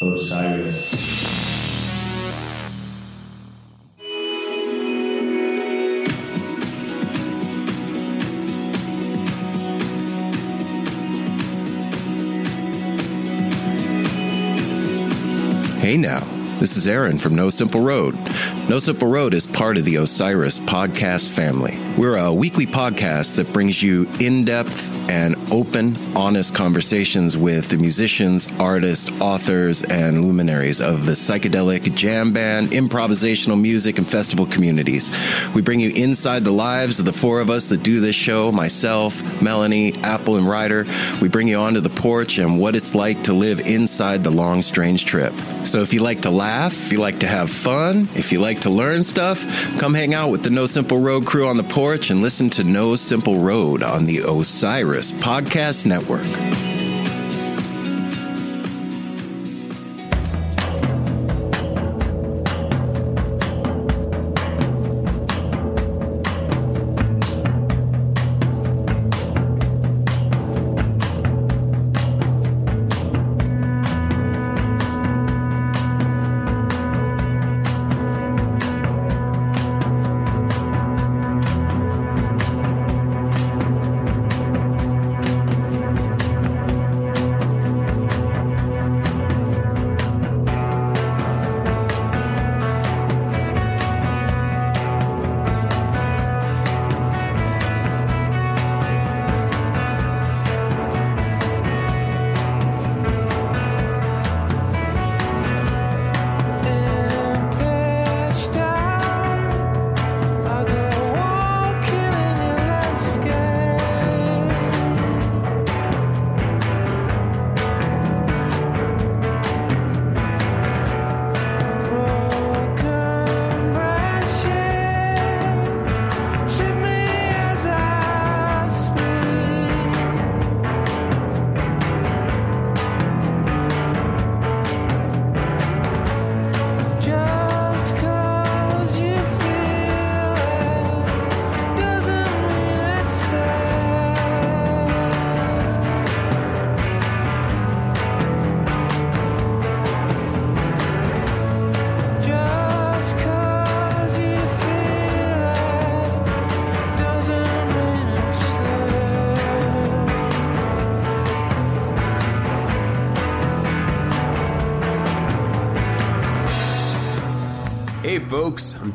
Osiris. Hey now, this is Aaron from No Simple Road. No Simple Road is part of the Osiris podcast family. We're a weekly podcast that brings you in depth and open, honest conversations with the musicians, artists, authors, and luminaries of the psychedelic, jam band, improvisational music, and festival communities. We bring you inside the lives of the four of us that do this show myself, Melanie, Apple, and Ryder. We bring you onto the porch and what it's like to live inside the long, strange trip. So if you like to laugh, if you like to have fun, if you like to learn stuff, come hang out with the No Simple Road crew on the porch and listen to No Simple Road on the Osiris Podcast Network.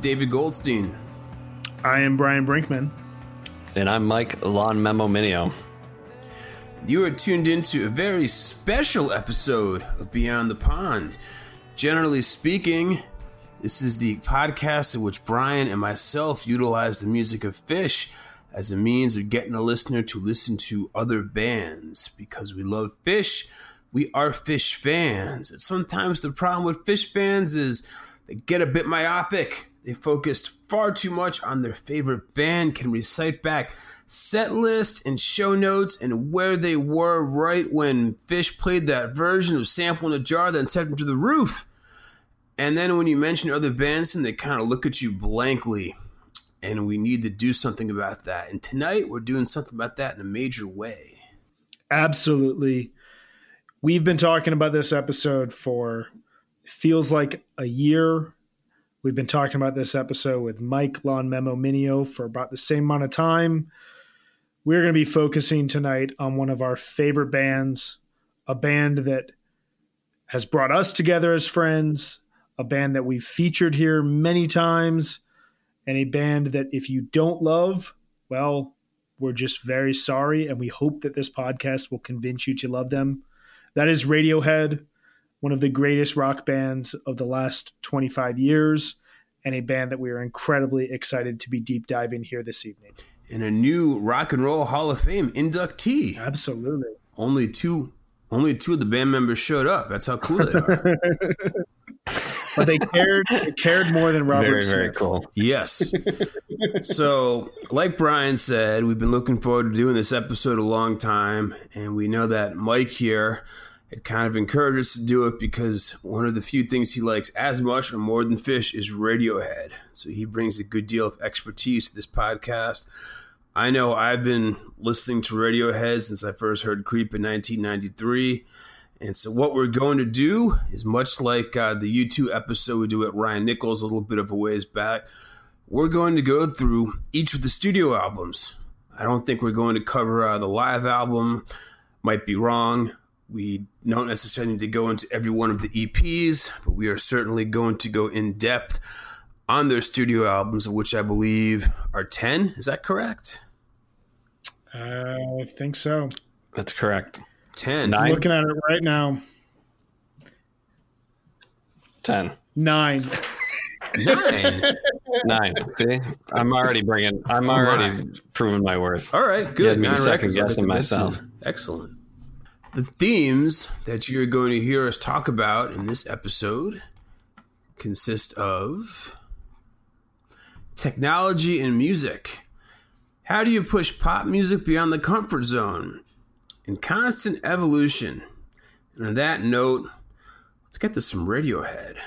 David Goldstein. I am Brian Brinkman. And I'm Mike Lon Memo Minio. You are tuned into a very special episode of Beyond the Pond. Generally speaking, this is the podcast in which Brian and myself utilize the music of Phish as a means of getting a listener to listen to other bands. Because we love Phish, we are Phish fans. And sometimes the problem with Phish fans is they get a bit myopic. They focused far too much on their favorite band, can recite back set list and show notes and where they were right when Phish played that version of Sample in a Jar that sent them to the roof. And then when you mention other bands, and they kind of look at you blankly. And we need to do something about that. And tonight we're doing something about that in a major way. Absolutely. We've been talking about this episode for feels like a year. We've been talking about this episode with Mike Lon Memo Minio for about the same amount of time. We're going to be focusing tonight on one of our favorite bands, a band that has brought us together as friends, a band that we've featured here many times, and a band that if you don't love, well, we're just very sorry, and we hope that this podcast will convince you to love them. That is Radiohead, one of the greatest rock bands of the last 25 years, and a band that we are incredibly excited to be deep diving here this evening. And a new Rock and Roll Hall of Fame inductee. Absolutely. Only two only two of the band members showed up. That's how cool they are. But they cared they cared more than Robert Very, Smith. very cool. Yes. so, like Brian said, we've been looking forward to doing this episode a long time, and we know that Mike here had kind of encouraged us to do it because one of the few things he likes as much or more than Phish is Radiohead. So he brings a good deal of expertise to this podcast. I know I've been listening to Radiohead since I first heard Creep in 1993. And so, what we're going to do is much like uh, the U2 episode we do with Ryan Nichols a little bit of a ways back, we're going to go through each of the studio albums. I don't think we're going to cover uh, the live album, might be wrong. We don't necessarily need to go into every one of the EPs, but we are certainly going to go in depth on their studio albums, of which I believe are 10. Is that correct? Uh, I think so. That's correct. 10. Nine. Looking at it right now. 10. Nine. Nine. Nine. See? I'm already bringing, I'm already proving my worth. All right, You good. had me Nine second records. I'll guessing take the best myself. Excellent. The themes that you're going to hear us talk about in this episode consist of technology and music. How do you push pop music beyond the comfort zone? And constant evolution. And on that note, let's get to some Radiohead.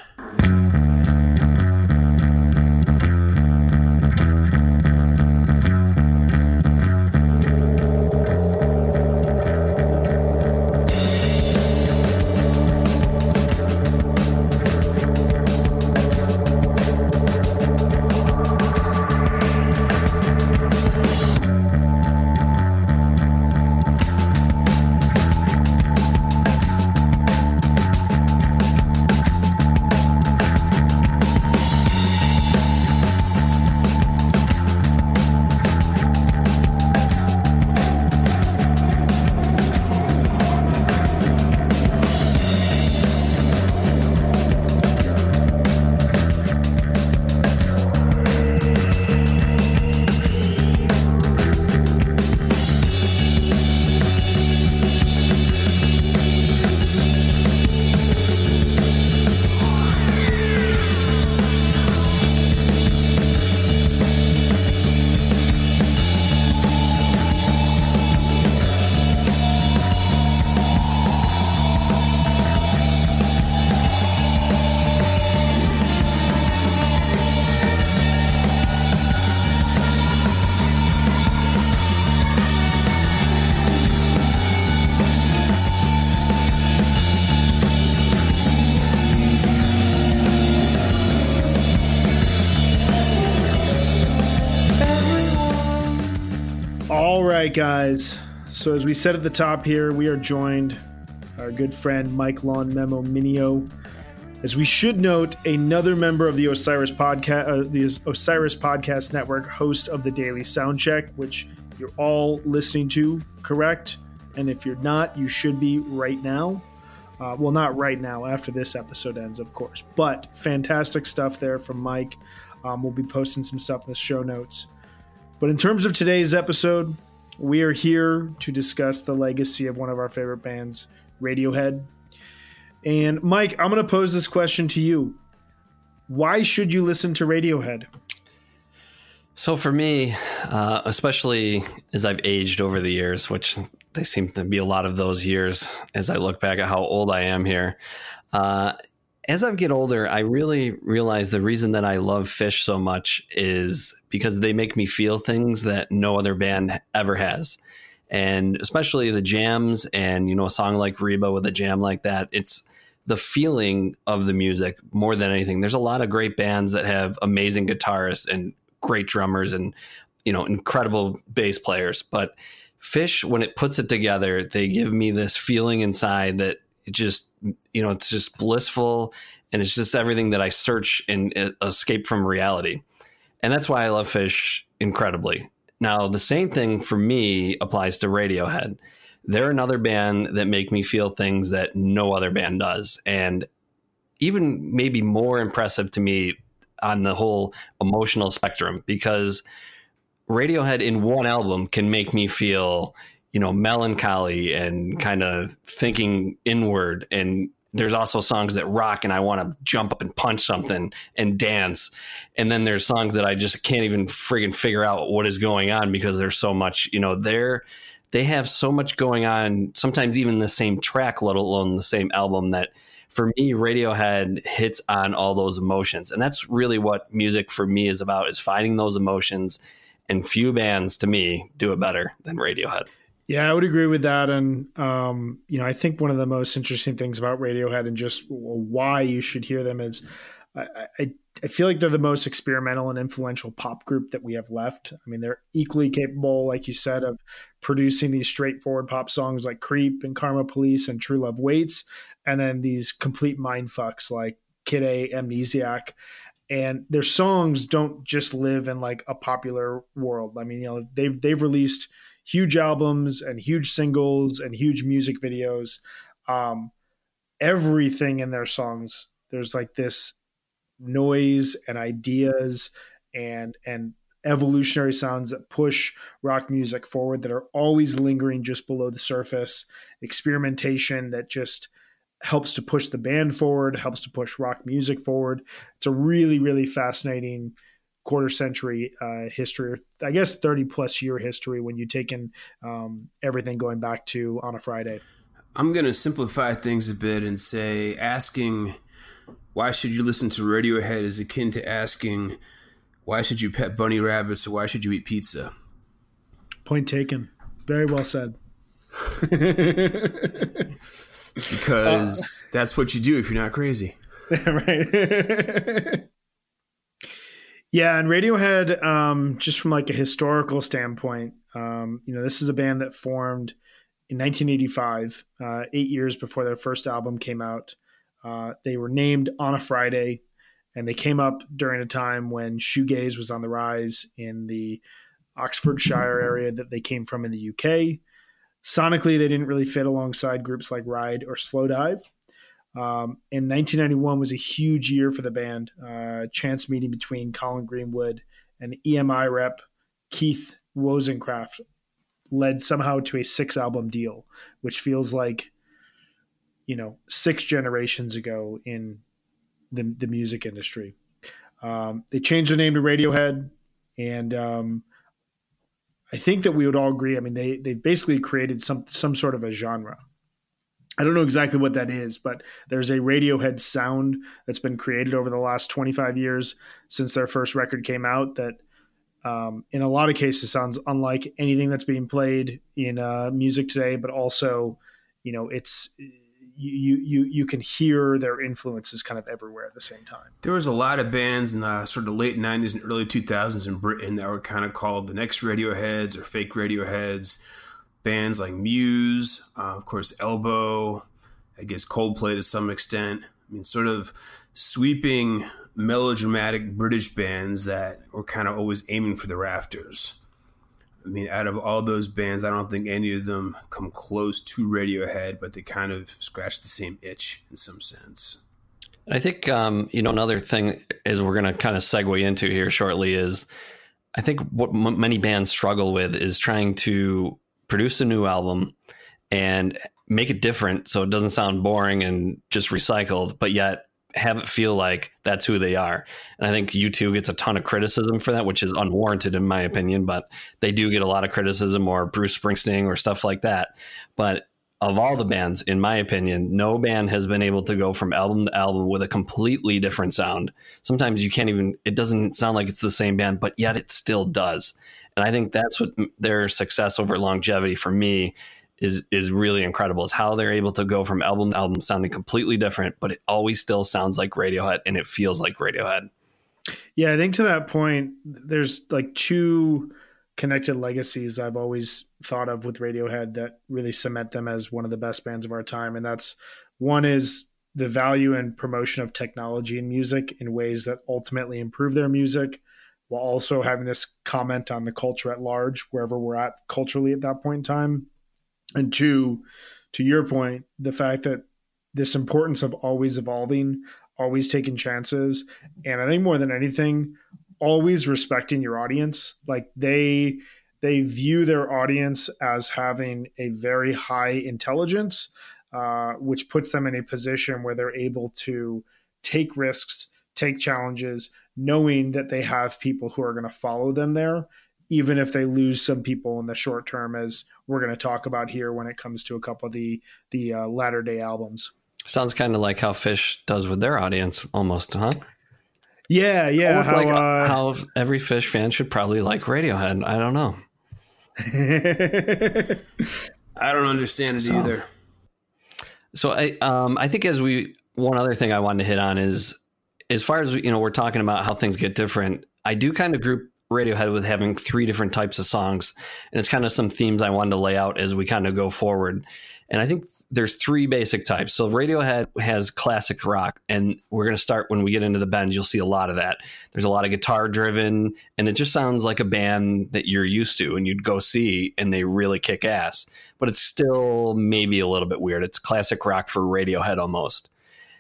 Guys. So as we said at the top here, we are joined our good friend Mike Lawn Memo Minio. As we should note, another member of the Osiris podcast, uh, the Osiris Podcast Network, host of the Daily Soundcheck, which you're all listening to, correct? And if you're not, you should be right now. Uh, well, not right now, after this episode ends, of course. But fantastic stuff there from Mike. Um, we'll be posting some stuff in the show notes. But in terms of today's episode, we are here to discuss the legacy of one of our favorite bands, Radiohead. And Mike, I'm going to pose this question to you. Why should you listen to Radiohead? So for me, uh, especially as I've aged over the years, which they seem to be a lot of those years as I look back at how old I am here, uh, as I get older, I really realize the reason that I love Phish so much is because they make me feel things that no other band ever has. And especially the jams and, you know, a song like Reba with a jam like that, it's the feeling of the music more than anything. There's a lot of great bands that have amazing guitarists and great drummers and, you know, incredible bass players. But Phish, when it puts it together, they give me this feeling inside that it just you know it's just blissful and it's just everything that i search and uh, escape from reality. And that's why i love Phish incredibly. Now the same thing for me applies to radiohead. They're another band that make me feel things that no other band does and even maybe more impressive to me on the whole emotional spectrum because radiohead in one album can make me feel you know melancholy and kind of thinking inward and there's also songs that rock and I want to jump up and punch something and dance. And then there's songs that I just can't even friggin' figure out what is going on because there's so much, you know, they're they have so much going on, sometimes even the same track, let alone the same album that for me, Radiohead hits on all those emotions. And that's really what music for me is about is finding those emotions. And few bands to me do it better than Radiohead. Yeah, I would agree with that. And, um, you know, I think one of the most interesting things about Radiohead and just why you should hear them is I, I, I feel like they're the most experimental and influential pop group that we have left. I mean, they're equally capable, like you said, of producing these straightforward pop songs like Creep and Karma Police and True Love Waits, and then these complete mind fucks like Kid A, Amnesiac. And their songs don't just live in like a popular world. I mean, you know, they've they've released huge albums and huge singles and huge music videos. Um, everything in their songs, there's like this noise and ideas and and evolutionary sounds that push rock music forward that are always lingering just below the surface experimentation that just helps to push the band forward helps to push rock music forward it's a really really fascinating quarter century uh, history i guess 30 plus year history when you take in um, everything going back to on a friday I'm going to simplify things a bit and say asking why should you listen to Radiohead is akin to asking why should you pet bunny rabbits or why should you eat pizza? point taken very well said Because that's what you do if you're not crazy. right. yeah, and Radiohead, um, just from like a historical standpoint, um, you know, this is a band that formed in 1985, uh, eight years before their first album came out. Uh, they were named on a Friday, and they came up during a time when shoegaze was on the rise in the Oxfordshire area that they came from in the UK. Sonically, they didn't really fit alongside groups like Ride or Slowdive. Um, and 1991 was a huge year for the band. Uh, chance meeting between Colin Greenwood and EMI rep Keith Wozencraft led somehow to a six album deal, which feels like, you know, six generations ago in the, the music industry. Um, they changed the name to Radiohead, and um, I think that we would all agree. I mean, they they basically created some some sort of a genre. I don't know exactly what that is, but there's a Radiohead sound that's been created over the last 25 years since their first record came out that um, in a lot of cases sounds unlike anything that's being played in uh, music today, but also, you know, it's you you you can hear their influences kind of everywhere at the same time. There was a lot of bands in the sort of late 90s and early 2000s in Britain that were kind of called the next Radioheads or fake Radioheads. Bands like Muse, uh, of course, Elbow, I guess Coldplay to some extent. I mean, sort of sweeping melodramatic British bands that were kind of always aiming for the rafters. I mean, out of all those bands, I don't think any of them come close to Radiohead, but they kind of scratch the same itch in some sense. I think um, you know another thing is we're going to kind of segue into here shortly is I think what m- many bands struggle with is trying to produce a new album and make it different so it doesn't sound boring and just recycled, but yet have it feel like that's who they are. And I think U2 gets a ton of criticism for that, which is unwarranted in my opinion, but they do get a lot of criticism or Bruce Springsteen or stuff like that. But of all the bands, in my opinion, no band has been able to go from album to album with a completely different sound. Sometimes you can't even, it doesn't sound like it's the same band, but yet it still does. And I think that's what their success over longevity for me is is really incredible is how they're able to go from album to album sounding completely different, but it always still sounds like Radiohead and it feels like Radiohead. Yeah, I think to that point, there's like two connected legacies I've always thought of with Radiohead that really cement them as one of the best bands of our time. And that's one is the value and promotion of technology in music in ways that ultimately improve their music, while also having this comment on the culture at large, wherever we're at culturally at that point in time. And two, to your point, the fact that this importance of always evolving, always taking chances, and I think more than anything, always respecting your audience. Like they they view their audience as having a very high intelligence, uh, which puts them in a position where they're able to take risks, take challenges, knowing that they have people who are going to follow them there, even if they lose some people in the short term, as we're going to talk about here when it comes to a couple of the the uh, latter day albums. Sounds kind of like how Phish does with their audience, almost, huh? Yeah, yeah. Almost How, like uh, how every Phish fan should probably like Radiohead. I don't know. I don't understand it either. So I um I think as we one other thing I wanted to hit on is as far as you know we're talking about how things get different. I do kind of group Radiohead with having three different types of songs, and it's kind of some themes I wanted to lay out as we kind of go forward. And I think there's three basic types. So Radiohead has classic rock, and we're going to start when we get into the bends. You'll see a lot of that. There's a lot of guitar driven, and it just sounds like a band that you're used to, and you'd go see, and they really kick ass. But it's still maybe a little bit weird. It's classic rock for Radiohead almost.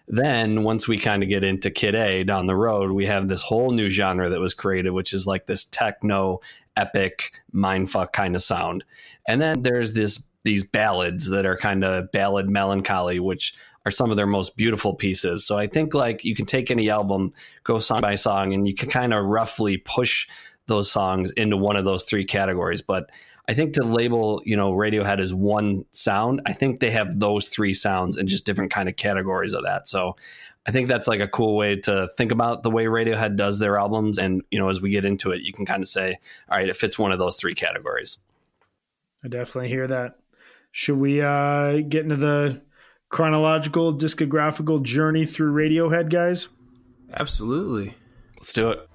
Then once we kind of get into Kid A down the road, we have this whole new genre that was created, which is like this techno epic mindfuck kind of sound. And then there's this these ballads that are kind of ballad melancholy, which are some of their most beautiful pieces. So I think like you can take any album, go song by song, and you can kind of roughly push those songs into one of those three categories. But I think to label, you know, Radiohead as one sound, I think they have those three sounds and just different kind of categories of that. So I think that's like a cool way to think about the way Radiohead does their albums. And, you know, as we get into it, you can kind of say, all right, it fits one of those three categories. I definitely hear that. Should we uh, get into the chronological discographical journey through Radiohead, guys? Absolutely. Let's do it.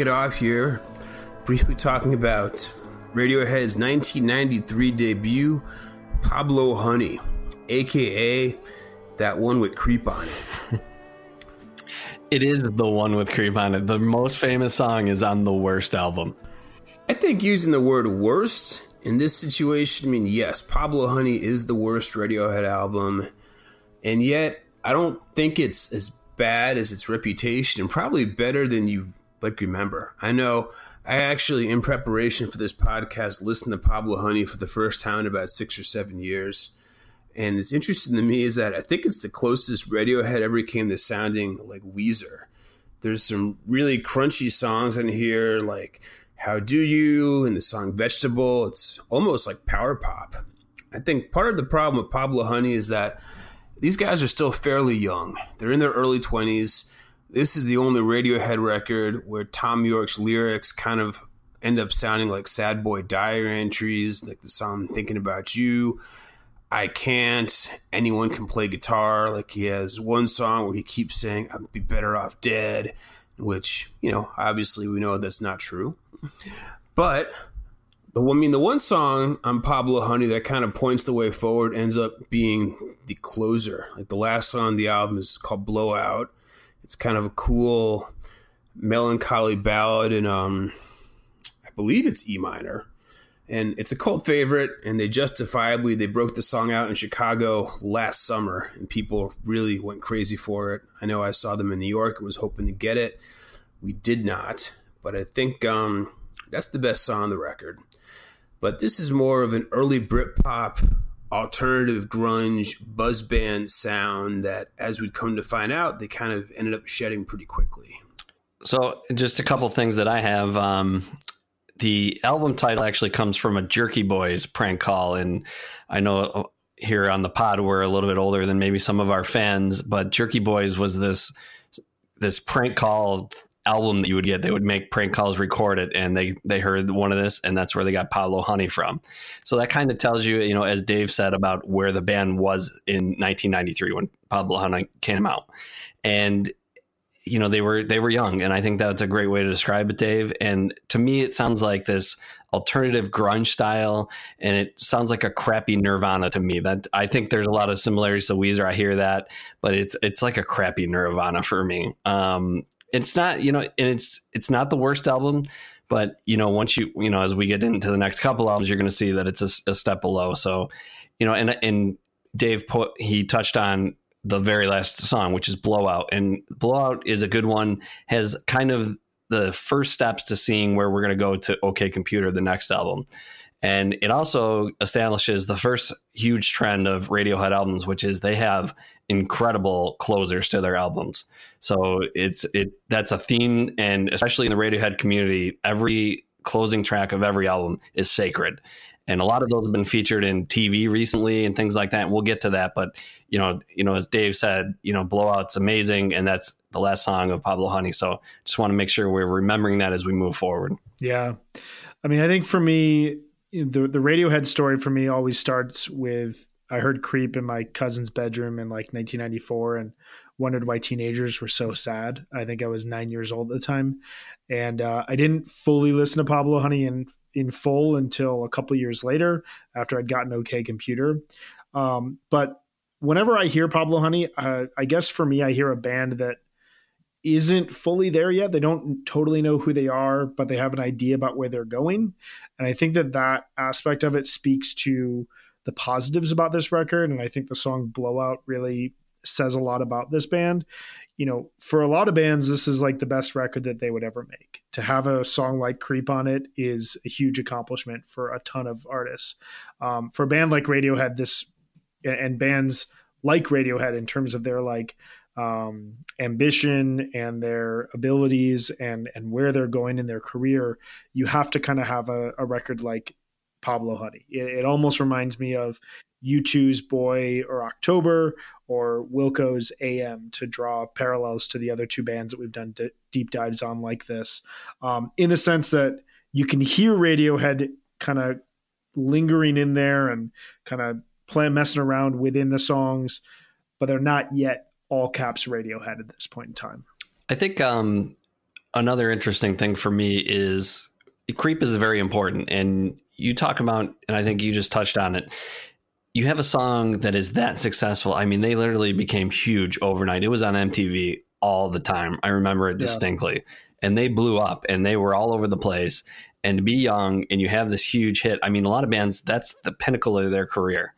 Kick it off here, briefly talking about Radiohead's 1993 debut, Pablo Honey, aka that one with Creep on it. It is the one with Creep on it. The most famous song is on the worst album. I think using the word worst in this situation, I mean, yes, Pablo Honey is the worst Radiohead album, and yet I don't think it's as bad as its reputation, and probably better than you like remember. I know I actually, in preparation for this podcast, listened to Pablo Honey for the first time in about six or seven years. And it's interesting to me is that I think it's the closest Radiohead ever came to sounding like Weezer. There's some really crunchy songs in here, like How Do You and the song Vegetable. It's almost like power pop. I think part of the problem with Pablo Honey is that these guys are still fairly young. They're in their early 20s. This is the only Radiohead record where Thom Yorke's lyrics kind of end up sounding like sad boy diary entries, like the song Thinking About You. I can't. Anyone can play guitar. Like he has one song where he keeps saying, I'd be better off dead, which, you know, obviously we know that's not true. But the one, I mean, the one song on Pablo Honey that kind of points the way forward ends up being the closer. Like the last song on the album is called Blowout. It's kind of a cool, melancholy ballad, and um, I believe it's E minor. And it's a cult favorite and they justifiably they broke the song out in chicago last summer and people really went crazy for it. I know i saw them in new york and was hoping to get it. We did not but i think um, that's the best song on the record. But this is more of an early britpop alternative grunge buzz band sound that as we'd come to find out they kind of ended up shedding pretty quickly So, just a couple things that I have. Um, the album title actually comes from a Jerky Boys prank call, and I know here on the pod we're a little bit older than maybe some of our fans, but Jerky Boys was this this prank call album that you would get. They would make prank calls, record it, and they they heard one of this, and that's where they got Pablo Honey from. So that kind of tells you, you know, as Dave said about where the band was in 1993 when Pablo Honey came out, and you know they were they were young and i think that's a great way to describe it dave and to me it sounds like this alternative grunge style and it sounds like a crappy nirvana to me that i think there's a lot of similarities to weezer i hear that but it's it's like a crappy nirvana for me um it's not you know and it's it's not the worst album but you know once you you know as we get into the next couple albums you're going to see that it's a, a step below so you know, and and Dave put he touched on the very last song, which is Blowout, and Blowout is a good one. Has kind of the first steps to seeing where we're going to go to OK Computer, the next album. And it also establishes the first huge trend of Radiohead albums, which is they have incredible closers to their albums. So it's it that's a theme, and especially in the Radiohead community, every closing track of every album is sacred. And a lot of those have been featured in TV recently and things like that. And we'll get to that, but you know, you know, as Dave said, you know, blowout's amazing, and that's the last song of Pablo Honey. So just want to make sure we're remembering that as we move forward. Yeah. I mean, I think for me, the the Radiohead story for me always starts with I heard "Creep" in my cousin's bedroom in like 1994 and wondered why teenagers were so sad. I think I was nine years old at the time, and uh, I didn't fully listen to Pablo Honey in in full until a couple years later after I'd gotten OK Computer. Um, but whenever I hear Pablo Honey, uh, I guess for me, I hear a band that isn't fully there yet. They don't totally know who they are, but they have an idea about where they're going. And I think that that aspect of it speaks to the positives about this record. And I think the song Blowout really says a lot about this band. You know, for a lot of bands, this is like the best record that they would ever make. To have a song like Creep on it is a huge accomplishment for a ton of artists. Um, for a band like Radiohead, this and bands like Radiohead in terms of their like um, ambition and their abilities and and where they're going in their career, you have to kind of have a, a record like Pablo Honey. It, it, almost reminds me of U2's Boy or October or Wilco's AM to draw parallels to the other two bands that we've done d- deep dives on like this, um, in the sense that you can hear Radiohead kind of lingering in there and kind of playing messing around within the songs, but they're not yet all caps Radiohead at this point in time. I think um, another interesting thing for me is creep is very important, and you talk about, and I think you just touched on it. You have a song that is that successful. I mean, they literally became huge overnight. It was on MTV all the time. I remember it distinctly. Yeah. And they blew up and they were all over the place. And to be young and you have this huge hit, I mean, a lot of bands, that's the pinnacle of their career.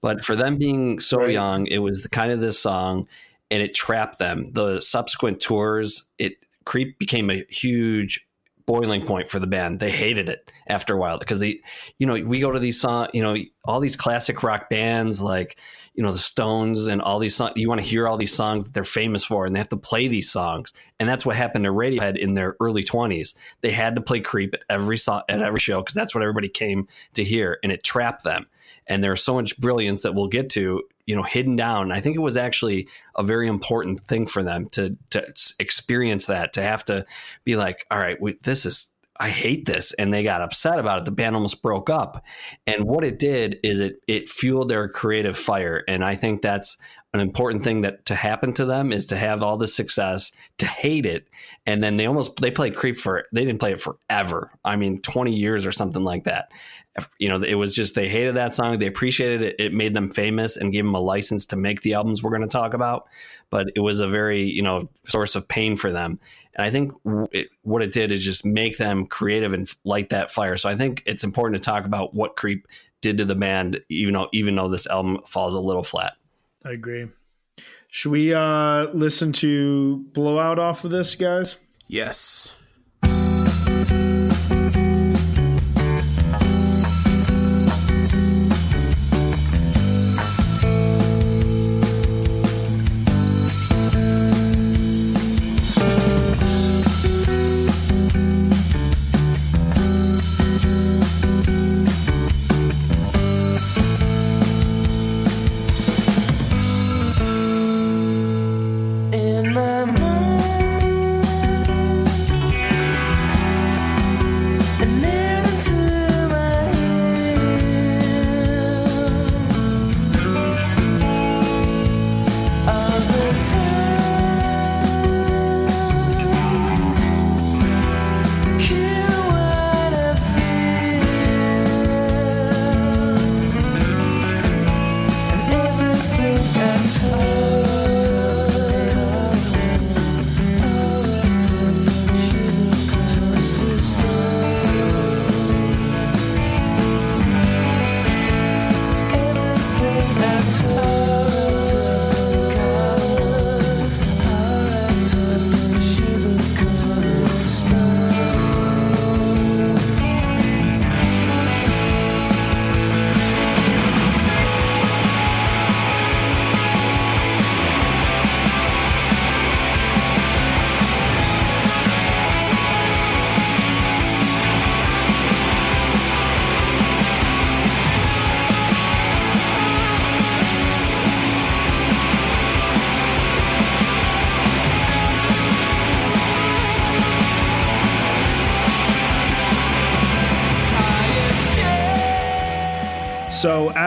But for them being so right. young, it was the kind of this song and it trapped them. The subsequent tours, it Creep became a huge boiling point for the band. They hated it after a while because they, you know, we go to these song, you know, all these classic rock bands like, you know, the Stones and all these songs. You want to hear all these songs that they're famous for, and they have to play these songs. And that's what happened to Radiohead in their early twenties. They had to play "Creep" at every song at every show because that's what everybody came to hear, and it trapped them. And there's so much brilliance that we'll get to you know hidden down i think it was actually a very important thing for them to to experience that to have to be like all right we, this is I hate this. And they got upset about it. The band almost broke up. And what it did is it it fueled their creative fire. And I think that's an important thing that to happen to them is to have all this success, to hate it. And then they almost they played creep for they didn't play it forever. I mean 20 years or something like that you know, it was just they hated that song. They appreciated it. It made them famous and gave them a license to make the albums we're going to talk about. But it was a very, you know, source of pain for them. And I think it, what it did is just make them creative and light that fire. So I think it's important to talk about what Creep did to the band, even though even though this album falls a little flat. I agree. Should we uh, listen to Blowout off of this, guys? Yes.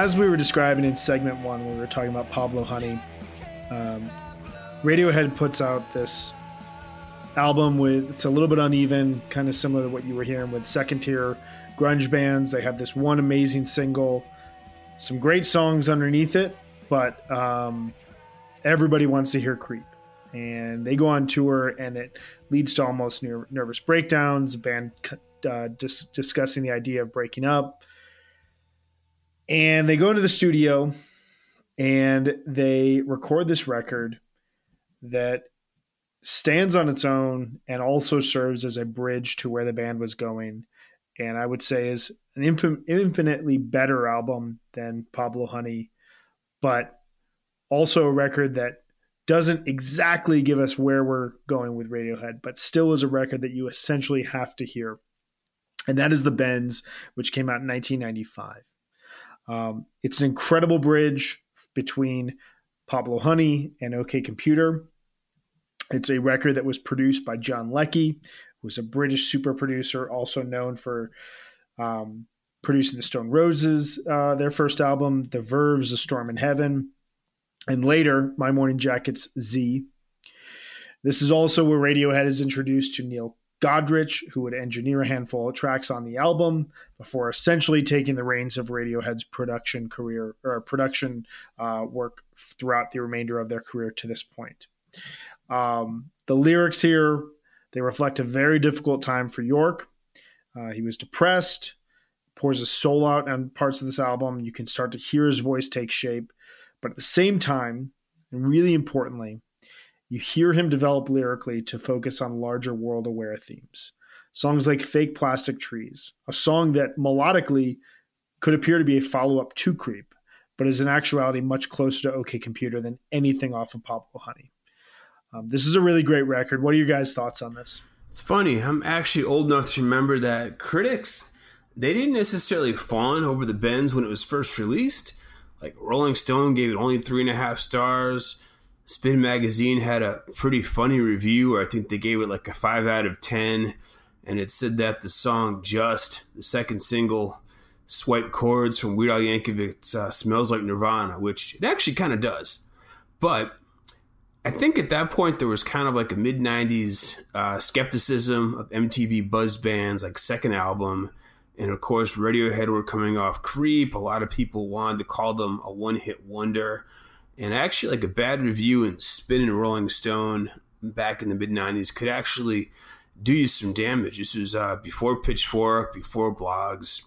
As we were describing in segment one, when we were talking about Pablo Honey, um, Radiohead puts out this album with it's a little bit uneven, kind of similar to what you were hearing with second tier grunge bands. They have this one amazing single, some great songs underneath it, but um, everybody wants to hear Creep. And they go on tour, and it leads to almost nervous breakdowns. Band uh, dis- discussing the idea of breaking up. And they go into the studio and they record this record that stands on its own and also serves as a bridge to where the band was going. And I would say is an infin- infinitely better album than Pablo Honey, but also a record that doesn't exactly give us where we're going with Radiohead, but still is a record that you essentially have to hear. And that is The Bends, which came out in 1995. Um, it's an incredible bridge between Pablo Honey and OK Computer. It's a record that was produced by John Leckie, who's a British super producer, also known for um, producing the Stone Roses, uh, their first album, The Verve's A Storm in Heaven, and later My Morning Jacket's Z. This is also where Radiohead is introduced to Neil Godrich, who would engineer a handful of tracks on the album before essentially taking the reins of Radiohead's production career or production uh, work throughout the remainder of their career to this point. Um, the lyrics here they reflect a very difficult time for Yorke. Uh, he was depressed, pours his soul out on parts of this album. You can start to hear his voice take shape, but at the same time, and really importantly, you hear him develop lyrically to focus on larger world aware themes. Songs like Fake Plastic Trees, a song that melodically could appear to be a follow up to Creep, but is in actuality much closer to OK Computer than anything off of Pablo Honey. Um, this is a really great record. What are your guys' thoughts on this? It's funny. I'm actually old enough to remember that critics they didn't necessarily fawn over the Bends when it was first released. Like Rolling Stone gave it only three and a half stars. Spin Magazine had a pretty funny review, where I think they gave it like a five out of ten, and it said that the song "Just," the second single, swipe chords from Weird Al Yankovic's uh, "Smells Like Nirvana," which it actually kind of does. But I think at that point there was kind of like a mid '90s uh, skepticism of MTV buzz bands, like second album, and of course Radiohead were coming off Creep. A lot of people wanted to call them a one-hit wonder, and actually like a bad review in Spin and Rolling Stone back in the mid '90s could actually do you some damage. This was uh, before Pitchfork, before blogs,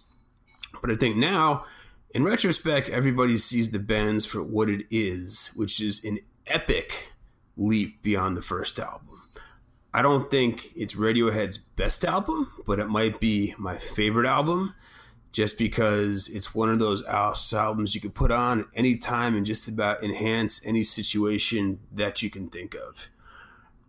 but I think now. In retrospect, everybody sees the Bends for what it is, which is an epic leap beyond the first album. I don't think it's Radiohead's best album, but it might be my favorite album just because it's one of those albums you can put on any time and just about enhance any situation that you can think of.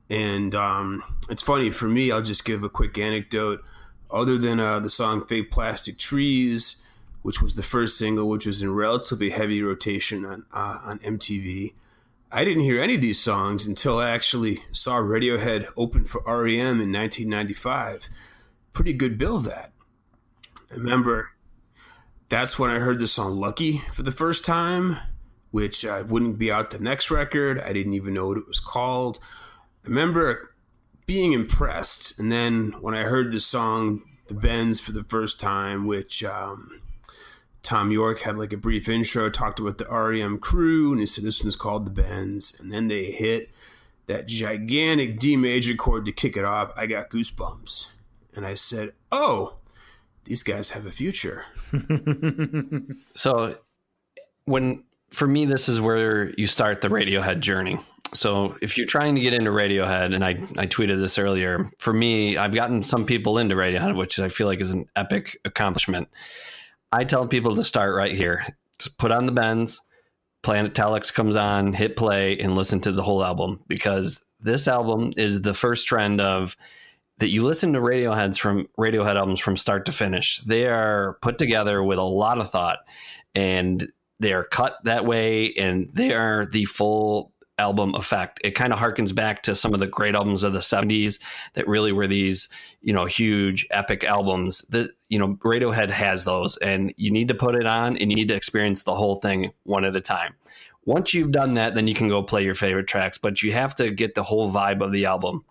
And um, it's funny for me, I'll just give a quick anecdote. Other than uh, the song Fake Plastic Trees, which was the first single, which was in relatively heavy rotation on, uh, on MTV, I didn't hear any of these songs until I actually saw Radiohead open for REM in 1995. Pretty good bill that. I remember that's when I heard the song Lucky for the first time, which uh, wouldn't be out the next record. I didn't even know what it was called. I remember being impressed. And then when I heard the song The Bends for the first time, which um, Thom Yorke had like a brief intro, talked about the REM crew, and he said this one's called The Bends. And then they hit that gigantic D major chord to kick it off. I got goosebumps. And I said, oh, these guys have a future. So when for me this is where you start the Radiohead journey. So if you're trying to get into Radiohead and I I tweeted this earlier, for me I've gotten some people into Radiohead which I feel like is an epic accomplishment. I tell people to start right here. Just put on the bends, Planet Telex comes on, hit play and listen to the whole album because this album is the first trend of that you listen to Radioheads from Radiohead albums from start to finish. They are put together with a lot of thought and they are cut that way and they are the full album effect. It kind of harkens back to some of the great albums of the 70s that really were these, you know, huge epic albums. That you know, Radiohead has those and you need to put it on and you need to experience the whole thing one at a time. Once you've done that, then you can go play your favorite tracks, but you have to get the whole vibe of the album.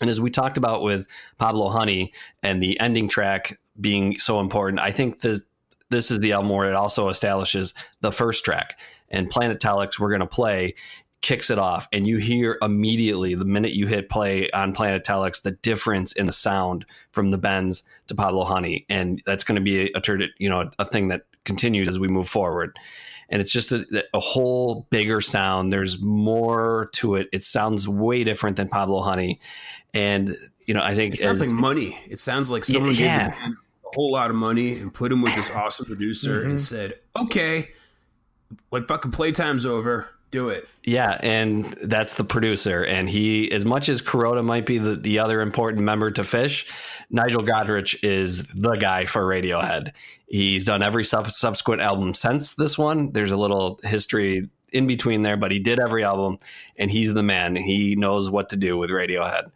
And as we talked about with Pablo Honey and the ending track being so important, I think this this is the album where it also establishes the first track. And Planet Telex, we're going to play, kicks it off, and you hear immediately the minute you hit play on Planet Telex the difference in the sound from the bends to Pablo Honey, and that's going to be a, a you know a thing that continues as we move forward. And it's just a, a whole bigger sound. There's more to it. It sounds way different than Pablo Honey, and you know I think It sounds as- like money. It sounds like someone yeah. gave him a whole lot of money and put him with this awesome producer and mm-hmm. said, "Okay, like fucking playtime's over. Do it." Yeah, and that's the producer. And he, as much as Kuroda might be the, the other important member to Phish, Nigel Godrich is the guy for Radiohead. He's done every sub- subsequent album since this one. There's a little history in between there, but he did every album, and he's the man. He knows what to do with Radiohead.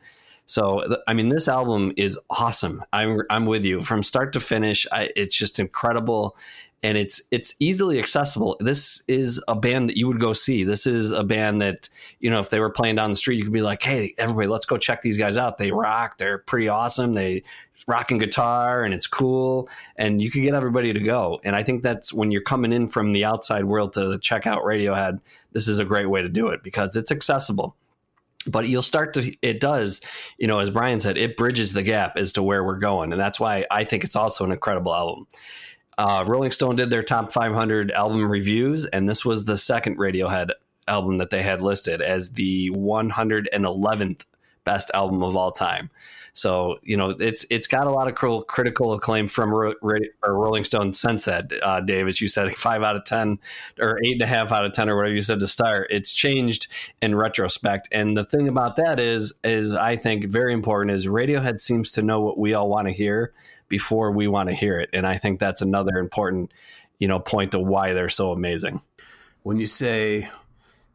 So, I mean, this album is awesome. I'm I'm with you from start to finish. I, it's just incredible, and it's it's easily accessible. This is a band that you would go see. This is a band that you know if they were playing down the street, you could be like, "Hey, everybody, let's go check these guys out. They rock. They're pretty awesome. They rocking guitar, and it's cool." And you can get everybody to go. And I think that's when you're coming in from the outside world to check out Radiohead. This is a great way to do it because it's accessible but you'll start to it does you know as brian said it bridges the gap as to where we're going. And that's why i think it's also an incredible album. Uh, rolling stone did their top 500 album reviews and this was the second radiohead album that they had listed as the 111th best album of all time so you know it's it's got a lot of cr- critical acclaim from Ro- Rolling Stone since that, uh, Dave. As you said, five out of ten or eight and a half out of ten or whatever you said to start. It's changed in retrospect, and the thing about that is is I think very important is Radiohead seems to know what we all want to hear before we want to hear it, and I think that's another important you know point to why they're so amazing. when you say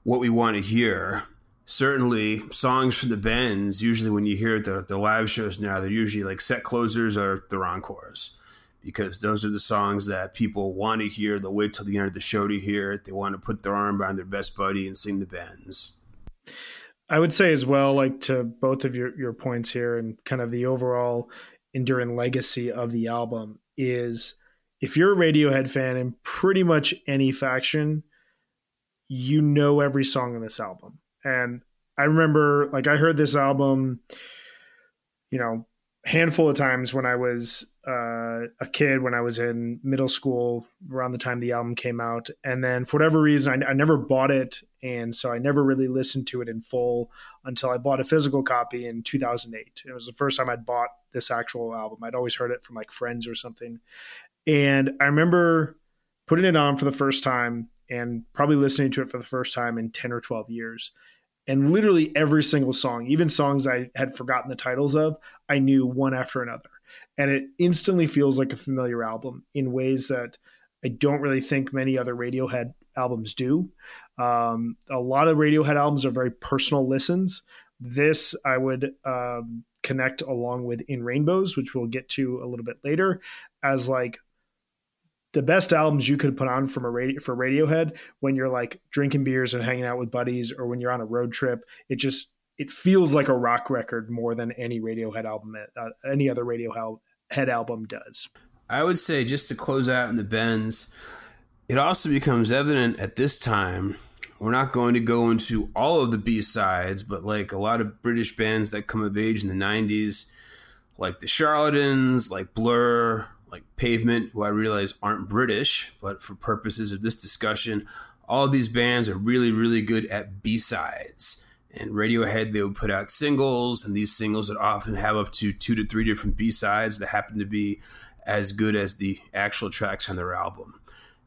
what we want to hear, certainly songs for the bends, usually when you hear the, the live shows now, they're usually like set closers or the encores because those are the songs that people want to hear. They'll wait till the end of the show to hear it. They want to put their arm around their best buddy and sing the bends. I would say as well, like to both of your, your points here and kind of the overall enduring legacy of the album is if you're a Radiohead fan in pretty much any faction, you know every song on this album. And I remember like I heard this album, you know, handful of times when I was uh, a kid, when I was in middle school, around the time the album came out. And then for whatever reason, I, I never bought it. And so I never really listened to it in full until I bought a physical copy in 2008. It was the first time I'd bought this actual album. I'd always heard it from like friends or something. And I remember putting it on for the first time and probably listening to it for the first time in 10 or 12 years. And literally every single song, even songs I had forgotten the titles of, I knew one after another. And it instantly feels like a familiar album in ways that I don't really think many other Radiohead albums do. Um, a lot of Radiohead albums are very personal listens. This I would um, connect along with In Rainbows, which we'll get to a little bit later, as like the best albums you could put on from a radio for Radiohead when you're like drinking beers and hanging out with buddies or when you're on a road trip. It just it feels like a rock record more than any Radiohead album, uh, any other Radiohead album does. I would say just to close out in the bends, it also becomes evident at this time. We're not going to go into all of the B sides, but like a lot of British bands that come of age in the 90s, like the Charlatans, like Blur, like Pavement, who I realize aren't British, but for purposes of this discussion, all these bands are really, really good at B sides. And Radiohead, they would put out singles, and these singles would often have up to two to three different B sides that happen to be as good as the actual tracks on their album.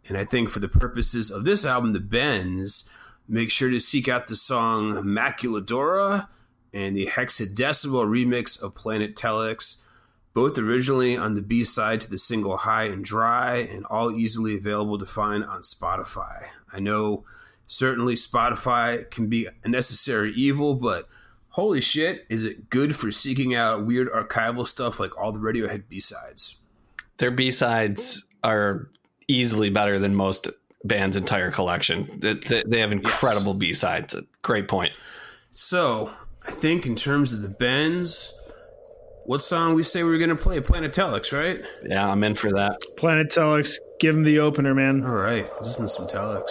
And I think for the purposes of this album, The Bends, make sure to seek out the song Maquiladora and the hexadecimal remix of Planet Telex, both originally on the B side to the single High and Dry, and all easily available to find on Spotify. I know Certainly, Spotify can be a necessary evil, but holy shit, is it good for seeking out weird archival stuff like all the Radiohead B sides? Their B sides are easily better than most bands' entire collection. They, have incredible B sides. Great point. So, I think in terms of the bends, what song we say we were going to play? Planet Telex, right? Yeah, I'm in for that. Planet Telex, give him the opener, man. All right, let's listen to some Telex.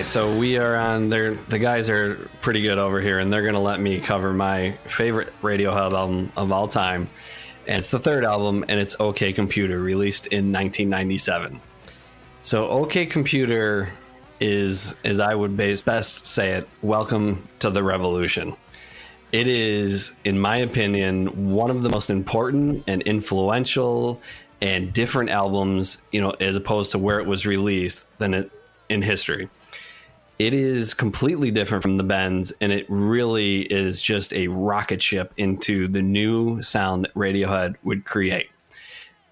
Okay, so we are on there. The guys are pretty good over here, and they're going to let me cover my favorite Radiohead album of all time. And it's the third album, and it's OK Computer, released in 1997. So, OK Computer is, as I would best say it, welcome to the revolution. It is, in my opinion, one of the most important and influential and different albums, you know, as opposed to where it was released than it in history. It is completely different from the Bends, and it really is just a rocket ship into the new sound that Radiohead would create.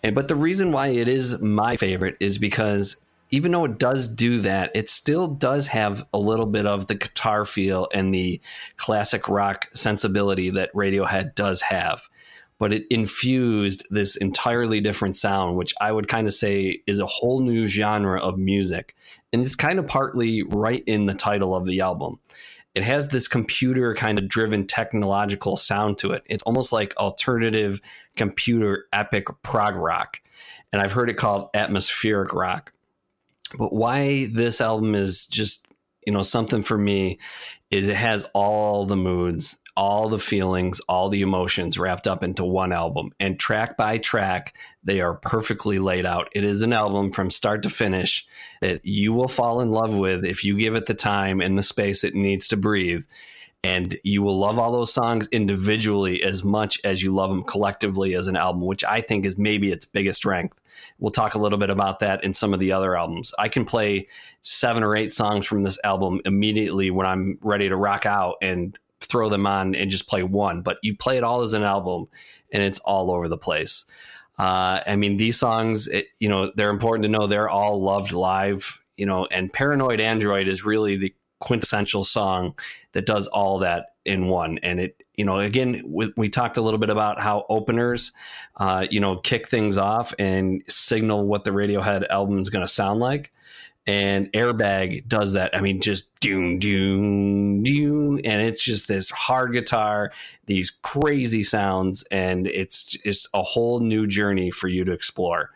And but the reason why it is my favorite is because even though it does do that, it still does have a little bit of the guitar feel and the classic rock sensibility that Radiohead does have. But it infused this entirely different sound, which I would kind of say is a whole new genre of music. And it's kind of partly right in the title of the album. It has this computer kind of driven technological sound to it. It's almost like alternative computer epic prog rock. And I've heard it called atmospheric rock. But why this album is just, you know, something for me is it has all the moods, all the feelings, all the emotions wrapped up into one album. And track by track, they are perfectly laid out. It is an album from start to finish that you will fall in love with if you give it the time and the space it needs to breathe. And you will love all those songs individually as much as you love them collectively as an album, which I think is maybe its biggest strength. We'll talk a little bit about that in some of the other albums. I can play seven or eight songs from this album immediately when I'm ready to rock out and throw them on and just play one. But you play it all as an album, and it's all over the place. Uh, I mean, these songs, it, you know, they're important to know. They're all loved live, you know, and "Paranoid Android" is really the quintessential song that does all that in one. And it, you know, again, we, we talked a little bit about how openers, uh, you know, kick things off and signal what the Radiohead album is going to sound like. And Airbag does that. I mean, just doom, doom, doom. And it's just this hard guitar, these crazy sounds, and it's just a whole new journey for you to explore.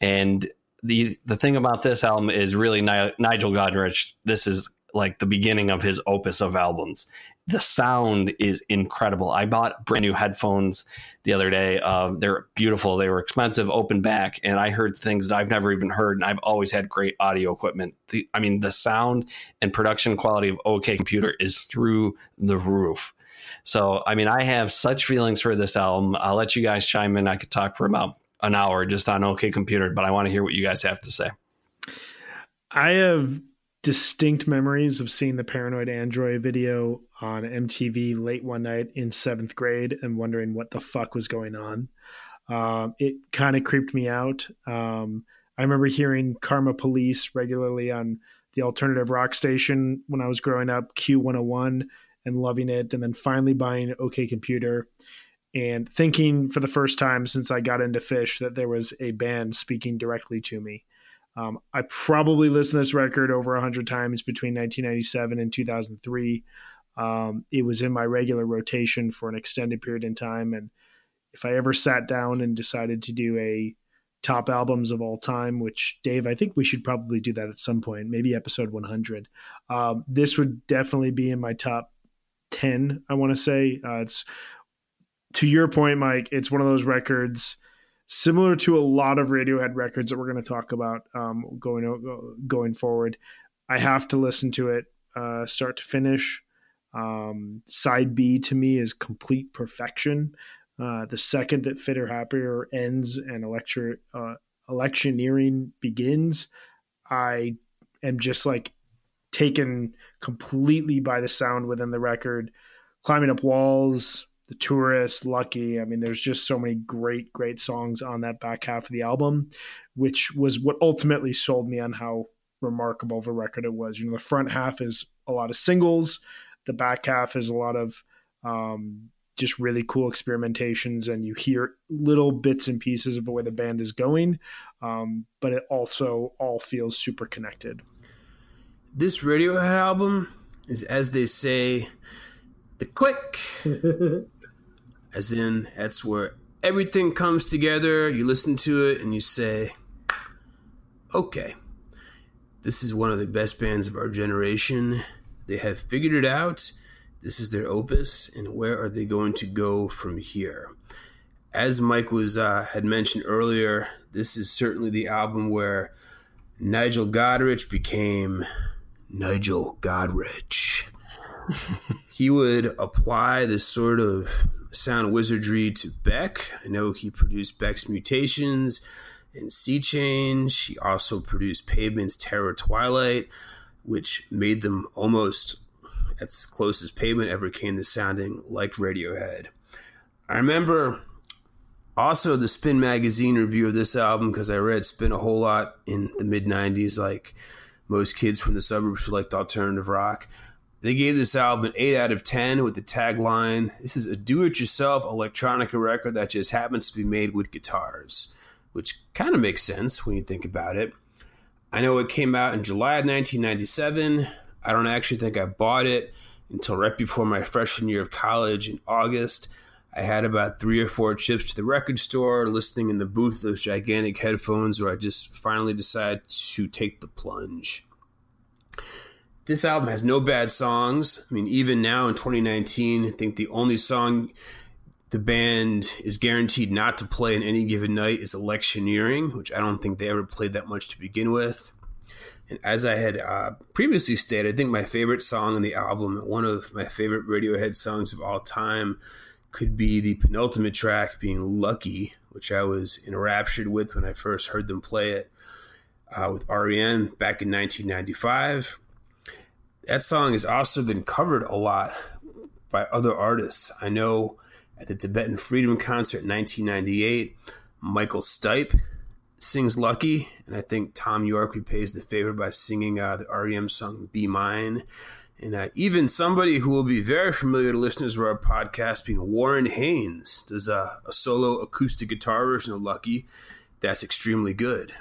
And the the thing about this album is really Ni- Nigel Godrich. This is like the beginning of his opus of albums. The sound is incredible. I bought brand new headphones the other day. Uh, they're beautiful. They were expensive, open back, and I heard things that I've never even heard. And I've always had great audio equipment. The, I mean, the sound and production quality of OK Computer is through the roof. So, I mean, I have such feelings for this album. I'll let you guys chime in. I could talk for about an hour just on OK Computer, but I want to hear what you guys have to say. I have distinct memories of seeing the Paranoid Android video on MTV late one night in seventh grade and wondering what the fuck was going on. Um, it kind of creeped me out. Um, I remember hearing Karma Police regularly on the alternative rock station when I was growing up, Q101, and loving it. And then finally buying OK Computer and thinking for the first time since I got into Phish that there was a band speaking directly to me. Um, I probably listened to this record over 100 times between 1997 and 2003. Um, it was in my regular rotation for an extended period in time. And if I ever sat down and decided to do a top albums of all time, which Dave, I think we should probably do that at some point, maybe episode 100. Um, this would definitely be in my top 10, I want to say. Uh, it's to your point, Mike, it's one of those records similar to a lot of Radiohead records that we're going to talk about um, going going forward. I have to listen to it uh, start to finish. Um, side B to me is complete perfection. Uh, the second that Fitter Happier ends and uh, electioneering begins, I am just like taken completely by the sound within the record. Climbing up walls, the Tourist, Lucky. I mean, there's just so many great, great songs on that back half of the album, which was what ultimately sold me on how remarkable of a record it was. You know, the front half is a lot of singles, the back half is a lot of um, just really cool experimentations, and you hear little bits and pieces of the way the band is going, um, but it also all feels super connected. This Radiohead album is, as they say, the click. as in that's where everything comes together. You listen to it and you say, okay, this is one of the best bands of our generation. They have figured it out. This is their opus, and where are they going to go from here? As Mike was uh, had mentioned earlier, this is certainly the album where Nigel Godrich became Nigel Godrich. he would apply this sort of sound wizardry to Beck. I know he produced Beck's Mutations and Sea Change. He also produced Pavement's Terror Twilight, which made them almost as close as Pavement ever came to sounding like Radiohead. I remember also the Spin magazine review of this album because I read Spin a whole lot in the mid 90s, like most kids from the suburbs who liked alternative rock. They gave this album an 8 out of 10 with the tagline This is a do it yourself electronica record that just happens to be made with guitars, which kind of makes sense when you think about it. I know it came out in July of 1997. I don't actually think I bought it until right before my freshman year of college in August. I had about three or four trips to the record store, listening in the booth those gigantic headphones, where I just finally decided to take the plunge this album has no bad songs. I mean, even now in 2019, I think the only song the band is guaranteed not to play in any given night is Electioneering, which I don't think they ever played that much to begin with. And as I had uh, previously stated, I think my favorite song on the album, one of my favorite Radiohead songs of all time, could be the penultimate track being Lucky, which I was enraptured with when I first heard them play it uh, with REM back in 1995 that song has also been covered a lot by other artists. I know at the Tibetan Freedom Concert in 1998, Michael Stipe sings Lucky, and I think Thom Yorke repays the favor by singing uh, the REM song Be Mine. And uh, even somebody who will be very familiar to listeners of our podcast, being Warren Haynes, does a, a solo acoustic guitar version of Lucky that's extremely good.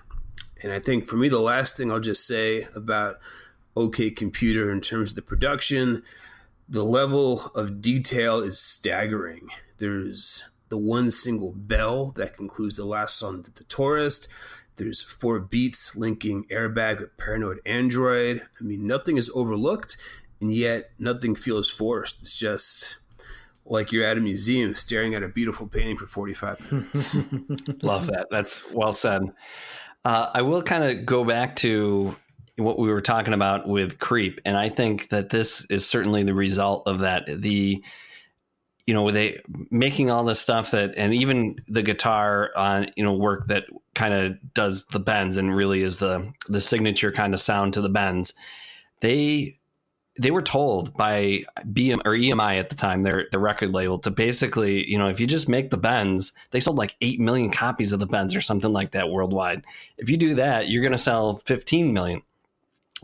And I think for me, the last thing I'll just say about OK Computer in terms of the production. The level of detail is staggering. There's the one single bell that concludes the last song, The Tourist. There's four beats linking Airbag with Paranoid Android. I mean, nothing is overlooked, and yet nothing feels forced. It's just like you're at a museum staring at a beautiful painting for 45 minutes. Love that. That's well said. Uh, I will kind of go back to what we were talking about with creep, and I think that this is certainly the result of that. The you know they making all this stuff that, and even the guitar on you know work that kind of does the bends and really is the the signature kind of sound to the bends. They they were told by BM or EMI at the time, their the record label, to basically, you know, if you just make the bends, they sold like eight million copies of the bends or something like that worldwide. If you do that, you're going to sell 15 million.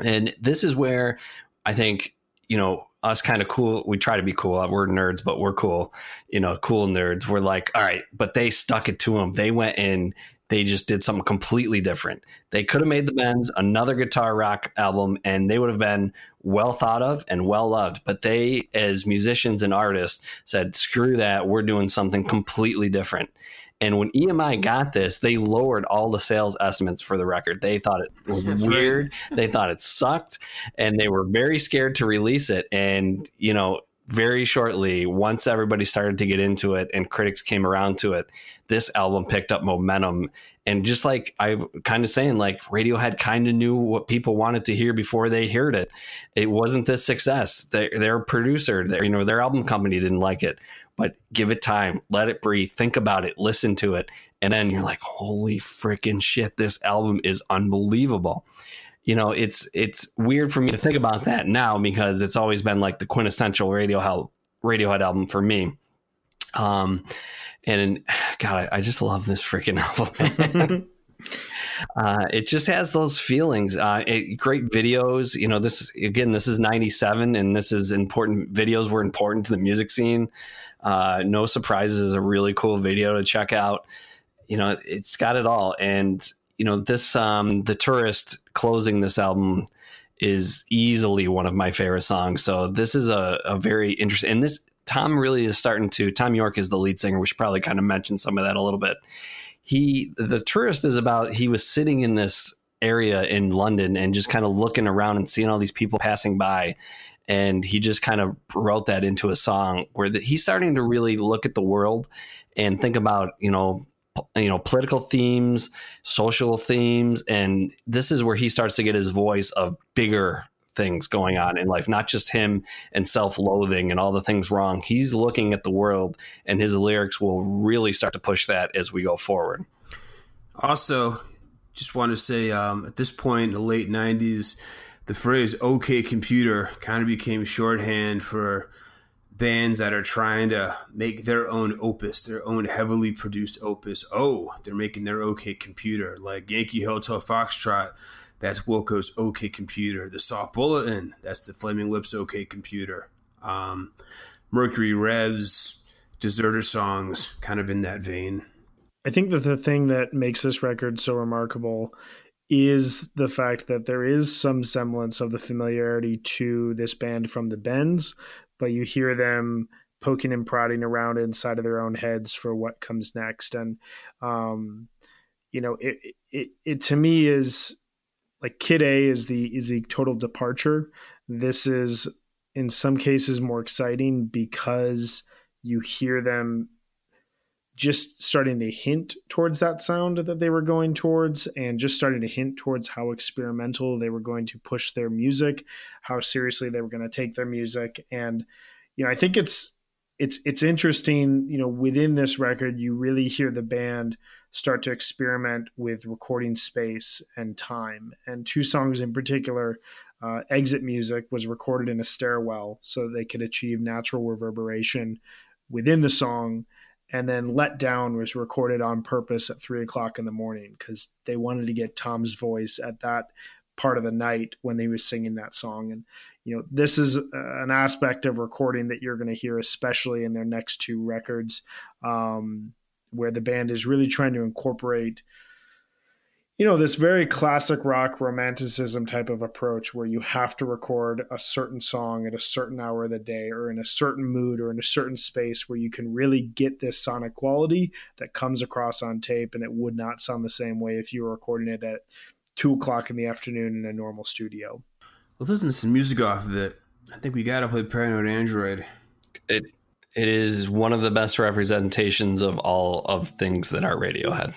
And this is where I think, you know, us kind of cool. We try to be cool. Uh, we're nerds, but we're cool. You know, cool nerds. We're like, all right, but they stuck it to them. They went in they just did something completely different. They could have made the Bends another guitar rock album and they would have been well thought of and well loved. But they, as musicians and artists, said, screw that. We're doing something completely different. And when EMI mm-hmm. got this, they lowered all the sales estimates for the record. They thought it was weird. They thought it sucked. And they were very scared to release it. And, you know, very shortly, once everybody started to get into it and critics came around to it, this album picked up momentum. And just like I kind of saying, like Radiohead kind of knew what people wanted to hear before they heard it. It wasn't this success. Their, producer, their, you know, their album company didn't like it, but give it time, let it breathe, think about it, listen to it. And then you're like, holy freaking shit, this album is unbelievable you know, it's it's weird for me to think about that now because it's always been like the quintessential Radiohead Radiohead album for me. Um, and God, I, I just love this freaking album. uh, it just has those feelings. Uh, it, great videos. You know, this again, this is '97, and this is important. Videos were important to the music scene. Uh, no surprises is a really cool video to check out. You know, it's got it all, and you know this um the tourist closing this album is easily one of my favorite songs so this is a, a very interesting and this Thom really is starting to Thom Yorke is the lead singer. We should probably kind of mention some of that a little bit. He the tourist is about he was sitting in this area in london and just kind of looking around and seeing all these people passing by. And he just kind of wrote that into a song where the, he's starting to really look at the world and think about you know you know political themes social themes. And this is where he starts to get his voice of bigger things going on in life not just him and self-loathing and all the things wrong he's looking at the world and his lyrics will really start to push that as we go forward Also, just want to say um, at this point in the late 90s, the phrase OK computer kind of became shorthand for bands that are trying to make their own opus, their own heavily produced opus. Oh, they're making their OK computer, like Yankee Hotel Foxtrot. That's Wilco's OK computer. The Soft Bulletin. That's the Flaming Lips OK computer. Um, Mercury Revs, Deserter Songs, kind of in that vein. I think that the thing that makes this record so remarkable is the fact that there is some semblance of the familiarity to this band from the Bends, but you hear them poking and prodding around inside of their own heads for what comes next. And, um, you know, it, it, it to me is like Kid A is the is the total departure. This is in some cases more exciting because you hear them just starting to hint towards that sound that they were going towards and just starting to hint towards how experimental they were going to push their music how seriously they were going to take their music and you know i think it's it's it's interesting you know within this record you really hear the band start to experiment with recording space and time. And two songs in particular uh, exit music was recorded in a stairwell so they could achieve natural reverberation within the song. And then let down was recorded on purpose at three o'clock in the morning because they wanted to get Thom's voice at that part of the night when he was singing that song. And you know this is uh, an aspect of recording that you're going to hear especially in their next two records. Um, where the band is really trying to incorporate you know this very classic rock romanticism type of approach where you have to record a certain song at a certain hour of the day or in a certain mood or in a certain space where you can really get this sonic quality that comes across on tape and it would not sound the same way if you were recording it at two o'clock in the afternoon in a normal studio Let's listen to some music off of it. I think we gotta play Paranoid Android. It it is one of the best representations of all of things that are Radiohead.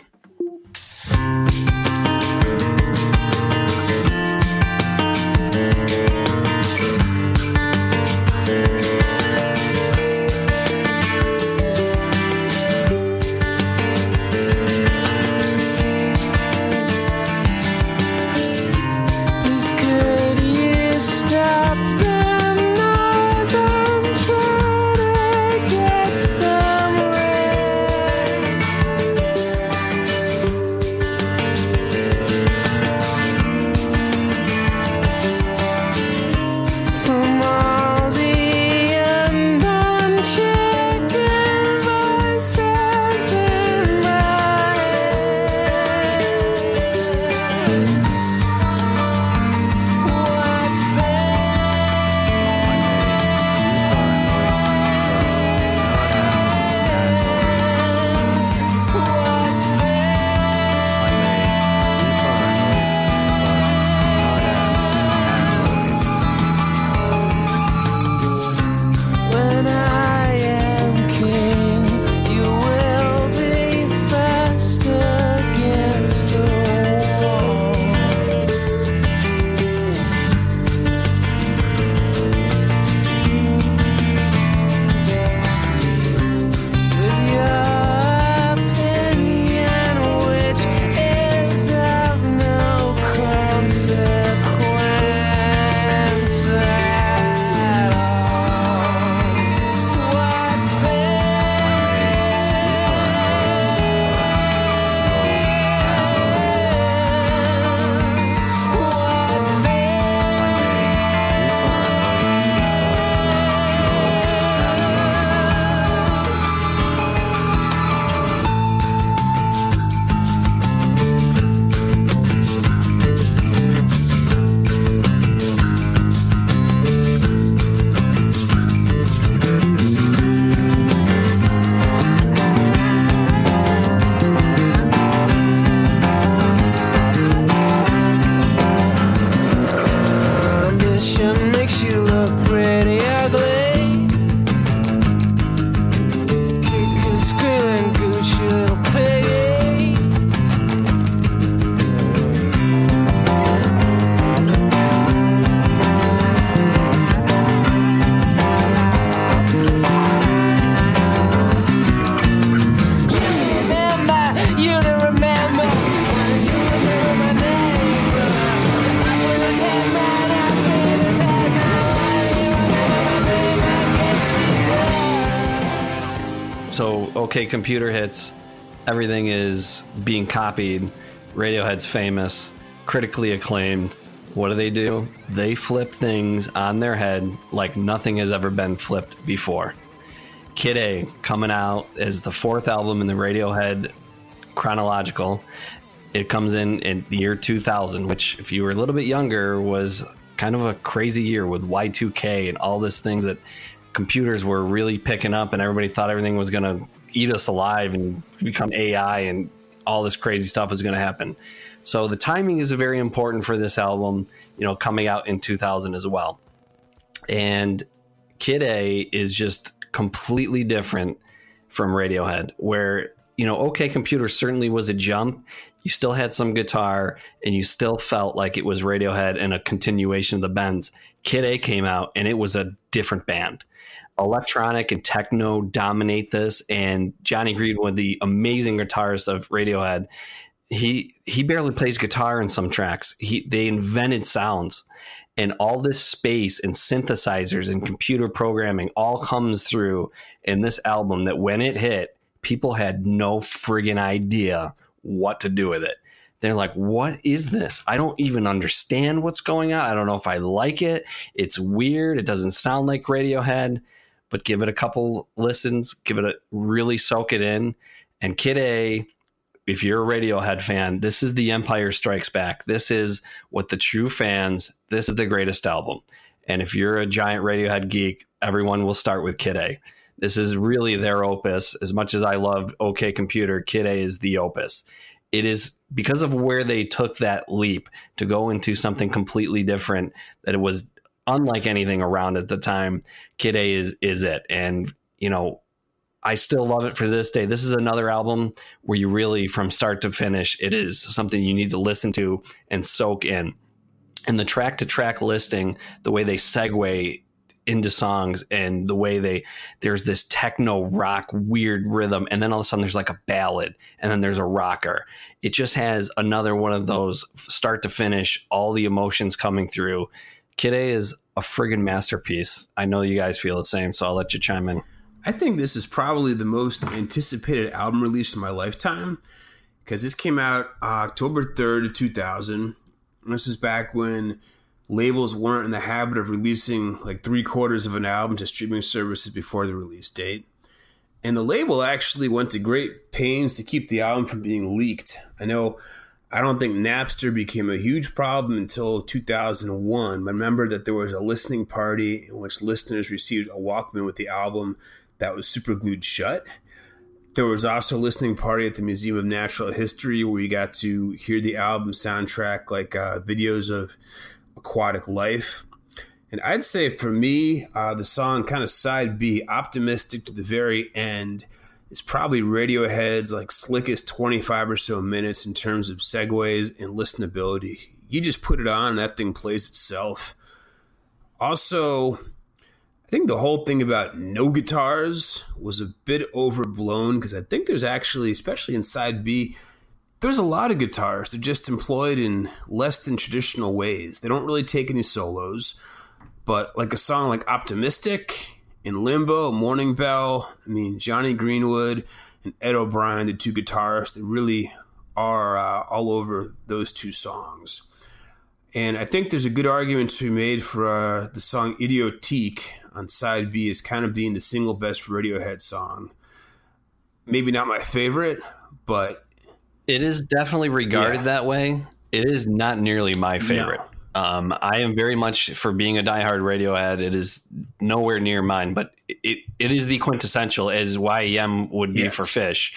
Okay, computer hits. Everything is being copied. Radiohead's famous, critically acclaimed. What do they do? They flip things on their head like nothing has ever been flipped before. Kid A coming out as the fourth album in the Radiohead chronological. It comes in in the year 2000, which, if you were a little bit younger, was kind of a crazy year with Y2K and all these things that computers were really picking up, and everybody thought everything was going to eat us alive and become AI, and all this crazy stuff is going to happen. So the timing is very important for this album, you know, coming out in 2000 as well. And Kid A is just completely different from Radiohead, where, you know, OK Computer certainly was a jump. You still had some guitar and you still felt like it was Radiohead and a continuation of the Bends. Kid A came out and it was a different band. Electronic and techno dominate this, and Jonny Greenwood, the amazing guitarist of Radiohead, he he barely plays guitar in some tracks. He they invented sounds and all this space and synthesizers and computer programming all comes through in this album that when it hit, people had no friggin' idea what to do with it. They're like, what is this? I don't even understand what's going on. I don't know if I like it. It's weird. It doesn't sound like Radiohead, but give it a couple listens, give it a really soak it in. And Kid A, if you're a Radiohead fan, this is the Empire Strikes Back. This is what the true fans, this is the greatest album. And if you're a giant Radiohead geek, everyone will start with Kid A. This is really their opus. As much as I love OK Computer, Kid A is the opus. It is because of where they took that leap to go into something completely different that it was unlike anything around at the time. Kid A is is it, and you know, I still love it for this day. This is another album where you really, from start to finish, it is something you need to listen to and soak in. And the track to track listing, the way they segue into songs and the way they there's this techno rock weird rhythm and then all of a sudden there's like a ballad and then there's a rocker it just has another one of those start to finish all the emotions coming through kid a is a friggin masterpiece i know you guys feel the same so i'll let you chime in I think this is probably the most anticipated album release in my lifetime because this came out October 3rd 2000. And this is back when labels weren't in the habit of releasing like three quarters of an album to streaming services before the release date. And the label actually went to great pains to keep the album from being leaked. I know I don't think Napster became a huge problem until 2001. But remember that there was a listening party in which listeners received a Walkman with the album that was super glued shut. There was also a listening party at the Museum of Natural History where you got to hear the album soundtrack, like uh, videos of aquatic life. And I'd say for me, uh, the song kind of side B, optimistic to the very end, is probably Radiohead's like slickest 25 or so minutes in terms of segues and listenability. You just put it on, that thing plays itself. Also, I think the whole thing about no guitars was a bit overblown because I think there's actually, especially in side B, there's a lot of guitars. They're just employed in less than traditional ways. They don't really take any solos, but like a song like Optimistic, In Limbo, Morning Bell, I mean, Jonny Greenwood and Ed O'Brien, the two guitarists, they really are uh, all over those two songs. And I think there's a good argument to be made for uh, the song Idioteque on side B as kind of being the single best Radiohead song. Maybe not my favorite, but It is definitely regarded Yeah. that way. It is not nearly my favorite. Um, I am very much for being a diehard Radiohead. It is nowhere near mine, but it it is the quintessential as YEM would be Yes. for Phish.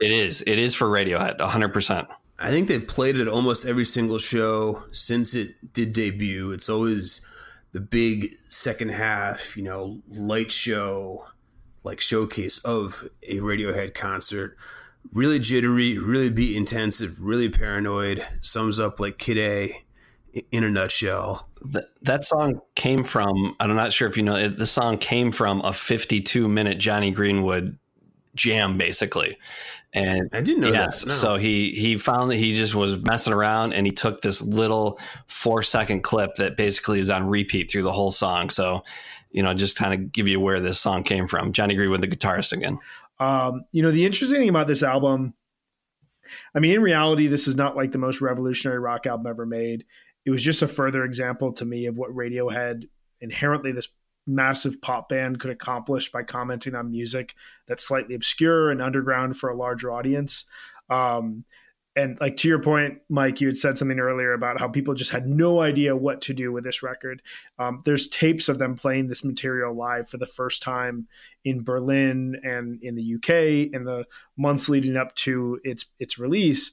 It is. It is for Radiohead, hundred percent. I think they played it almost every single show since it did debut. It's always the big second half, you know, light show, like showcase of a Radiohead concert. Really jittery, really beat intensive, really paranoid. Sums up like Kid A in a nutshell. That that song came from. I'm not sure if you know. It, the song came from a 52 minute Jonny Greenwood jam, basically. And I didn't know yes, that. No. so he he found that he just was messing around, and he took this little four second clip that basically is on repeat through the whole song. So, you know, just kind of give you where this song came from. Jonny Greenwood, the guitarist, again. Um, you know, the interesting thing about this album, I mean, in reality, this is not like the most revolutionary rock album ever made. It was just a further example to me of what Radiohead, inherently this massive pop band, could accomplish by commenting on music that's slightly obscure and underground for a larger audience. Um, and like to your point, Mike, you had said something earlier about how people just had no idea what to do with this record. Um, there's tapes of them playing this material live for the first time in Berlin and in the UK in the months leading up to its its release.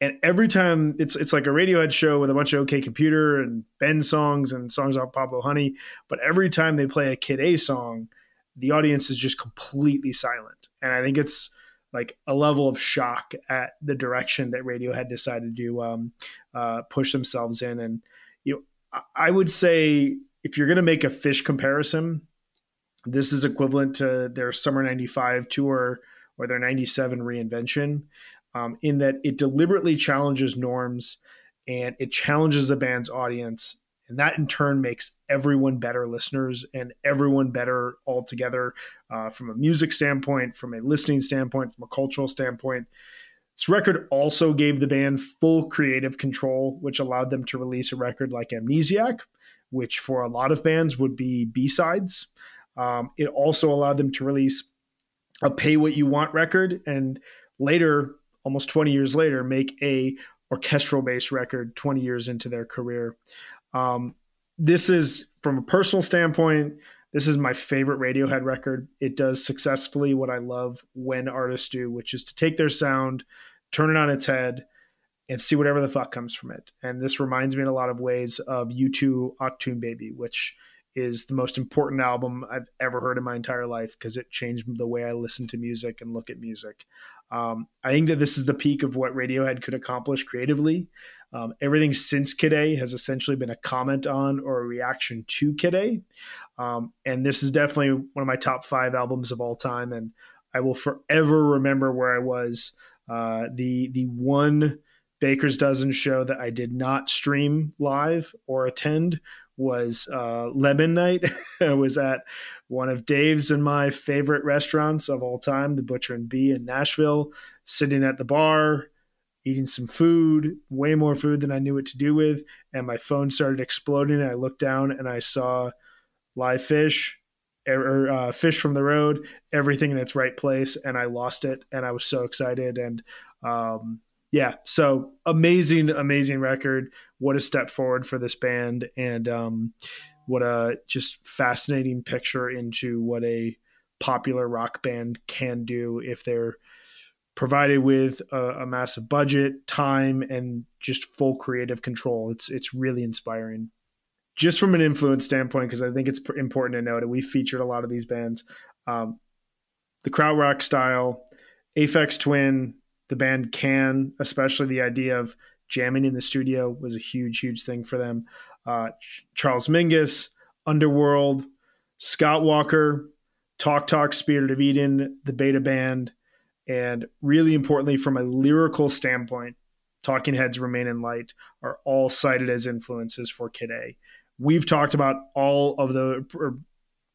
And every time it's it's like a Radiohead show with a bunch of OK Computer and Ben songs and songs off Pablo Honey, but every time they play a Kid A song, the audience is just completely silent. And I think it's like a level of shock at the direction that Radiohead decided to um, uh, push themselves in. And you know, I- I would say if you're going to make a Phish comparison, this is equivalent to their summer 95 tour or their 97 reinvention um, in that it deliberately challenges norms and it challenges the band's audience. And that in turn makes everyone better listeners and everyone better altogether uh, from a music standpoint from a listening standpoint from a cultural standpoint. This record also gave the band full creative control which allowed them to release a record like amnesiac which for a lot of bands would be b-sides. Um, it also allowed them to release a pay what you want record and later almost 20 years later make a orchestral based record 20 years into their career um, this is from a personal standpoint this is my favorite radiohead record it does successfully what i love when artists do which is to take their sound turn it on its head and see whatever the fuck comes from it. And this reminds me in a lot of ways of U2 Achtung Baby, which is the most important album I've ever heard in my entire life because it changed the way I listen to music and look at music. Um, I think that this is the peak of what Radiohead could accomplish creatively. Um, everything since Kid A has essentially been a comment on or a reaction to Kid A. Um, and this is definitely one of my top five albums of all time. And I will forever remember where I was. Uh, the the one Baker's Dozen show that I did not stream live or attend was uh, Lemon Night. I was at one of Dave's and my favorite restaurants of all time, the Butcher and Bee in Nashville, sitting at the bar, eating some food, way more food than I knew what to do with. And my phone started exploding. I looked down and I saw live Phish or uh, Phish from the road, everything in its right place. And I lost it. And I was so excited. And, um, yeah, so amazing, amazing record. What a step forward for this band, and um, what a just fascinating picture into what a popular rock band can do if they're provided with a, a massive budget, time, and just full creative control. It's it's really inspiring. Just from an influence standpoint, because I think it's important to note, that we featured a lot of these bands. Um, the krautrock style, Aphex Twin, the band Can, especially the idea of jamming in the studio was a huge, huge thing for them. Uh, Charles Mingus, Underworld, Scott Walker, Talk Talk, Spirit of Eden, the Beta Band, and really importantly, from a lyrical standpoint, Talking Heads Remain in Light are all cited as influences for Kid A. We've talked about all of the,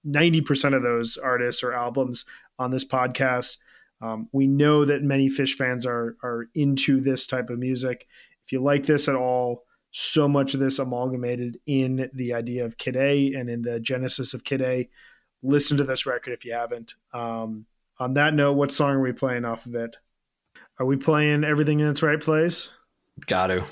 90% of those artists or albums on this podcast. Um, we know that many Phish fans are are into this type of music. If you like this at all, so much of this amalgamated in the idea of Kid A and in the genesis of Kid A. Listen to this record if you haven't. Um, on that note, what song are we playing off of it? Are we playing everything in its right place? Got to.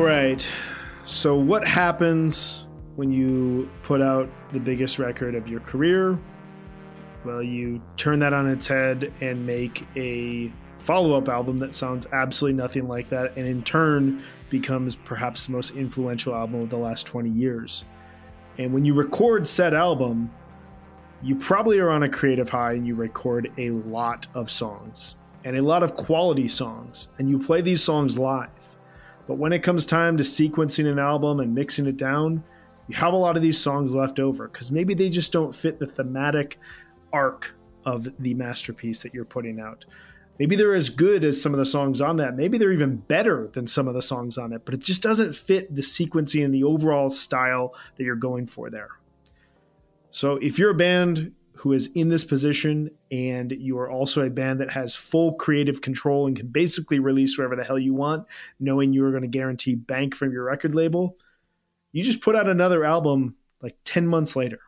Right. So, what happens when you put out the biggest record of your career? Well, you turn that on its head and make a follow up album that sounds absolutely nothing like that, and in turn becomes perhaps the most influential album of the last 20 years. And when you record said album, you probably are on a creative high and you record a lot of songs and a lot of quality songs, and you play these songs live. But when it comes time to sequencing an album and mixing it down, you have a lot of these songs left over because maybe they just don't fit the thematic arc of the masterpiece that you're putting out. Maybe they're as good as some of the songs on that. Maybe they're even better than some of the songs on it, but it just doesn't fit the sequencing and the overall style that you're going for there. So if you're a band who is in this position and you are also a band that has full creative control and can basically release whatever the hell you want, knowing you're going to guarantee bank from your record label, you just put out another album like 10 months later.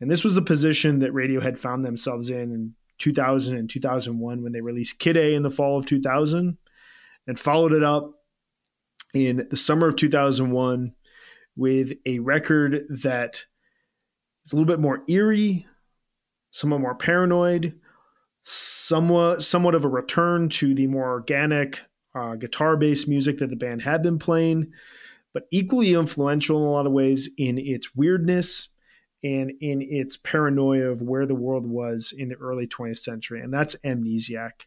And this was a position that Radiohead found themselves in in 2000 and 2001 when they released Kid A in the fall of 2000 and followed it up in the summer of 2001 with a record that is a little bit more eerie, somewhat more paranoid, somewhat somewhat of a return to the more organic uh, guitar-based music that the band had been playing, but equally influential in a lot of ways in its weirdness and in its paranoia of where the world was in the early 20th century, and that's Amnesiac.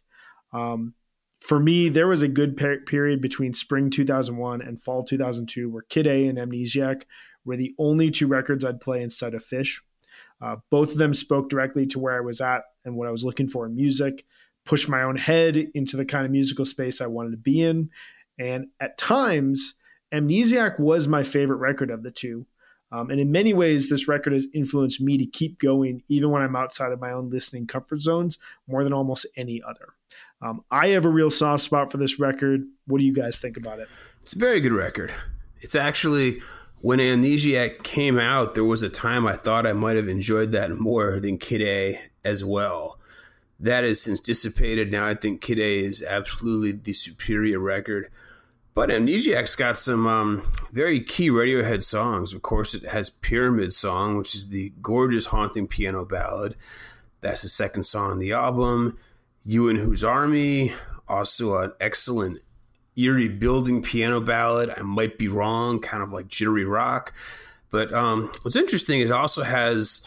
Um, for me, there was a good per- period between spring 2001 and fall 2002 where Kid A and Amnesiac were the only two records I'd play instead of Phish. Uh, both of them spoke directly to where I was at and what I was looking for in music, pushed my own head into the kind of musical space I wanted to be in. And at times, Amnesiac was my favorite record of the two. Um, and in many ways, this record has influenced me to keep going, even when I'm outside of my own listening comfort zones, more than almost any other. Um, I have a real soft spot for this record. What do you guys think about it? It's a very good record. It's actually when Amnesiac came out, there was a time I thought I might have enjoyed that more than Kid A as well. That has since dissipated. Now I think Kid A is absolutely the superior record. But Amnesiac's got some um, very key Radiohead songs. Of course, it has Pyramid Song, which is the gorgeous, haunting piano ballad. That's the second song on the album. You and Whose Army, also an excellent eerie building piano ballad. I might be wrong, kind of like jittery rock. But um, what's interesting, it also has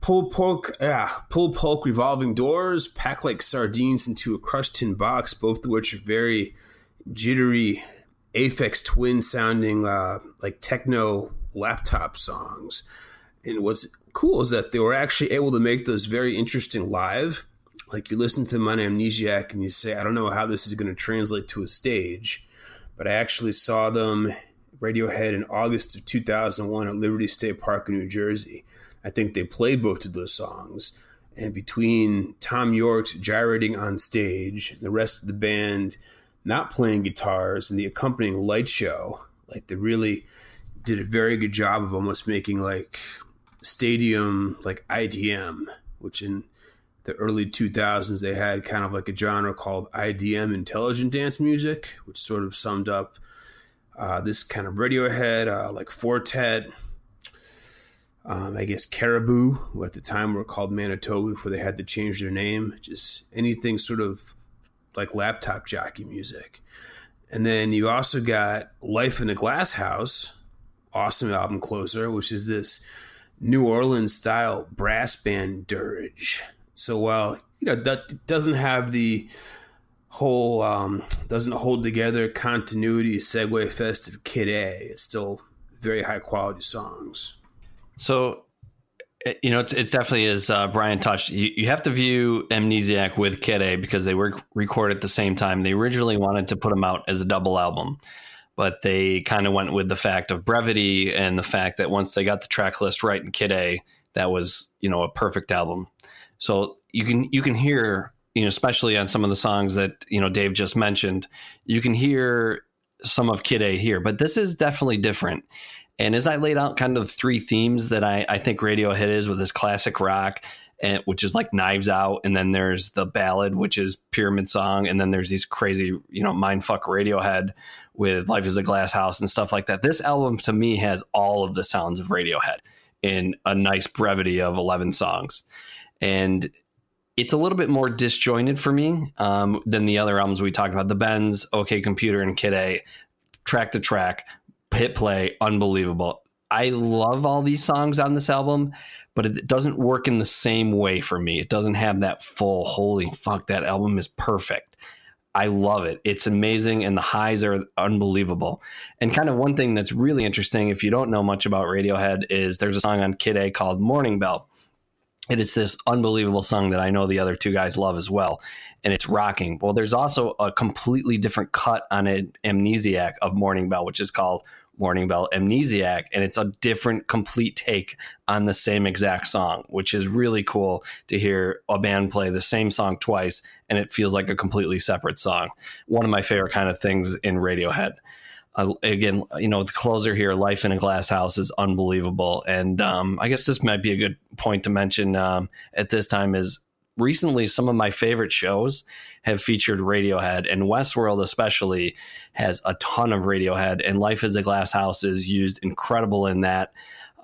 pull pork, yeah, pull polk revolving doors, pack like sardines into a crushed tin box, both of which are very jittery, Aphex Twin sounding uh, like techno laptop songs. And what's cool is that they were actually able to make those very interesting live. Like you listen to them on Amnesiac and you say, I don't know how this is going to translate to a stage, but I actually saw them Radiohead in August of 2001 at Liberty State Park in New Jersey. I think they played both of those songs. And between Thom Yorke's gyrating on stage the rest of the band not playing guitars and the accompanying light show, like they really did a very good job of almost making like stadium like IDM, which in the early 2000s they had kind of like a genre called IDM intelligent dance music, which sort of summed up uh, this kind of Radiohead, uh, like Four Tet, um, I guess Caribou, who at the time were called Manitoba before they had to change their name. Just anything sort of like laptop jockey music. And then you also got Life in a Glass House, awesome album closer, which is this New Orleans style brass band dirge. So while you know that doesn't have the whole um, doesn't hold together continuity segue festive kid A, it's still very high quality songs. So, you know, it's, it's definitely as uh, Brian touched. You, you have to view Amnesiac with Kid A because they were recorded at the same time. They originally wanted to put them out as a double album, but they kind of went with the fact of brevity and the fact that once they got the track list right in Kid A, that was you know a perfect album. So you can you can hear you know especially on some of the songs that you know Dave just mentioned, you can hear some of Kid A here, but this is definitely different. And as I laid out kind of the three themes that I, I think Radiohead is with this classic rock and which is like Knives Out, and then there's the ballad, which is Pyramid Song, and then there's these crazy, you know, mindfuck Radiohead with Life Is a Glass House and stuff like that. This album to me has all of the sounds of Radiohead in a nice brevity of 11 songs, and it's a little bit more disjointed for me um, than the other albums we talked about. The Bends, OK Computer, and Kid A, track to track, hit play, unbelievable. I love all these songs on this album, but it doesn't work in the same way for me. It doesn't have that full, holy fuck, that album is perfect. I love it. It's amazing, and the highs are unbelievable. And kind of one thing that's really interesting, if you don't know much about Radiohead, is there's a song on Kid A called Morning Bell. And it's this unbelievable song that I know the other two guys love as well. And it's rocking. Well, there's also a completely different cut on an Amnesiac of Morning Bell, which is called Morning Bell Amnesiac. And it's a different, complete take on the same exact song, which is really cool to hear a band play the same song twice and it feels like a completely separate song. One of my favorite kind of things in Radiohead. Uh, again, you know, the closer here, "Life in a Glass House" is unbelievable, and um, I guess this might be a good point to mention um, at this time is recently some of my favorite shows have featured Radiohead, and Westworld especially has a ton of Radiohead, and "Life is a Glass House" is used incredible in that.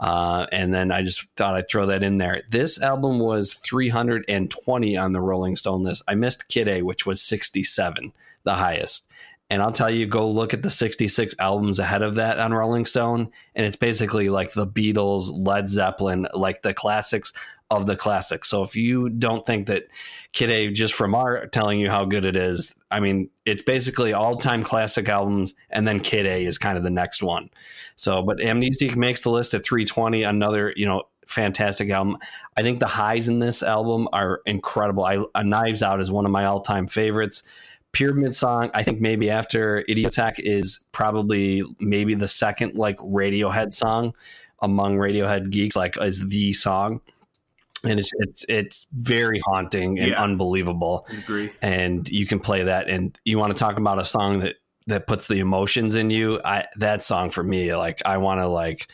Uh, and then I just thought I'd throw that in there. This album was 320 on the Rolling Stone list. I missed Kid A, which was 67, the highest. And I'll tell you, go look at the 66 albums ahead of that on Rolling Stone. And it's basically like the Beatles, Led Zeppelin, like the classics of the classics. So if you don't think that Kid A, just from our telling you how good it is, I mean, it's basically all time classic albums. And then Kid A is kind of the next one. So, but Amnesiac makes the list at 320, another, you know, fantastic album. I think the highs in this album are incredible. I, Knives Out is one of my all time favorites. Pyramid Song, I think maybe after Idioteque is probably maybe the second like Radiohead song among Radiohead geeks, like is the song. And it's it's it's very haunting and Yeah. unbelievable. I agree. And you can play that and you want to talk about a song that that puts the emotions in you. I that song for me, like I want to like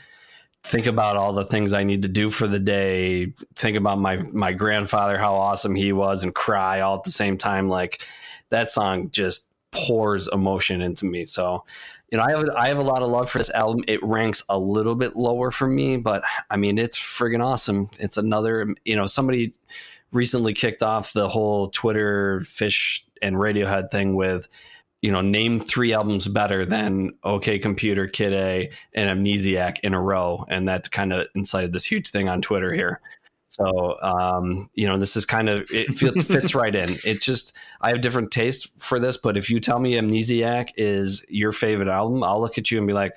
think about all the things I need to do for the day, think about my my grandfather, how awesome he was, and cry all at the same time. Like that song just pours emotion into me. So, you know, I have I have a lot of love for this album. It ranks a little bit lower for me, but I mean, it's friggin' awesome. It's another, you know, somebody recently kicked off the whole Twitter Phish and Radiohead thing with you know, name three albums better than OK Computer, Kid A, and Amnesiac in a row, and that kind of incited this huge thing on Twitter here. So, um, you know, this is kind of it fits, fits right in. It's just I have different tastes for this, but if you tell me Amnesiac is your favorite album, I'll look at you and be like,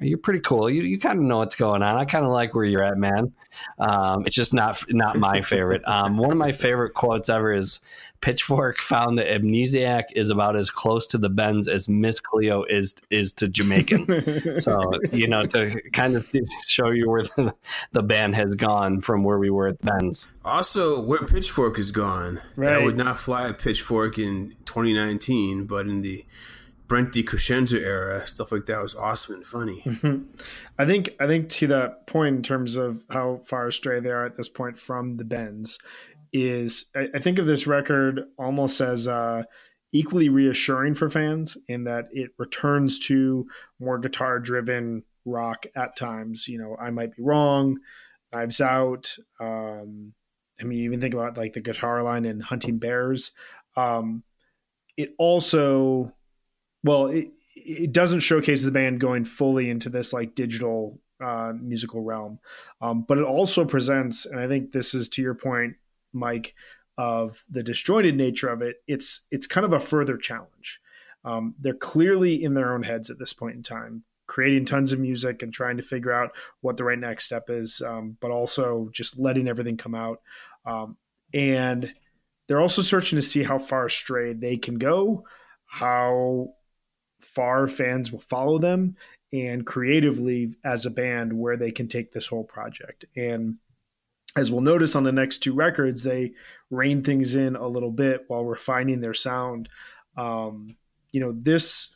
"You're pretty cool. You you kind of know what's going on. I kind of like where you're at, man." Um, it's just not not my favorite. Um, one of my favorite quotes ever is Pitchfork found that Amnesiac is about as close to the Bends as Miss Cleo is is to Jamaican. so you know to kind of show you where the, the band has gone from where we were at Bends. Also, where Pitchfork is gone. That would not fly at Pitchfork in 2019, but in the Brent DiCrescenzo era, stuff like that was awesome and funny. Mm-hmm. I think I think to that point in terms of how far astray they are at this point from the Bends is I, I think of this record almost as uh, equally reassuring for fans in that it returns to more guitar driven rock at times. You know, I might be wrong, Knives Out. Um, I mean, even think about like the guitar line in Hunting Bears. Um, it also, well, it, it doesn't showcase the band going fully into this like digital uh, musical realm, um, but it also presents, and I think this is to your point, Mike, of the disjointed nature of it. It's it's kind of a further challenge. Um, they're clearly in their own heads at this point in time, creating tons of music and trying to figure out what the right next step is, um, but also just letting everything come out. Um, and they're also searching to see how far astray they can go, how far fans will follow them, and creatively as a band where they can take this whole project. And as we'll notice on the next two records, they rein things in a little bit while refining their sound. Um, you know, this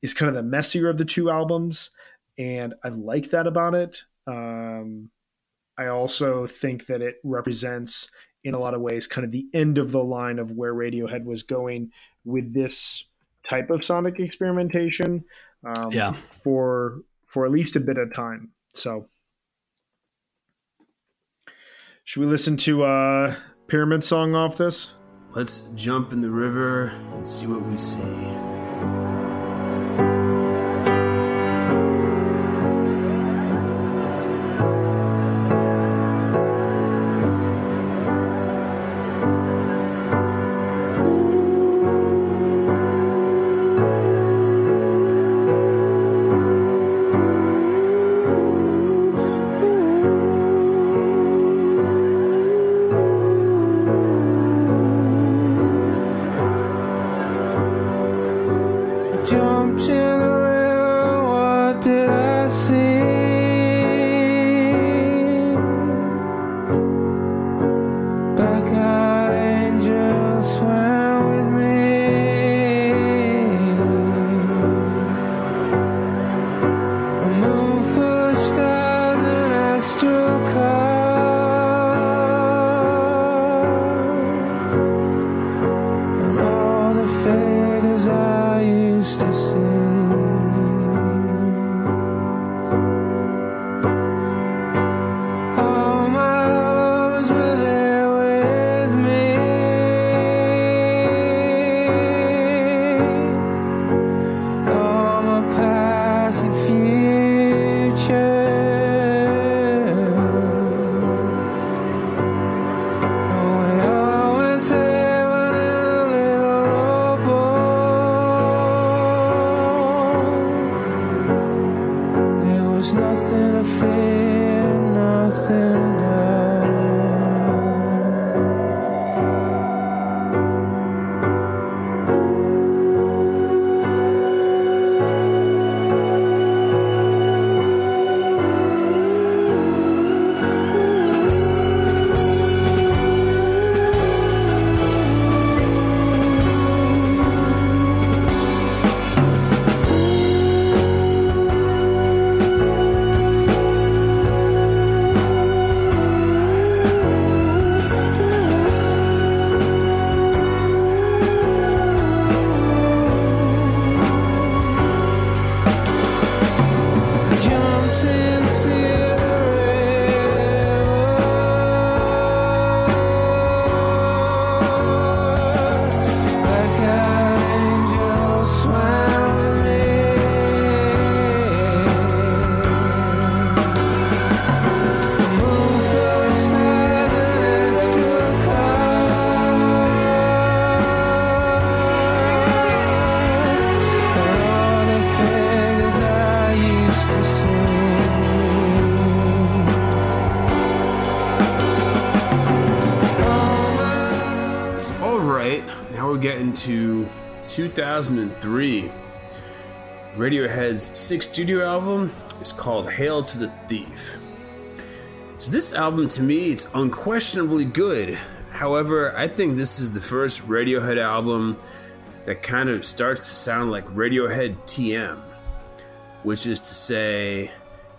is kind of the messier of the two albums, and I like that about it. Um, I also think that it represents in a lot of ways kind of the end of the line of where Radiohead was going with this type of sonic experimentation. Um, Yeah. For for at least a bit of time. So, should we listen to uh, Pyramid Song off this? Let's jump in the river and see what we see. To the Thief. So, this album to me, it's unquestionably good. However, I think this is the first Radiohead album that kind of starts to sound like Radiohead TM, which is to say,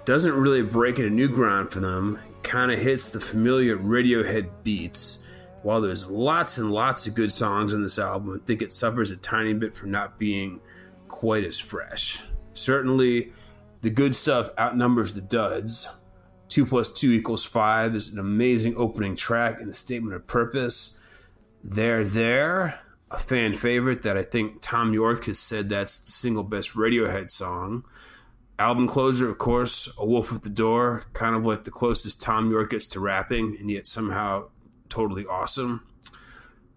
doesn't really break into new ground for them, kind of hits the familiar Radiohead beats. While there's lots and lots of good songs on this album, I think it suffers a tiny bit from not being quite as fresh. Certainly, the good stuff outnumbers the duds. 2 plus 2 equals 5 is an amazing opening track and a statement of purpose. There, There, a fan favorite that I think Thom Yorke has said that's the single best Radiohead song. Album closer, of course, A Wolf at the Door, kind of like the closest Thom Yorke gets to rapping, and yet somehow totally awesome.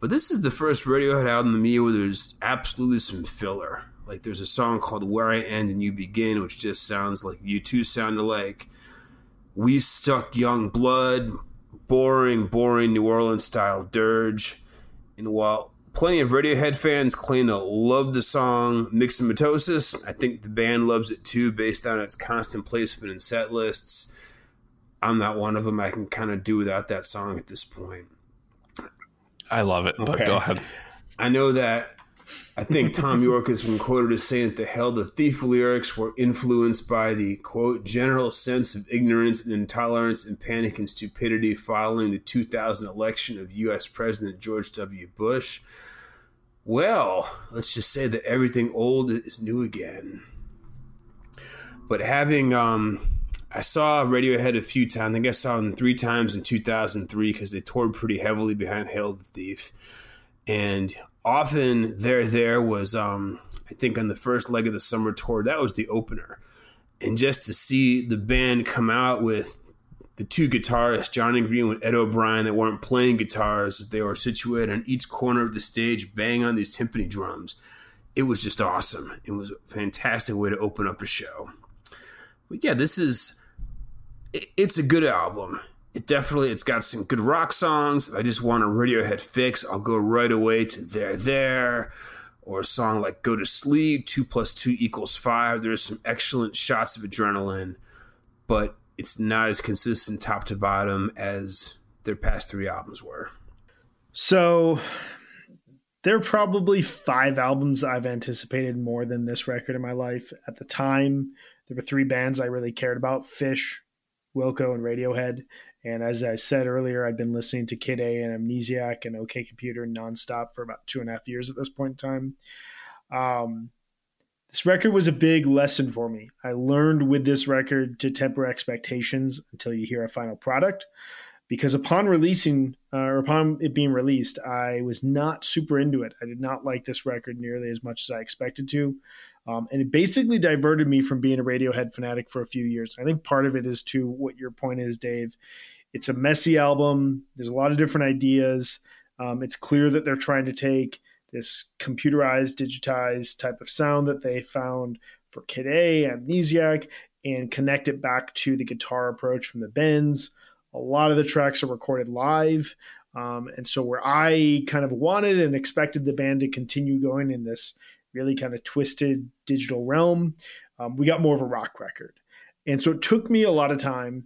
But this is the first Radiohead album to me where there's absolutely some filler. Like there's a song called Where I End and You Begin, which just sounds like U2 sound alike. We Suck Young Blood, boring, boring New Orleans style dirge. And while plenty of Radiohead fans claim to love the song Myxomatosis, I think the band loves it too based on its constant placement in set lists. I'm not one of them. I can kind of do without that song at this point. I love it, but Okay. go ahead. I know that I think Thom Yorke has been quoted as saying that the Hail the Thief lyrics were influenced by the quote general sense of ignorance and intolerance and panic and stupidity following the 2000 election of U.S. President George W. Bush. Well, let's just say that everything old is new again. But having, um, I saw Radiohead a few times. I think I saw them three times in 2003 because they toured pretty heavily behind Hail the Thief. And often there, there was, um, I think on the first leg of the summer tour, that was the opener. And just to see the band come out with the two guitarists, Johnny Green and Ed O'Brien, that weren't playing guitars, they were situated on each corner of the stage, banging on these timpani drums. It was just awesome. It was a fantastic way to open up a show. But yeah, this is it's a good album. It definitely it's got some good rock songs. If I just want a Radiohead fix, I'll go right away to There There or a song like Go to Sleep, two plus two equals five. There's some excellent shots of adrenaline, but it's not as consistent top to bottom as their past three albums were. So there are probably five albums I've anticipated more than this record in my life. At the time, there were three bands I really cared about Phish, Wilco, and Radiohead. And as I said earlier, I'd been listening to Kid A and Amnesiac and OK Computer nonstop for about two and a half years at this point in time. Um, this record was a big lesson for me. I learned with this record to temper expectations until you hear a final product because upon releasing uh, or upon it being released, I was not super into it. I did not like this record nearly as much as I expected to. Um, and it basically diverted me from being a Radiohead fanatic for a few years. I think part of it is to what your point is, Dave. It's a messy album. There's a lot of different ideas. Um, it's clear that they're trying to take this computerized, digitized type of sound that they found for Kid A, Amnesiac, and connect it back to the guitar approach from the Bends. A lot of the tracks are recorded live. Um, and so, where I kind of wanted and expected the band to continue going in this really kind of twisted digital realm, um, we got more of a rock record. And so, it took me a lot of time.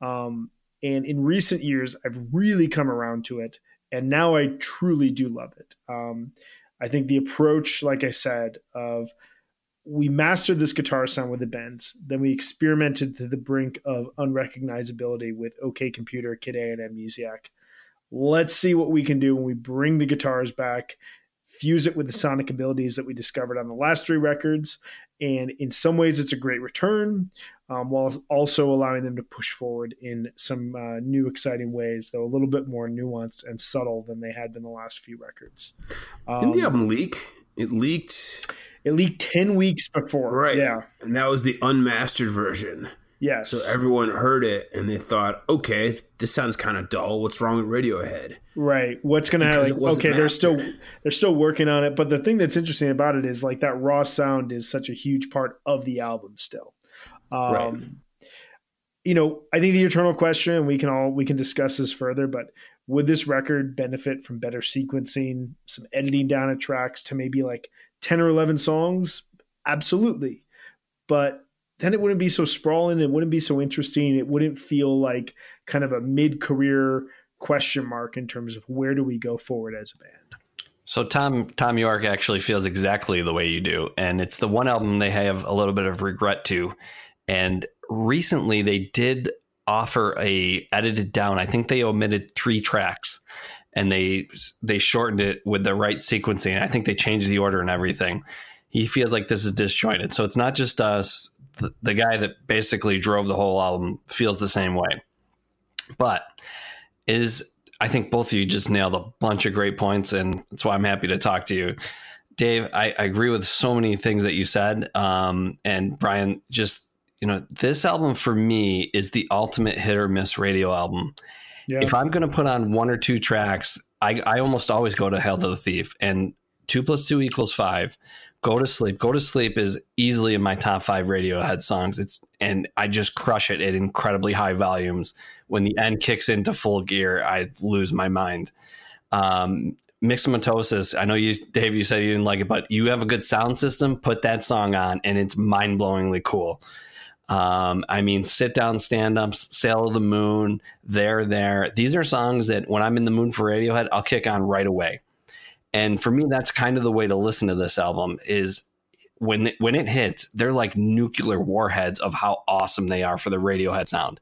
Um, and in recent years, I've really come around to it. And now I truly do love it. Um, I think the approach, like I said, of we mastered this guitar sound with the bends. Then we experimented to the brink of unrecognizability with OK Computer, Kid A, and Amnesiac. Let's see what we can do when we bring the guitars back, fuse it with the sonic abilities that we discovered on the last three records. And in some ways, it's a great return, um, while also allowing them to push forward in some uh, new, exciting ways, though a little bit more nuanced and subtle than they had been the last few records. Didn't the Um, album leak? It leaked, it leaked 10 weeks before. right? Yeah. and that was the unmastered version. Yes. So everyone heard it and they thought, okay, this sounds kind of dull. What's wrong with Radiohead? Right. What's going to Because happen? wasn't okay, they're still they're still working on it, but the thing that's interesting about it is like that raw sound is such a huge part of the album still. Um, Right. You know, I think the eternal question, we can all we can discuss this further, but would this record benefit from better sequencing, some editing down of tracks to maybe like ten or eleven songs? Absolutely, but then it wouldn't be so sprawling. It wouldn't be so interesting. It wouldn't feel like kind of a mid-career question mark in terms of where do we go forward as a band. So Tom Thom Yorke actually feels exactly the way you do, and it's the one album they have a little bit of regret to. And recently, they did offer a edited down. I think they omitted three tracks, and they they shortened it with the right sequencing. I think they changed the order and everything. He feels like this is disjointed, so it's not just us. The, the guy that basically drove the whole album feels the same way, but is I think both of you just nailed a bunch of great points, and that's why I'm happy to talk to you. Dave, I, I agree with so many things that you said. Um, and Brian, just, you know, this album for me is the ultimate hit or miss radio album. Yeah. If I'm going to put on one or two tracks, I, I almost always go to Hail to the Thief. And two plus two equals five. Go to Sleep. Go to Sleep is easily in my top five Radiohead songs. It's and I just crush it at incredibly high volumes. When the end kicks into full gear, I lose my mind. Um, Myxomatosis. I know you, Dave. You said you didn't like it, but you have a good sound system. Put that song on, and it's mind blowingly cool. Um, I mean, sit down, stand ups, Sail to the Moon, there, there. These are songs that when I'm in the mood for Radiohead, I'll kick on right away. And for me, that's kind of the way to listen to this album is when it, when it hits, they're like nuclear warheads of how awesome they are for the Radiohead sound.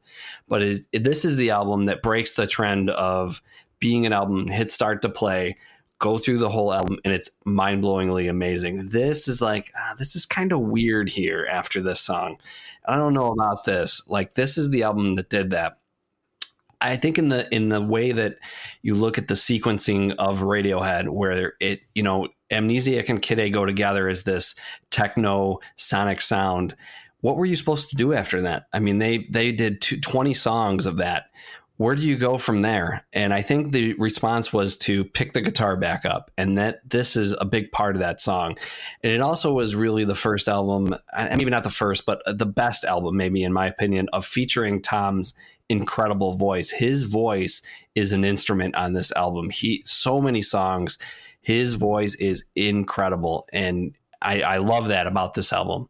But this is the album that breaks the trend of being an album hit start to play, go through the whole album, and it's mind blowingly amazing. This is like ah, this is kind of weird here after this song. I don't know about this. Like this is the album that did that. I think in the in the way that you look at the sequencing of Radiohead, where it you know Amnesiac and Kid A go together as this techno sonic sound. What were you supposed to do after that? I mean, they they did two, 20 songs of that where do you go from there? And I think the response was to pick the guitar back up, and that this is a big part of that song. And it also was really the first album, maybe not the first, but the best album, maybe in my opinion, of featuring Thom's incredible voice. His voice is an instrument on this album. He so many songs, his voice is incredible, and I, I love that about this album.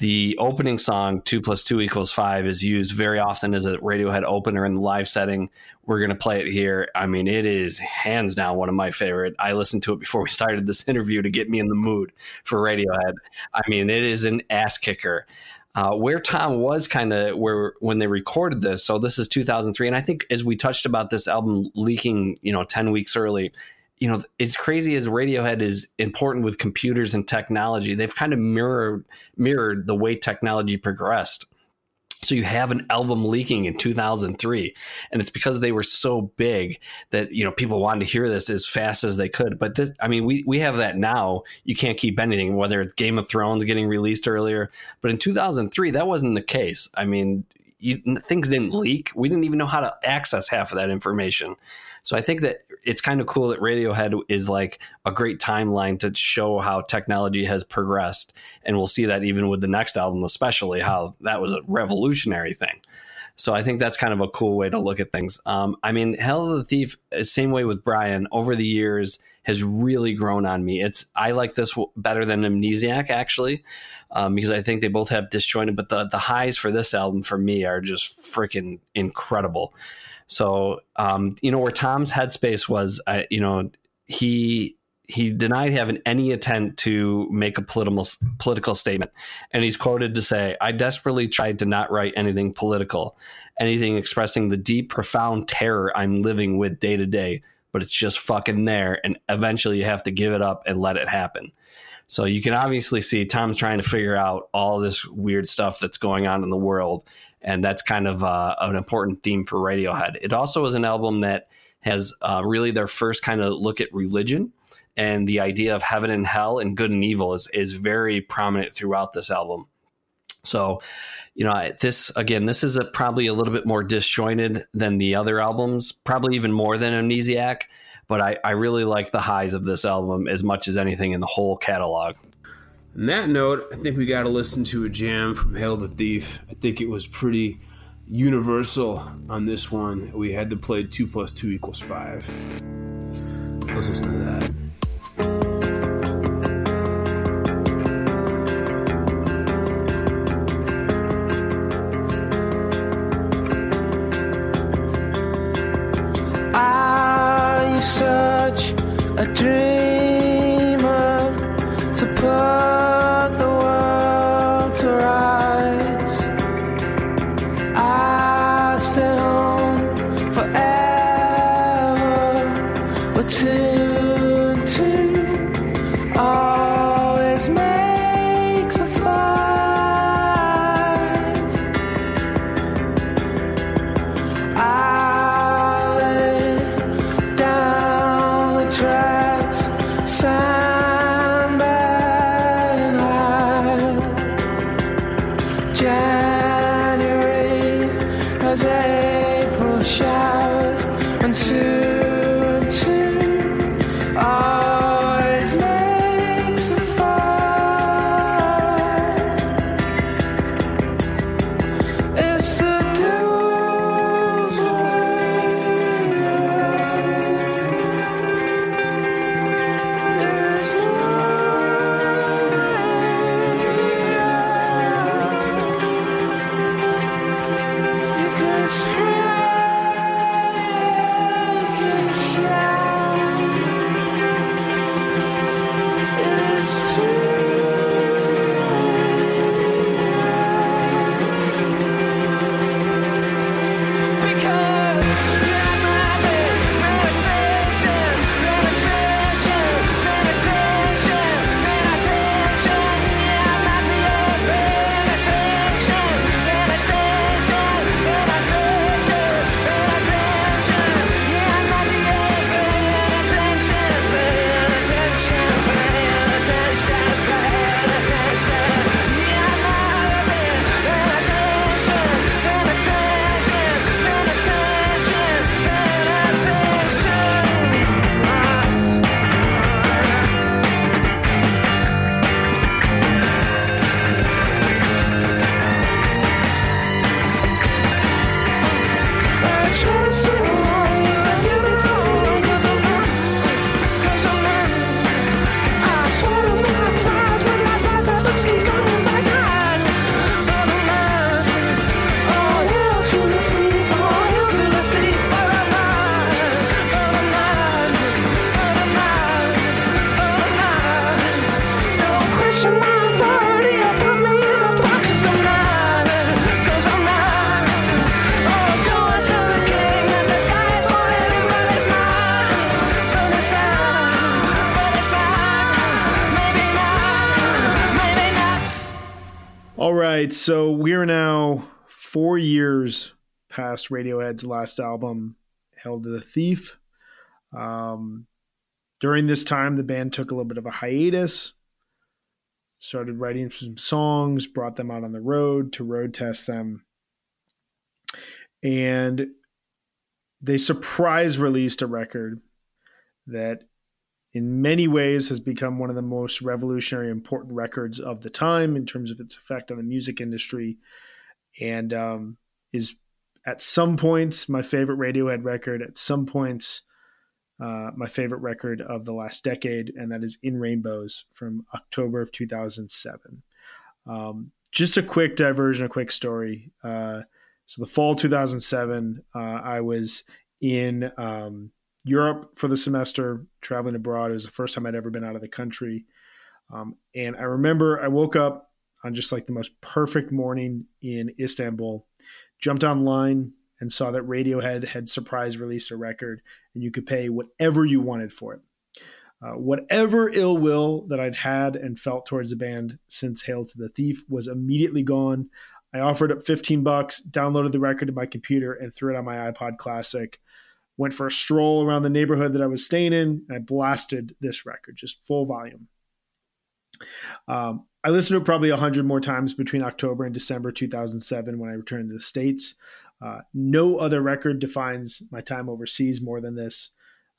The opening song two plus two equals five is used very often as a radiohead opener in the live setting. We're going to play it here. I mean it is hands down one of my favorite. I listened to it before we started this interview to get me in the mood for radiohead. I mean it is an ass kicker uh, where Thom was kind of where when they recorded this. So this is 2003, and I think as we touched about this album leaking, you know, 10 weeks early, you know, it's crazy as Radiohead is important with computers and technology. They've kind of mirrored mirrored the way technology progressed. So you have an album leaking in 2003, and it's because they were so big that you know people wanted to hear this as fast as they could. But this, I mean, we we have that now. You can't keep anything, whether it's Game of Thrones getting released earlier. But in 2003, that wasn't the case. I mean, you, things didn't leak. We didn't even know how to access half of that information. So I think that it's kind of cool that Radiohead is like a great timeline to show how technology has progressed, and we'll see that even with the next album, especially how that was a revolutionary thing. So I think that's kind of a cool way to look at things. Um, I mean, Hail to the Thief, uh, same way with Brian. Over the years, has really grown on me. It's I like this better than Amnesiac actually, um, because I think they both have disjointed. But the the highs for this album for me are just freaking incredible. So, um, you know, where Thom's headspace was, uh, you know, he he denied having any intent to make a political political statement, and he's quoted to say, "I desperately tried to not write anything political, anything expressing the deep, profound terror I'm living with day to day, but it's just fucking there, and eventually you have to give it up and let it happen." So you can obviously see Thom's trying to figure out all this weird stuff that's going on in the world, and that's kind of uh, an important theme for Radiohead. It also is an album that has uh, really their first kind of look at religion and the idea of heaven and hell and good and evil is is very prominent throughout this album. So, you know, this again, this is a, probably a little bit more disjointed than the other albums, probably even more than Amnesiac. But I, I really like the highs of this album as much as anything in the whole catalog. On that note, I think we got to listen to a jam from Hail the Thief. I think it was pretty universal on this one. We had to play 2 plus 2 equals 5. Let's listen to that. Are you such a dreamer right, so we're now four years past Radiohead's last album, Hail to the Thief. Um, during this time, the band took a little bit of a hiatus, started writing some songs, brought them out on the road to road test them, and they surprise released a record that in many ways has become one of the most revolutionary important records of the time in terms of its effect on the music industry. And um, is at some points my favorite radiohead record at some points uh, my favorite record of the last decade and that is in rainbows from october of 2007 um, just a quick diversion a quick story. Uh, so the fall 2007 uh, i was in um, Europe for the semester, traveling abroad. It was the first time I'd ever been out of the country. Um, and I remember I woke up on just like the most perfect morning in Istanbul, jumped online and saw that Radiohead had surprise released a record and you could pay whatever you wanted for it. Uh, whatever ill will that I'd had and felt towards the band since Hail to the Thief was immediately gone. I offered up 15 bucks, downloaded the record to my computer, and threw it on my iPod Classic went for a stroll around the neighborhood that I was staying in, and I blasted this record, just full volume. Um, I listened to it probably a hundred more times between October and December 2007 when I returned to the States. Uh, no other record defines my time overseas more than this.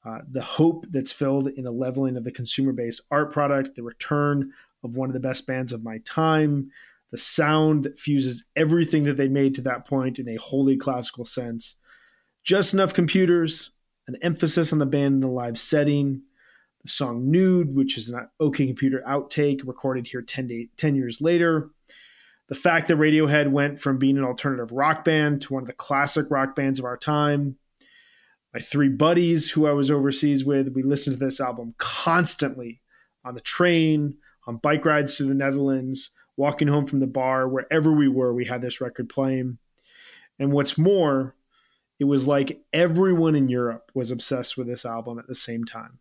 Uh, the hope that's filled in the leveling of the consumer based art product, the return of one of the best bands of my time, the sound that fuses everything that they made to that point in a wholly classical sense, just Enough Computers, an emphasis on the band in the live setting, the song Nude, which is an OK Computer outtake recorded here 10, to, 10 years later. The fact that Radiohead went from being an alternative rock band to one of the classic rock bands of our time. My three buddies who I was overseas with, we listened to this album constantly on the train, on bike rides through the Netherlands, walking home from the bar, wherever we were, we had this record playing. And what's more, it was like everyone in Europe was obsessed with this album at the same time.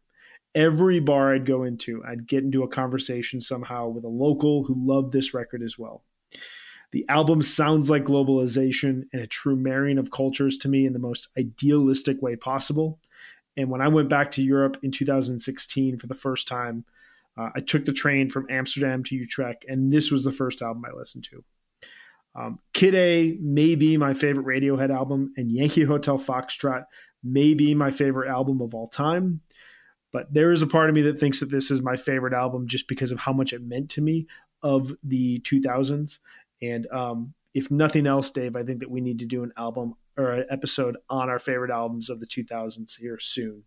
Every bar I'd go into, I'd get into a conversation somehow with a local who loved this record as well. The album sounds like globalization and a true marrying of cultures to me in the most idealistic way possible. And when I went back to Europe in 2016 for the first time, uh, I took the train from Amsterdam to Utrecht, and this was the first album I listened to. Um, Kid A may be my favorite Radiohead album, and Yankee Hotel Foxtrot may be my favorite album of all time. But there is a part of me that thinks that this is my favorite album just because of how much it meant to me of the 2000s. And um, if nothing else, Dave, I think that we need to do an album or an episode on our favorite albums of the 2000s here soon.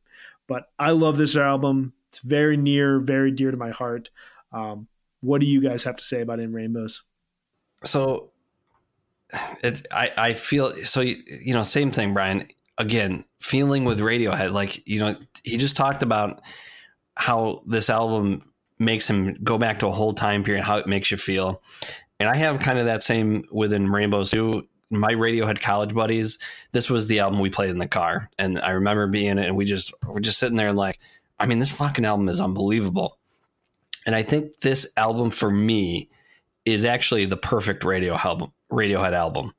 But I love this album. It's very near, very dear to my heart. Um, what do you guys have to say about In Rainbows? So it, I, I feel so you know same thing brian. Again feeling with radiohead like you know he just talked about how this album makes him go back to a whole time period how it makes you feel. And i have kind of that same within rainbows too. My radiohead college buddies this was the album we played in the car. And i remember being it and we just we're just sitting there and like i mean this fucking album is unbelievable. And i think this album for me is actually the perfect radio album Radiohead album.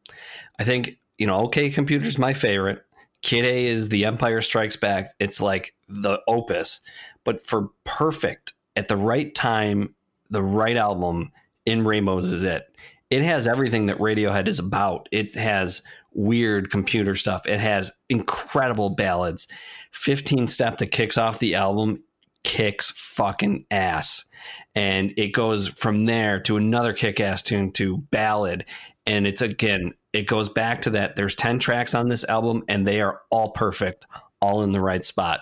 I think, you know, OK Computer's my favorite. Kid A is The Empire Strikes Back. It's like the opus. But for perfect, at the right time, the right album, In Rainbows is it. It has everything that Radiohead is about. It has weird computer stuff. It has incredible ballads. 15 Step that kicks off the album kicks fucking ass. And it goes from there to another kick ass tune to ballad and it's again it goes back to that there's 10 tracks on this album and they are all perfect all in the right spot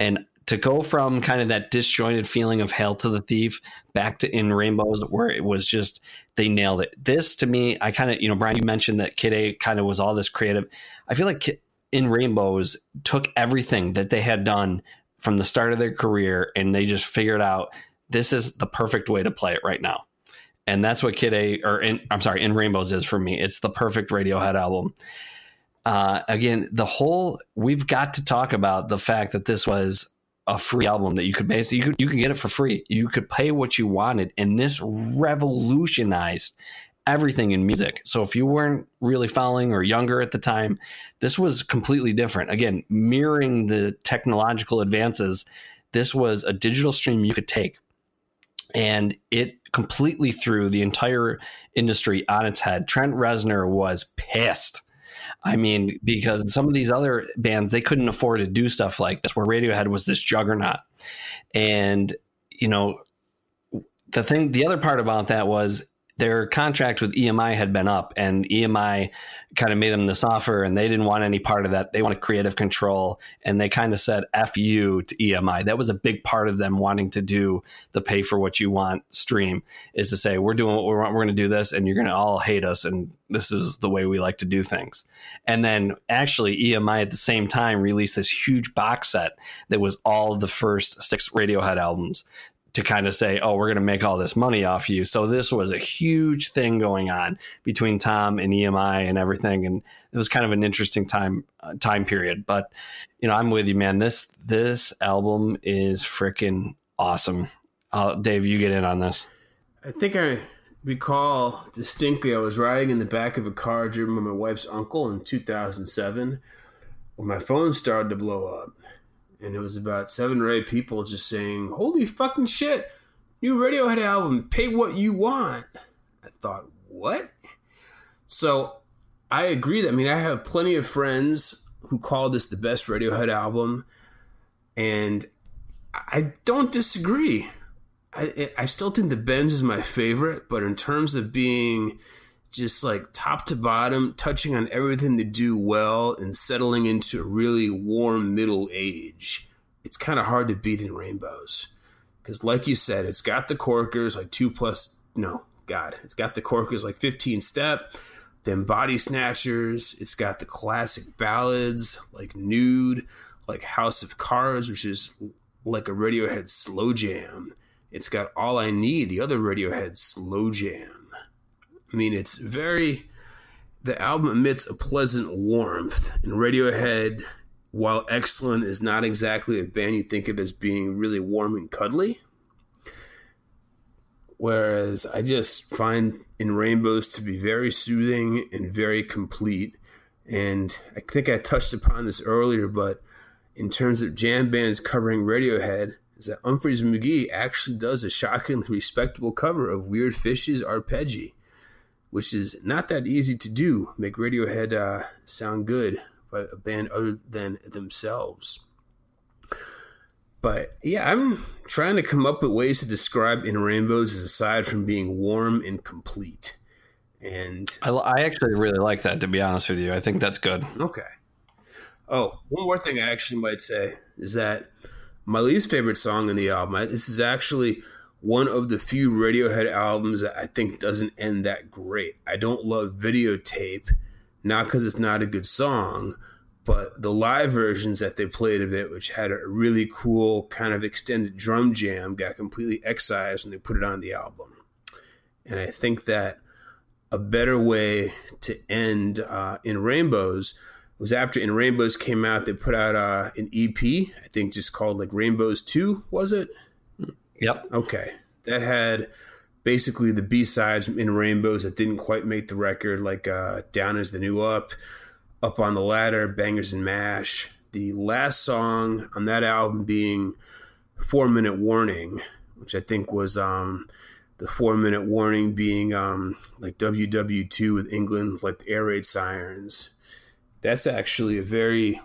and to go from kind of that disjointed feeling of Hail to the Thief back to In Rainbows, where it was just they nailed it. This to me, I kind of you know Brian, you mentioned that Kid A kind of was all this creative. I feel like In Rainbows took everything that they had done from the start of their career and they just figured out this is the perfect way to play it right now and that's what Kid A or in, I'm sorry, In Rainbows is for me. It's the perfect Radiohead album. Uh, again, the whole we've got to talk about the fact that this was a free album that you could basically you could you could get it for free. You could pay what you wanted, and this revolutionized everything in music. So if you weren't really following or younger at the time, this was completely different. Again, mirroring the technological advances, this was a digital stream you could take and it completely threw the entire industry on its head. Trent Reznor was pissed. I mean, because some of these other bands they couldn't afford to do stuff like this, where Radiohead was this juggernaut, and you know, the thing, the other part about that was their contract with EMI had been up, and EMI kind of made them this offer, and they didn't want any part of that. They wanted creative control, and they kind of said "f you" to EMI. That was a big part of them wanting to do the pay for what you want stream. Is to say we're doing what we want, we're going to do this, and you're going to all hate us, and this is the way we like to do things. And then actually, EMI at the same time released this huge box set that was all the first six Radiohead albums to kind of say, oh, we're going to make all this money off you. So this was a huge thing going on between Thom and EMI and everything, and it was kind of an interesting time uh, time period. But you know, I'm with you, man. This this album is freaking awesome. Uh, Dave, you get in on this. I think I recall distinctly I was riding in the back of a car driven by my wife's uncle in 2007 when my phone started to blow up. And it was about seven or eight people just saying, Holy fucking shit, new Radiohead album, pay what you want. I thought, What? So I agree that, I mean, I have plenty of friends who call this the best Radiohead album. And I don't disagree. I, I still think the Bends is my favorite, but in terms of being just like top to bottom, touching on everything to do well and settling into a really warm middle age, it's kind of hard to beat in Rainbows. Because, like you said, it's got the corkers, like two plus, no, God, it's got the corkers like 15 step, then body snatchers. It's got the classic ballads like Nude, like House of Cards, which is like a Radiohead slow jam. It's got All I Need, the other Radiohead slow jam. I mean, it's very. The album emits a pleasant warmth, and Radiohead, while excellent, is not exactly a band you think of as being really warm and cuddly. Whereas I just find in Rainbows to be very soothing and very complete. And I think I touched upon this earlier, but in terms of jam bands covering Radiohead, is that Umphrey's McGee actually does a shockingly respectable cover of Weird Fishes Arpeggi, which is not that easy to do. Make Radiohead uh, sound good by a band other than themselves. But yeah, I'm trying to come up with ways to describe In Rainbows as aside from being warm and complete. And I, I actually really like that. To be honest with you, I think that's good. Okay. Oh, one more thing I actually might say is that my least favorite song in the album, this is actually one of the few Radiohead albums that I think doesn't end that great. I don't love videotape, not because it's not a good song, but the live versions that they played of it, which had a really cool kind of extended drum jam, got completely excised when they put it on the album. And I think that a better way to end uh, in Rainbows was after In Rainbows came out, they put out uh, an EP, I think just called like Rainbows 2, was it? Yep. Okay. That had basically the B sides in Rainbows that didn't quite make the record, like uh, Down is the New Up, Up on the Ladder, Bangers and Mash. The last song on that album being Four Minute Warning, which I think was um, the four minute warning being um, like WW2 with England, like the air raid sirens. That's actually a very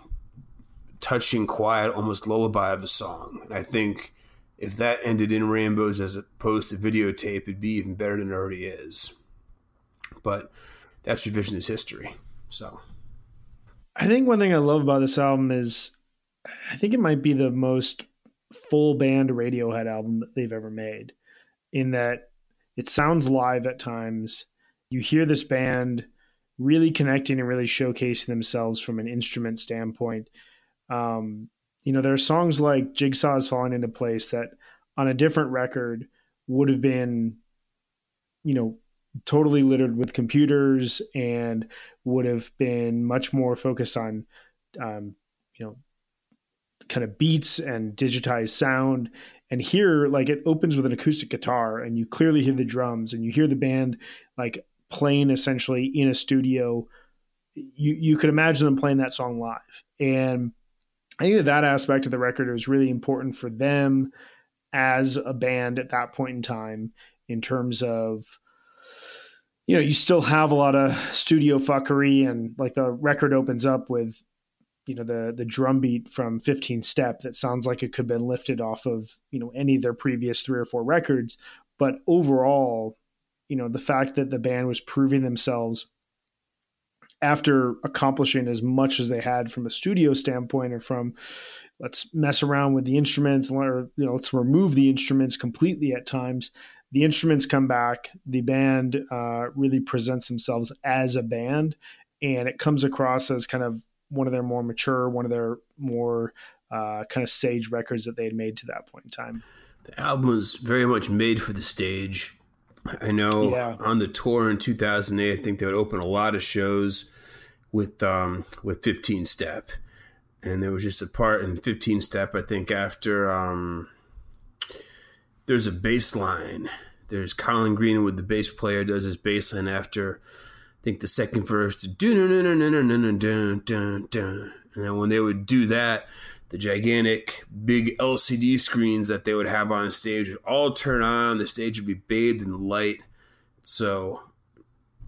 touching, quiet, almost lullaby of a song. And I think if that ended in rainbows as opposed to videotape, it'd be even better than it already is. But that's revisionist history. So I think one thing I love about this album is I think it might be the most full band Radiohead album that they've ever made. In that it sounds live at times. You hear this band really connecting and really showcasing themselves from an instrument standpoint. Um, you know, there are songs like Jigsaw's Falling into Place that on a different record would have been, you know, totally littered with computers and would have been much more focused on, um, you know, kind of beats and digitized sound. And here, like, it opens with an acoustic guitar, and you clearly hear the drums, and you hear the band like playing essentially in a studio. You you could imagine them playing that song live, and I think that that aspect of the record was really important for them as a band at that point in time in terms of you know you still have a lot of studio fuckery and like the record opens up with you know the the drum beat from 15 step that sounds like it could have been lifted off of you know any of their previous three or four records. But overall you know the fact that the band was proving themselves after accomplishing as much as they had from a studio standpoint or from let's mess around with the instruments or you know let's remove the instruments completely at times the instruments come back the band uh, really presents themselves as a band and it comes across as kind of one of their more mature one of their more uh, kind of sage records that they had made to that point in time The album was very much made for the stage. I know Yeah. on the tour in 2008, I think they would open a lot of shows with um, with 15 step, and there was just a part in 15 step. I think after um, there's a bass line. There's Colin Greenwood, the bass player, does his bass line after I think the second verse. And then when they would do that, the gigantic big LCD screens that they would have on stage would all turn on. The stage would be bathed in light. So,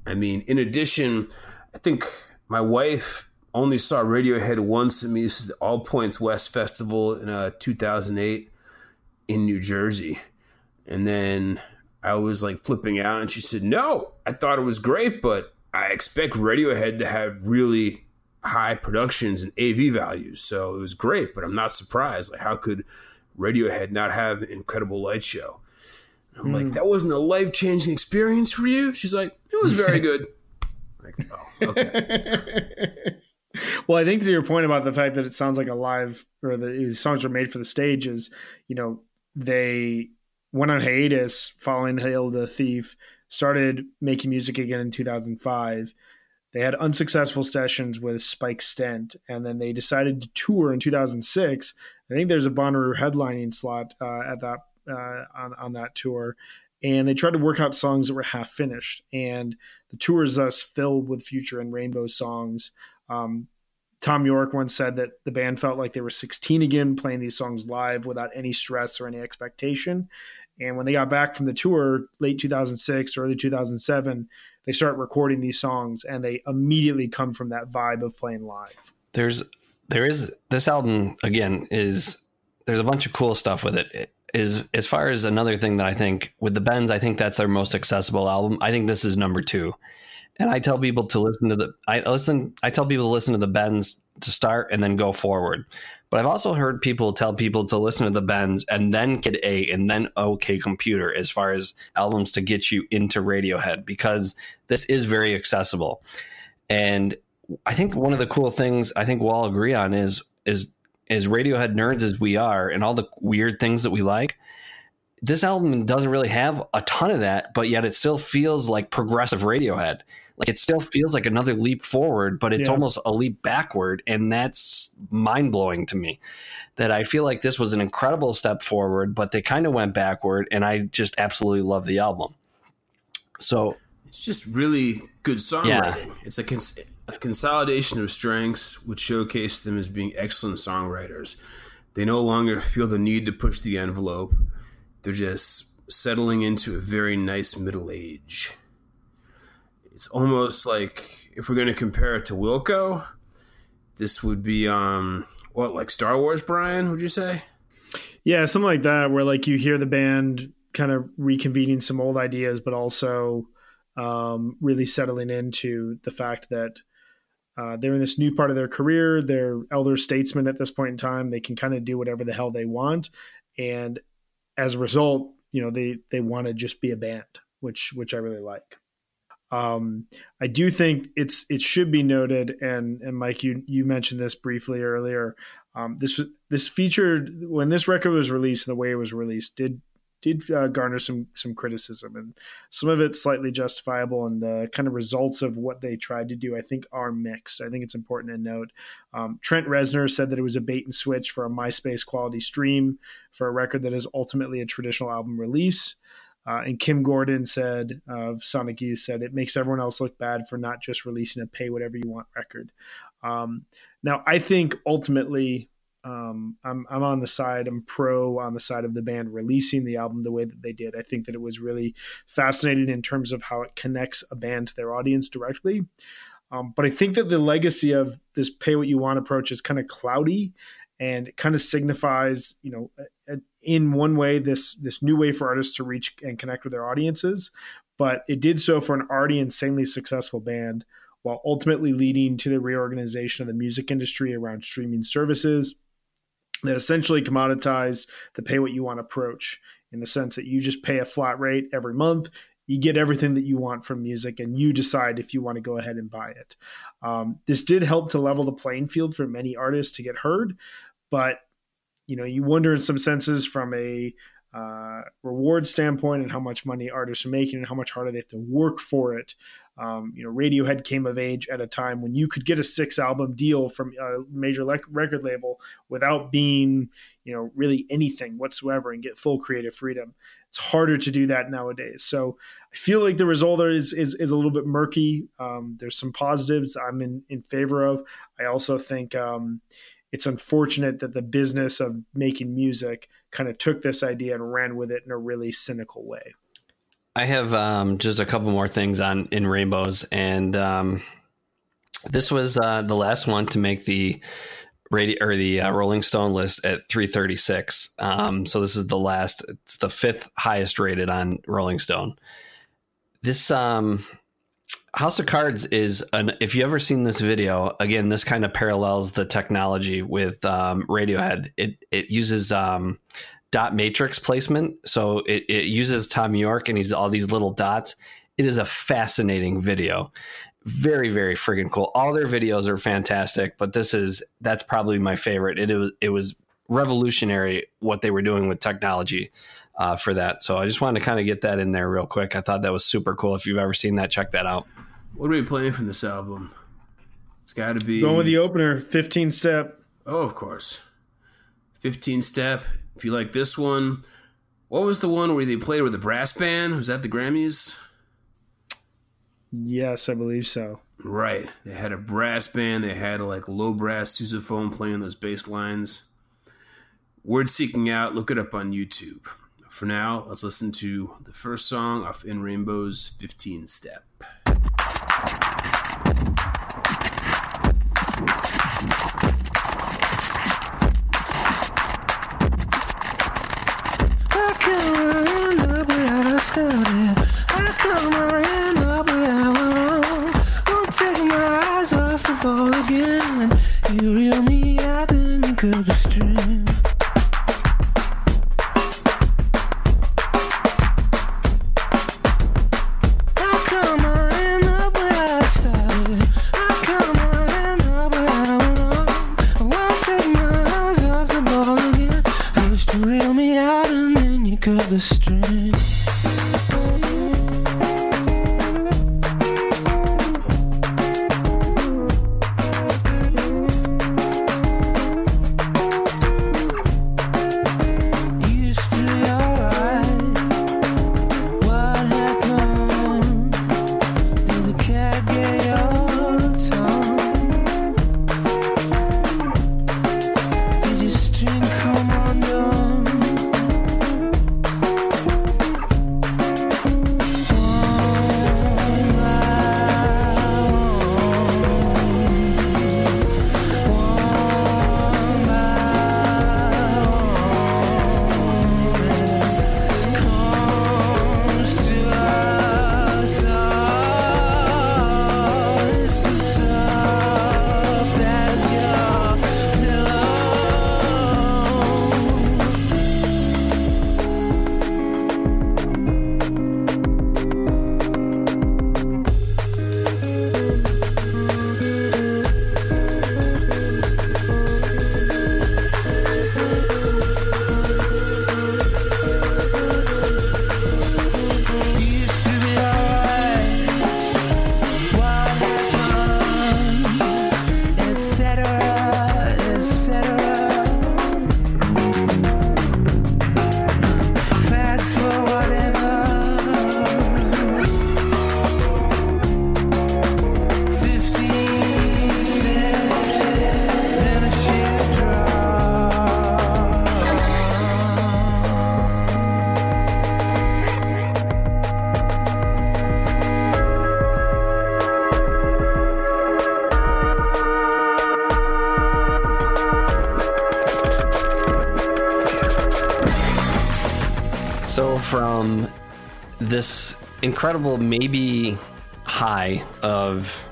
I mean, in addition, I think my wife only saw Radiohead once at me. This is the All Points West Festival in uh, 2008 in New Jersey. And then I was like flipping out, and she said, No, I thought it was great, but I expect Radiohead to have really high productions and AV values. So it was great, but I'm not surprised. Like, how could Radiohead not have an incredible light show? And I'm like, mm. that wasn't a life changing experience for you? She's like, it was very good. like, oh, okay. well, I think to your point about the fact that it sounds like a live or the songs are made for the stage is, you know, they went on hiatus following Hail the Thief, started making music again in 2005. They had unsuccessful sessions with Spike Stent, and then they decided to tour in 2006. I think there's a Bonnaroo headlining slot uh, at that uh, on on that tour, and they tried to work out songs that were half finished. And the tour is thus filled with Future and Rainbow songs. Um, Thom Yorke once said that the band felt like they were 16 again, playing these songs live without any stress or any expectation. And when they got back from the tour, late 2006, early 2007, they start recording these songs, and they immediately come from that vibe of playing live. there's there is this album again is there's a bunch of cool stuff with it. It is as far as another thing that I think with the Bends, I think that's their most accessible album. I think this is number two. And I tell people to listen to the I listen I tell people to listen to the Bends to start and then go forward. But I've also heard people tell people to listen to the Bends and then Kid A and then OK Computer as far as albums to get you into Radiohead because this is very accessible. And I think one of the cool things I think we'll all agree on is is is Radiohead nerds as we are and all the weird things that we like. This album doesn't really have a ton of that, but yet it still feels like progressive Radiohead. Like it still feels like another leap forward, but it's Yeah. almost a leap backward, and that's mind blowing to me. That I feel like this was an incredible step forward, but they kind of went backward, and I just absolutely love the album. So It's just really good songwriting. It's a, cons- a consolidation of strengths which showcase them as being excellent songwriters. They no longer feel the need to push the envelope. They're just settling into a very nice middle age. It's almost like if we're going to compare it to Wilco, this would be um what like Star Wars, Brian? Would you say? Yeah, something like that, where like you hear the band kind of reconvening some old ideas, but also um, really settling into the fact that uh, they're in this new part of their career. They're elder statesmen at this point in time. They can kind of do whatever the hell they want, and as a result, you know they they want to just be a band, which which I really like. Um, I do think it's it should be noted, and and Mike, you you mentioned this briefly earlier. Um, this this featured when this record was released and the way it was released did did uh, garner some some criticism and some of it slightly justifiable and the kind of results of what they tried to do I think are mixed. I think it's important to note. Um, Trent Reznor said that it was a bait and switch for a MySpace quality stream for a record that is ultimately a traditional album release. Uh, and Kim Gordon said of Sonic Youth said it makes everyone else look bad for not just releasing a pay whatever you want record. Um, now I think ultimately um, I'm I'm on the side I'm pro on the side of the band releasing the album the way that they did. I think that it was really fascinating in terms of how it connects a band to their audience directly. Um, but I think that the legacy of this pay what you want approach is kind of cloudy and it kind of signifies, you know, in one way this this new way for artists to reach and connect with their audiences, but it did so for an already insanely successful band while ultimately leading to the reorganization of the music industry around streaming services that essentially commoditize the pay what you want approach in the sense that you just pay a flat rate every month you get everything that you want from music and you decide if you want to go ahead and buy it. Um, this did help to level the playing field for many artists to get heard but you know you wonder in some senses from a uh, reward standpoint and how much money artists are making and how much harder they have to work for it. Um, you know, Radiohead came of age at a time when you could get a six album deal from a major le- record label without being, you know, really anything whatsoever and get full creative freedom. It's harder to do that nowadays. So I feel like the result is is, is a little bit murky. Um, there's some positives I'm in in favor of. I also think. Um, it's unfortunate that the business of making music kind of took this idea and ran with it in a really cynical way. I have um, just a couple more things on in rainbows, and um, this was uh, the last one to make the radio or the uh, Rolling Stone list at 336. Um, so this is the last; it's the fifth highest rated on Rolling Stone. This um, House of Cards is an. If you ever seen this video, again, this kind of parallels the technology with um, Radiohead. It it uses um, dot matrix placement, so it, it uses Thom Yorke and he's all these little dots. It is a fascinating video, very very friggin' cool. All their videos are fantastic, but this is that's probably my favorite. It, it was it was revolutionary what they were doing with technology uh, for that. So I just wanted to kind of get that in there real quick. I thought that was super cool. If you've ever seen that, check that out. What are we playing from this album? It's got to be Going with the opener, 15 step. Oh, of course. 15 step. If you like this one, what was the one where they played with the brass band? Was that the Grammys? Yes, I believe so. Right. They had a brass band. They had a like low brass sousaphone playing those bass lines. Word seeking out. Look it up on YouTube. For now, let's listen to the first song off In Rainbow's 15 Step. Ball again. You reel me out, then you cut the string. So from this incredible maybe high of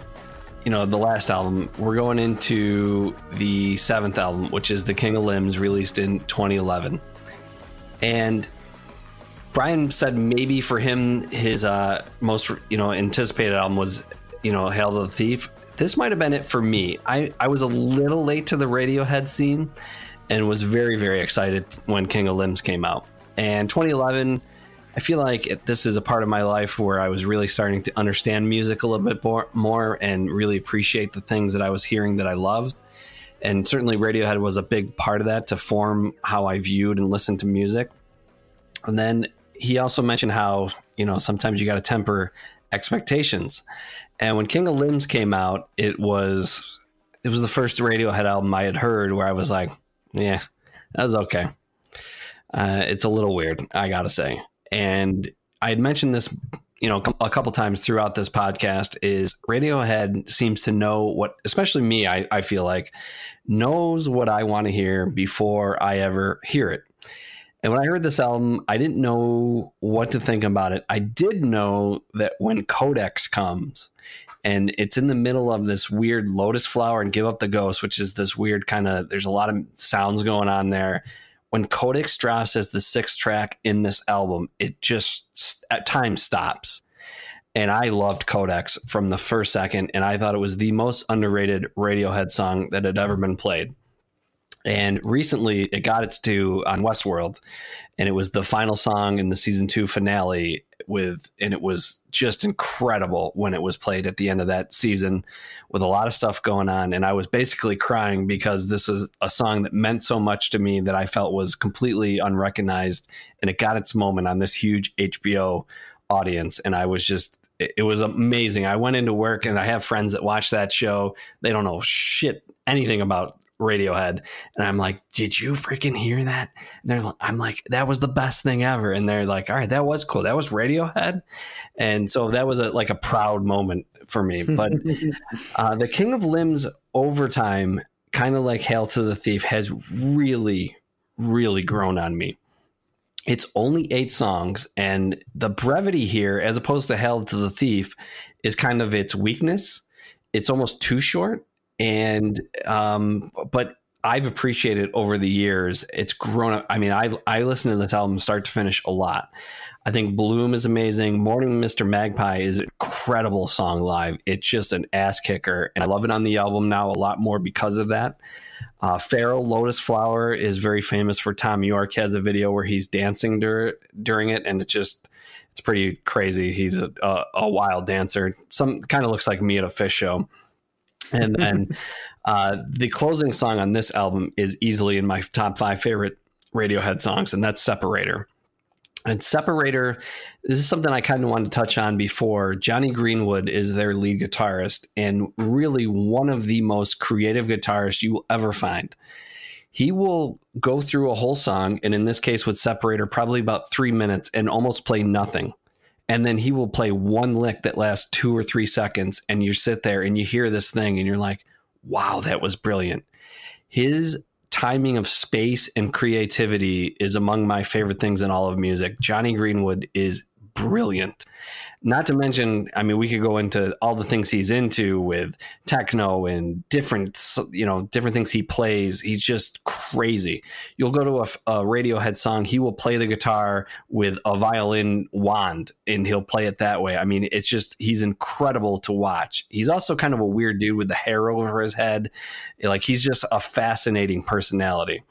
you know the last album, we're going into the seventh album, which is The King of Limbs, released in 2011. And Brian said maybe for him his uh, most you know anticipated album was you know Hail to the Thief. This might have been it for me. I I was a little late to the Radiohead scene, and was very very excited when King of Limbs came out. And 2011, I feel like it, this is a part of my life where I was really starting to understand music a little bit more, more and really appreciate the things that I was hearing that I loved. And certainly Radiohead was a big part of that to form how I viewed and listened to music. And then he also mentioned how, you know, sometimes you got to temper expectations. And when King of Limbs came out, it was it was the first Radiohead album I had heard where I was like, yeah, that was okay. Uh, it's a little weird, I gotta say. And I had mentioned this, you know, a couple times throughout this podcast. Is Radiohead seems to know what, especially me, I, I feel like knows what I want to hear before I ever hear it. And when I heard this album, I didn't know what to think about it. I did know that when Codex comes and it's in the middle of this weird Lotus Flower and Give Up the Ghost, which is this weird kind of, there's a lot of sounds going on there. When Codex drops as the sixth track in this album, it just at times stops. And I loved Codex from the first second, and I thought it was the most underrated Radiohead song that had ever been played. And recently it got its due on Westworld, and it was the final song in the season two finale with and it was just incredible when it was played at the end of that season with a lot of stuff going on and I was basically crying because this is a song that meant so much to me that I felt was completely unrecognized and it got its moment on this huge HBO audience and I was just it was amazing. I went into work and I have friends that watch that show. They don't know shit anything about Radiohead. And I'm like, did you freaking hear that? And they're like, I'm like, that was the best thing ever. And they're like, all right, that was cool. That was Radiohead. And so that was a, like a proud moment for me. But uh, the King of Limbs overtime, kind of like Hail to the Thief, has really, really grown on me. It's only eight songs, and the brevity here, as opposed to Hail to the Thief, is kind of its weakness. It's almost too short and um, but I've appreciated over the years. It's grown up. I mean, I I listen to this album start to finish a lot. I think Bloom is amazing. Morning Mr. Magpie is an incredible song live. It's just an ass kicker, and I love it on the album now a lot more because of that. Uh, Feral Lotus Flower is very famous for Thom Yorke. Has a video where he's dancing dur- during it, and it's just it's pretty crazy. He's a, a, a wild dancer. Some kind of looks like me at a Phish show. And then uh, the closing song on this album is easily in my top five favorite Radiohead songs, and that's Separator. And Separator, this is something I kind of wanted to touch on before. Jonny Greenwood is their lead guitarist and really one of the most creative guitarists you will ever find. He will go through a whole song, and in this case with Separator, probably about three minutes and almost play nothing and then he will play one lick that lasts two or three seconds and you sit there and you hear this thing and you're like wow that was brilliant. His timing of space and creativity is among my favorite things in all of music. Jonny greenwood is brilliant not to mention, I mean, we could go into all the things he's into with techno and different, you know, different things he plays. He's just crazy. You'll go to a, a Radiohead song, he will play the guitar with a violin wand and he'll play it that way. I mean, it's just, he's incredible to watch. He's also kind of a weird dude with the hair over his head. Like, he's just a fascinating personality.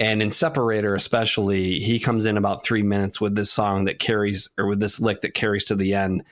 And in Separator, especially, he comes in about three minutes with this song that carries, or with this lick that carries to the end.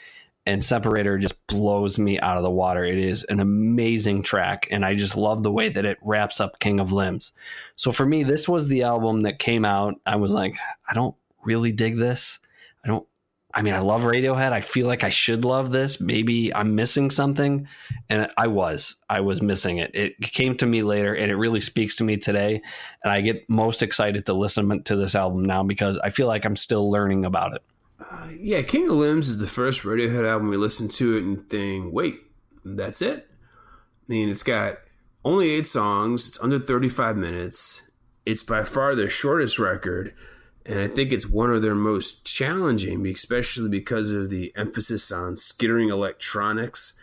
And Separator just blows me out of the water. It is an amazing track. And I just love the way that it wraps up King of Limbs. So for me, this was the album that came out. I was like, I don't really dig this. I don't I mean, I love Radiohead. I feel like I should love this. Maybe I'm missing something. And I was. I was missing it. It came to me later and it really speaks to me today. And I get most excited to listen to this album now because I feel like I'm still learning about it. Uh, yeah, King of Limbs is the first Radiohead album we listen to it and think, wait, that's it? I mean, it's got only eight songs, it's under 35 minutes, it's by far their shortest record And I think it's one of their most challenging, especially because of the emphasis on skittering electronics.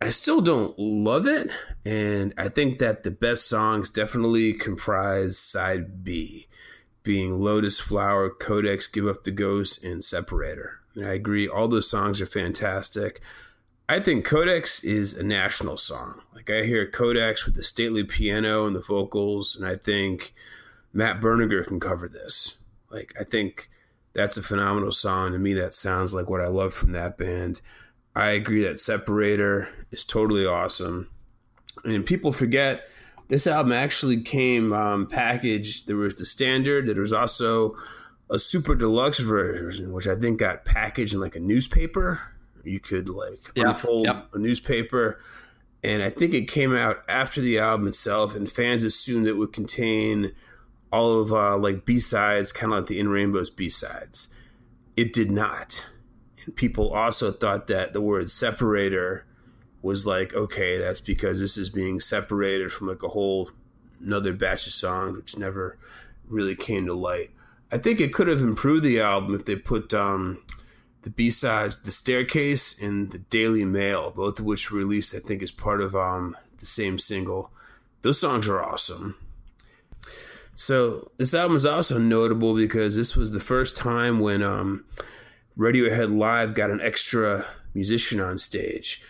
I still don't love it. And I think that the best songs definitely comprise side B, being Lotus Flower, Codex, Give Up the Ghost, and Separator. And I agree, all those songs are fantastic. I think Codex is a national song. Like I hear Codex with the stately piano and the vocals, and I think Matt Berninger can cover this. Like I think that's a phenomenal song. To me, that sounds like what I love from that band. I agree that Separator is totally awesome. And people forget this album actually came um, packaged. There was the standard. There was also a super deluxe version, which I think got packaged in like a newspaper. You could like Yeah, unfold a newspaper, and I think it came out after the album itself. And fans assumed it would contain all of uh, like B sides, kind of like the In Rainbows B sides. It did not. And people also thought that the word separator was like, okay, that's because this is being separated from like a whole another batch of songs, which never really came to light. I think it could have improved the album if they put um, the B sides, The Staircase and The Daily Mail, both of which were released, I think, as part of um, the same single. Those songs are awesome. So this album is also notable because this was the first time when um, Radiohead Live got an extra musician on stage.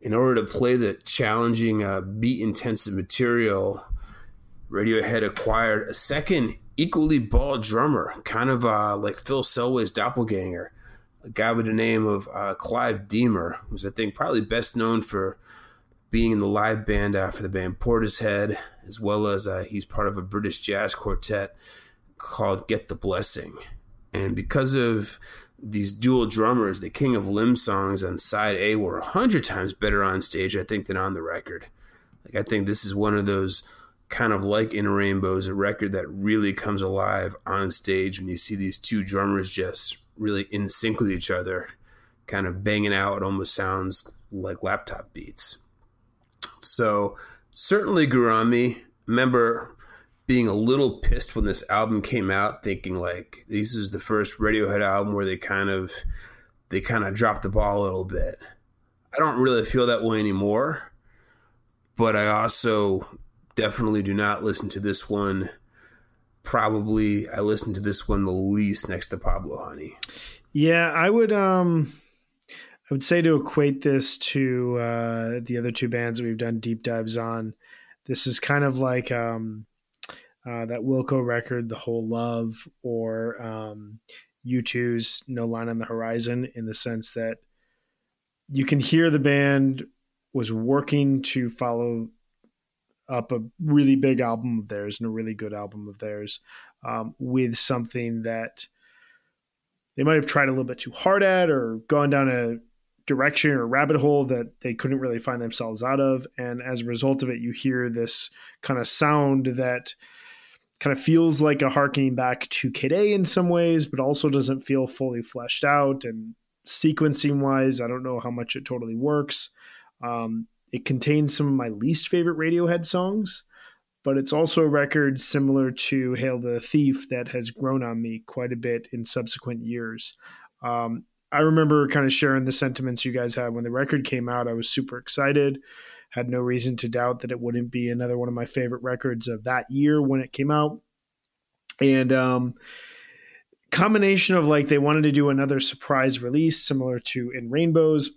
In order to play the challenging uh, beat intensive material, Radiohead acquired a second equally bald drummer, kind of uh, like Phil Selway's doppelganger, a guy with the name of uh, Clive Deemer, who's I think probably best known for being in the live band uh, for the band Portishead, as well as uh, he's part of a British jazz quartet called Get the Blessing. And because of these dual drummers, the King of Limb songs on side A were a hundred times better on stage, I think, than on the record. Like I think this is one of those kind of like in Rainbows, a record that really comes alive on stage when you see these two drummers just really in sync with each other, kind of banging out. It almost sounds like laptop beats. So certainly me. Remember being a little pissed when this album came out, thinking like this is the first Radiohead album where they kind of they kind of dropped the ball a little bit. I don't really feel that way anymore, but I also definitely do not listen to this one. Probably I listen to this one the least next to Pablo Honey. Yeah, I would um I would say to equate this to uh the other two bands that we've done deep dives on. This is kind of like um uh that Wilco record, The Whole Love, or um U2's No Line on the Horizon in the sense that you can hear the band was working to follow up a really big album of theirs and a really good album of theirs um, with something that they might have tried a little bit too hard at or gone down a direction or rabbit hole that they couldn't really find themselves out of. And as a result of it, you hear this kind of sound that kind of feels like a harkening back to Kid A in some ways, but also doesn't feel fully fleshed out. And sequencing wise, I don't know how much it totally works. Um, it contains some of my least favorite Radiohead songs, but it's also a record similar to Hail the Thief that has grown on me quite a bit in subsequent years. Um, I remember kind of sharing the sentiments you guys had when the record came out. I was super excited, had no reason to doubt that it wouldn't be another one of my favorite records of that year when it came out. And um, combination of like they wanted to do another surprise release similar to In Rainbows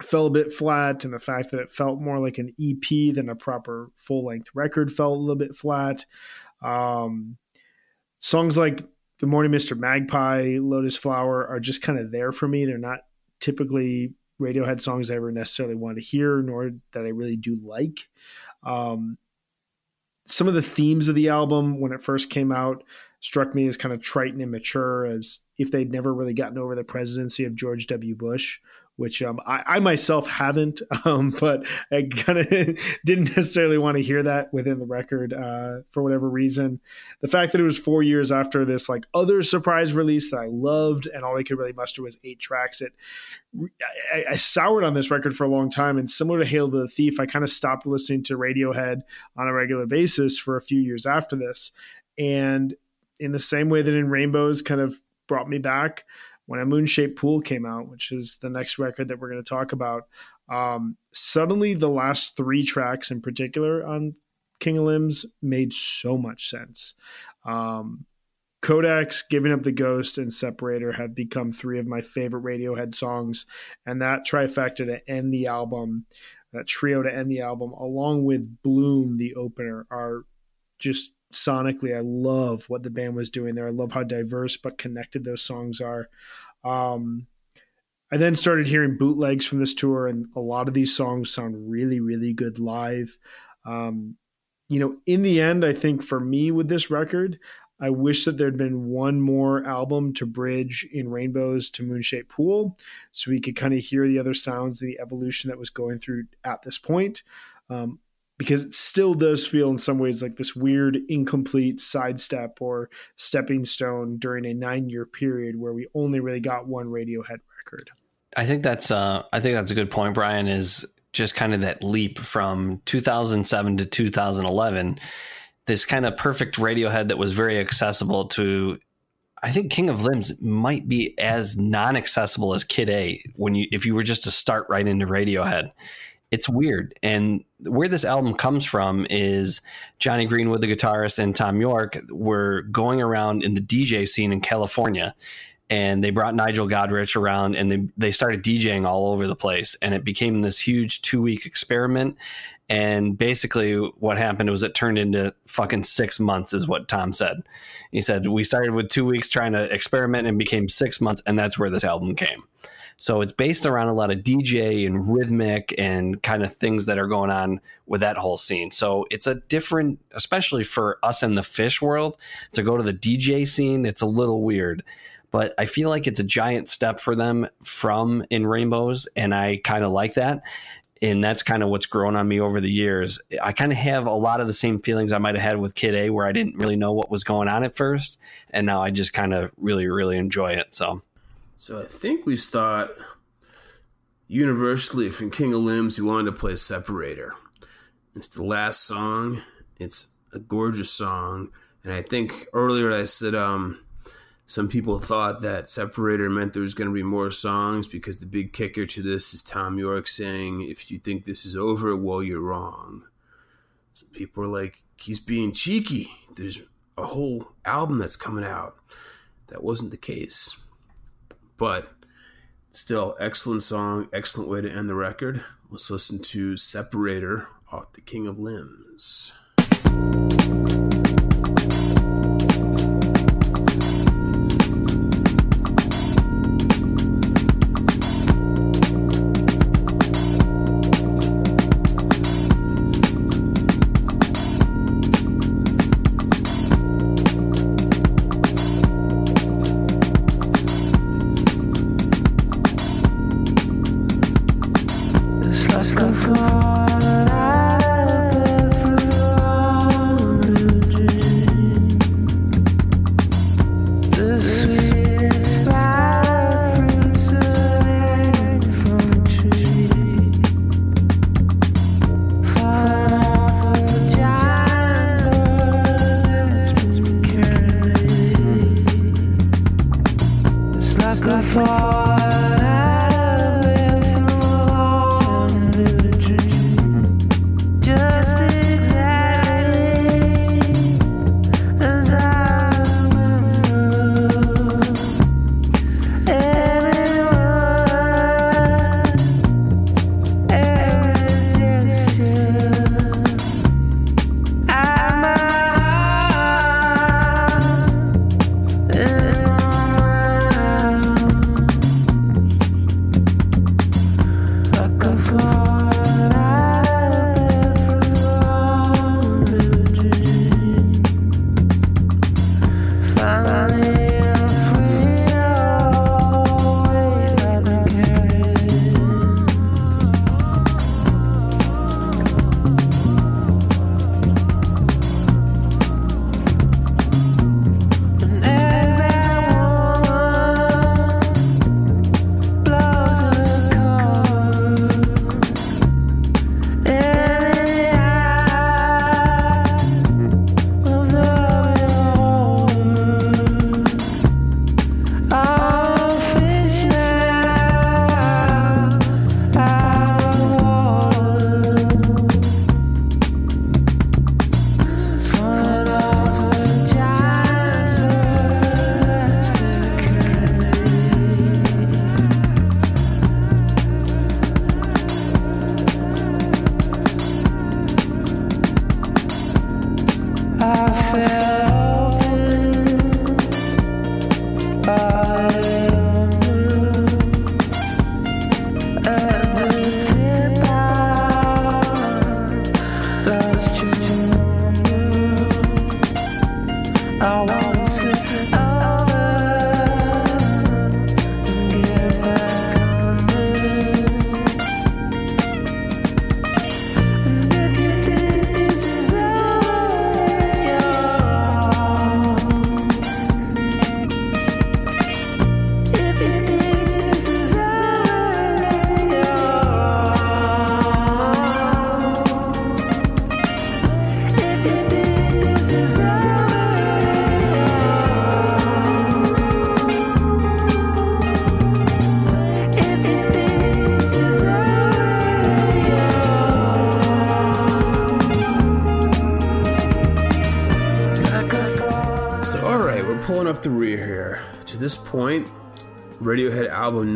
fell a bit flat and the fact that it felt more like an EP than a proper full length record felt a little bit flat. Um, songs like Good Morning, Mr. Magpie, Lotus Flower are just kind of there for me. They're not typically Radiohead songs I ever necessarily want to hear, nor that I really do like. Um, some of the themes of the album when it first came out struck me as kind of trite and immature, as if they'd never really gotten over the presidency of George W. Bush, which um, I, I, myself haven't, um, but I kind of didn't necessarily want to hear that within the record uh, for whatever reason. The fact that it was four years after this like other surprise release that I loved, and all they could really muster was eight tracks. It I, I soured on this record for a long time, and similar to Hail to the Thief, I kind of stopped listening to Radiohead on a regular basis for a few years after this, and in the same way that in Rainbows kind of brought me back when a moon shaped pool came out, which is the next record that we're going to talk about. Um, suddenly, the last three tracks in particular on King of Limbs made so much sense. Um, Codex, Giving Up the Ghost, and Separator have become three of my favorite Radiohead songs, and that trifecta to end the album, that trio to end the album, along with Bloom, the opener, are just sonically. I love what the band was doing there. I love how diverse but connected those songs are. Um, I then started hearing bootlegs from this tour, and a lot of these songs sound really, really good live. Um, you know, in the end, I think for me with this record, I wish that there'd been one more album to bridge in Rainbows to Moonshaped Pool so we could kind of hear the other sounds, the evolution that was going through at this point. Um, because it still does feel in some ways like this weird, incomplete sidestep or stepping stone during a nine year period where we only really got one Radiohead record. I think that's uh, I think that's a good point, Brian. Is just kind of that leap from 2007 to 2011. This kind of perfect Radiohead that was very accessible to. I think King of Limbs might be as non-accessible as Kid A when you if you were just to start right into Radiohead. It's weird, and where this album comes from is Jonny Greenwood, the guitarist, and Thom Yorke were going around in the DJ scene in California and they brought Nigel Godrich around and they, they started DJing all over the place and it became this huge two week experiment. And basically what happened was it turned into fucking six months is what Thom said. He said, we started with two weeks trying to experiment and became six months. And that's where this album came. So it's based around a lot of DJ and rhythmic and kind of things that are going on with that whole scene. So it's a different, especially for us in the Phish world, to go to the DJ scene. It's a little weird but I feel like it's a giant step for them from in rainbows, and I kind of like that. And that's kind of what's grown on me over the years. I kind of have a lot of the same feelings I might have had with Kid A, where I didn't really know what was going on at first, and now I just kind of really, really enjoy it. So, so I think we thought universally from King of Limbs, we wanted to play Separator. It's the last song. It's a gorgeous song, and I think earlier I said um, some people thought that Separator meant there was going to be more songs because the big kicker to this is Thom Yorke saying, if you think this is over, well, you're wrong. So people are like, he's being cheeky. There's a whole album that's coming out. That wasn't the case. But still, excellent song, excellent way to end the record. Let's listen to Separator off the King of Limbs.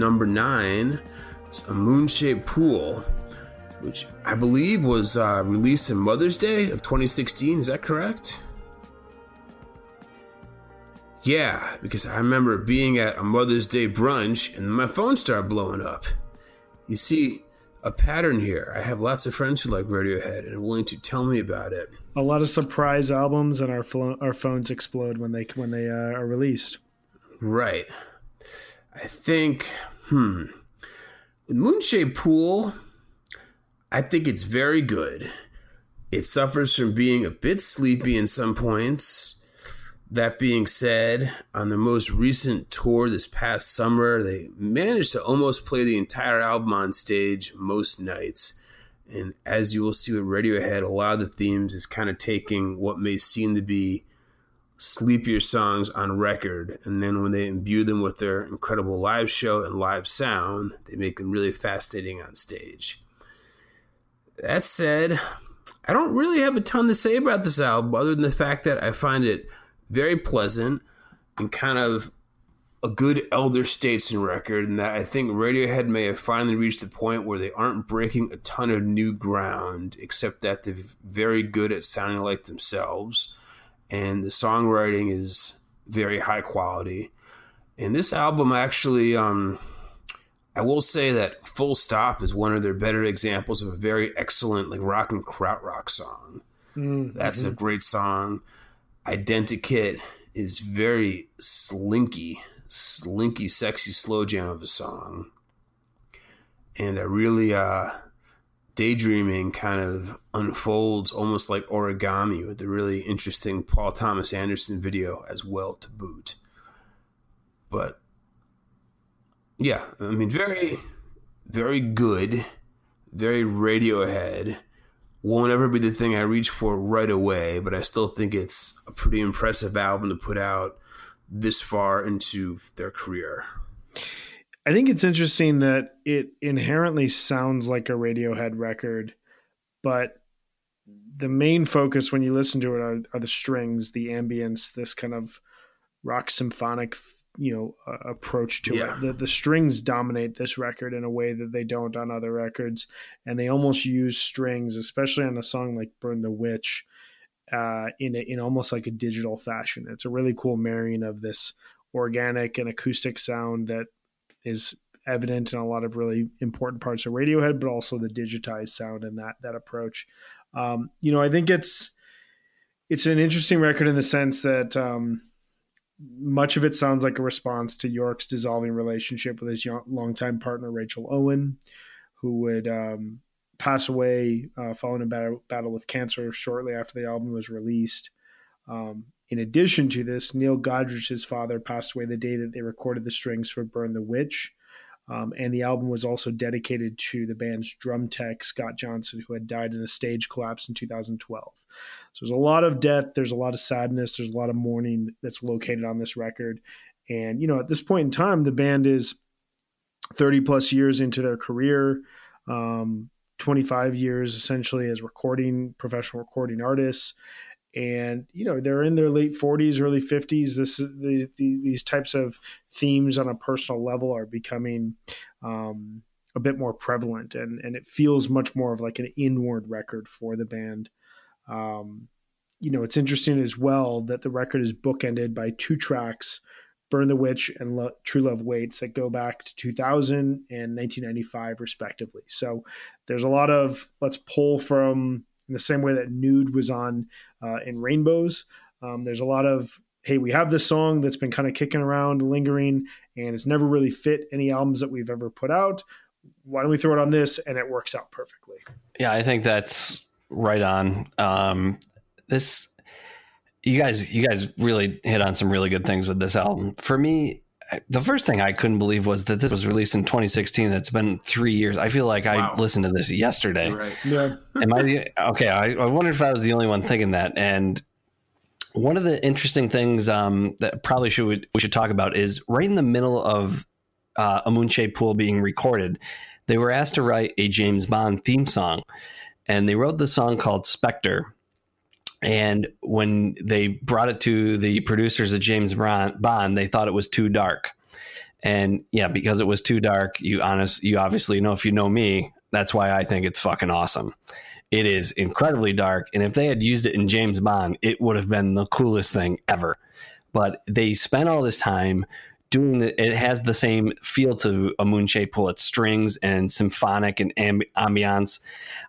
Number nine a moon shaped Pool, which I believe was uh, released in Mother's Day of 2016. Is that correct? Yeah, because I remember being at a Mother's Day brunch and my phone started blowing up. You see a pattern here. I have lots of friends who like Radiohead and are willing to tell me about it. A lot of surprise albums, and our flo- our phones explode when they when they uh, are released. Right. I think, hmm. With Moonshaped Pool, I think it's very good. It suffers from being a bit sleepy in some points. That being said, on their most recent tour this past summer, they managed to almost play the entire album on stage most nights. And as you will see with Radiohead, a lot of the themes is kind of taking what may seem to be sleepier songs on record, and then when they imbue them with their incredible live show and live sound, they make them really fascinating on stage. That said, I don't really have a ton to say about this album other than the fact that I find it very pleasant and kind of a good elder statesman record, and that I think Radiohead may have finally reached the point where they aren't breaking a ton of new ground, except that they're very good at sounding like themselves, and the songwriting is very high quality. And this album actually, um, I will say that Full Stop is one of their better examples of a very excellent like rock and krautrock song. That's a great song. Identikit is very slinky, slinky, sexy slow jam of a song. And I really uh daydreaming kind of unfolds almost like origami with a really interesting Paul Thomas Anderson video as well to boot. But yeah, I mean very very good, very Radiohead won't ever be the thing I reach for right away, but I still think it's a pretty impressive album to put out this far into their career. I think it's interesting that it inherently sounds like a Radiohead record, but the main focus when you listen to it are, are the strings, the ambience, this kind of rock symphonic, you know, uh, approach to Yeah. it. The, the strings dominate this record in a way that they don't on other records, and they almost use strings, especially on a song like "Burn the Witch," uh, in a, in almost like a digital fashion. It's a really cool marrying of this organic and acoustic sound that is evident in a lot of really important parts of Radiohead, but also the digitized sound and that that approach. Um, you know, I think it's it's an interesting record in the sense that um, much of it sounds like a response to Yorke's dissolving relationship with his young, longtime partner Rachel Owen, who would um, pass away uh, following a battle, battle with cancer shortly after the album was released. Um, in addition to this, Neil Godrich's father passed away the day that they recorded the strings for Burn the Witch. Um, and the album was also dedicated to the band's drum tech, Scott Johnson, who had died in a stage collapse in 2012. So there's a lot of death, there's a lot of sadness, there's a lot of mourning that's located on this record. And, you know, at this point in time, the band is 30 plus years into their career, um, 25 years essentially as recording, professional recording artists and you know they're in their late 40s early 50s this these, these types of themes on a personal level are becoming um, a bit more prevalent and and it feels much more of like an inward record for the band. Um, you know it's interesting as well that the record is bookended by two tracks burn the witch and Lo- true love waits that go back to 2000 and 1995 respectively. So there's a lot of let's pull from in the same way that nude was on uh, in rainbows um, there's a lot of hey we have this song that's been kind of kicking around lingering and it's never really fit any albums that we've ever put out why don't we throw it on this and it works out perfectly Yeah, I think that's right on. Um, this, you guys, you guys really hit on some really good things with this album. For me, the first thing I couldn't believe was that this was released in 2016. It's been three years. I feel like Wow. I listened to this yesterday. Right. yeah Am I the, okay? I, I wondered if I was the only one thinking that. And one of the interesting things um, that probably should we should talk about is right in the middle of uh, a Moonshaped Pool being recorded, they were asked to write a James Bond theme song, and they wrote the song called Spectre. And when they brought it to the producers of James Bond, they thought it was too dark. And yeah, because it was too dark, you honest, you obviously know if you know me, that's why I think it's fucking awesome. It is incredibly dark, and if they had used it in James Bond, it would have been the coolest thing ever. But they spent all this time doing the. It has the same feel to a Moonshaped Pool. It's strings and symphonic and amb- ambiance.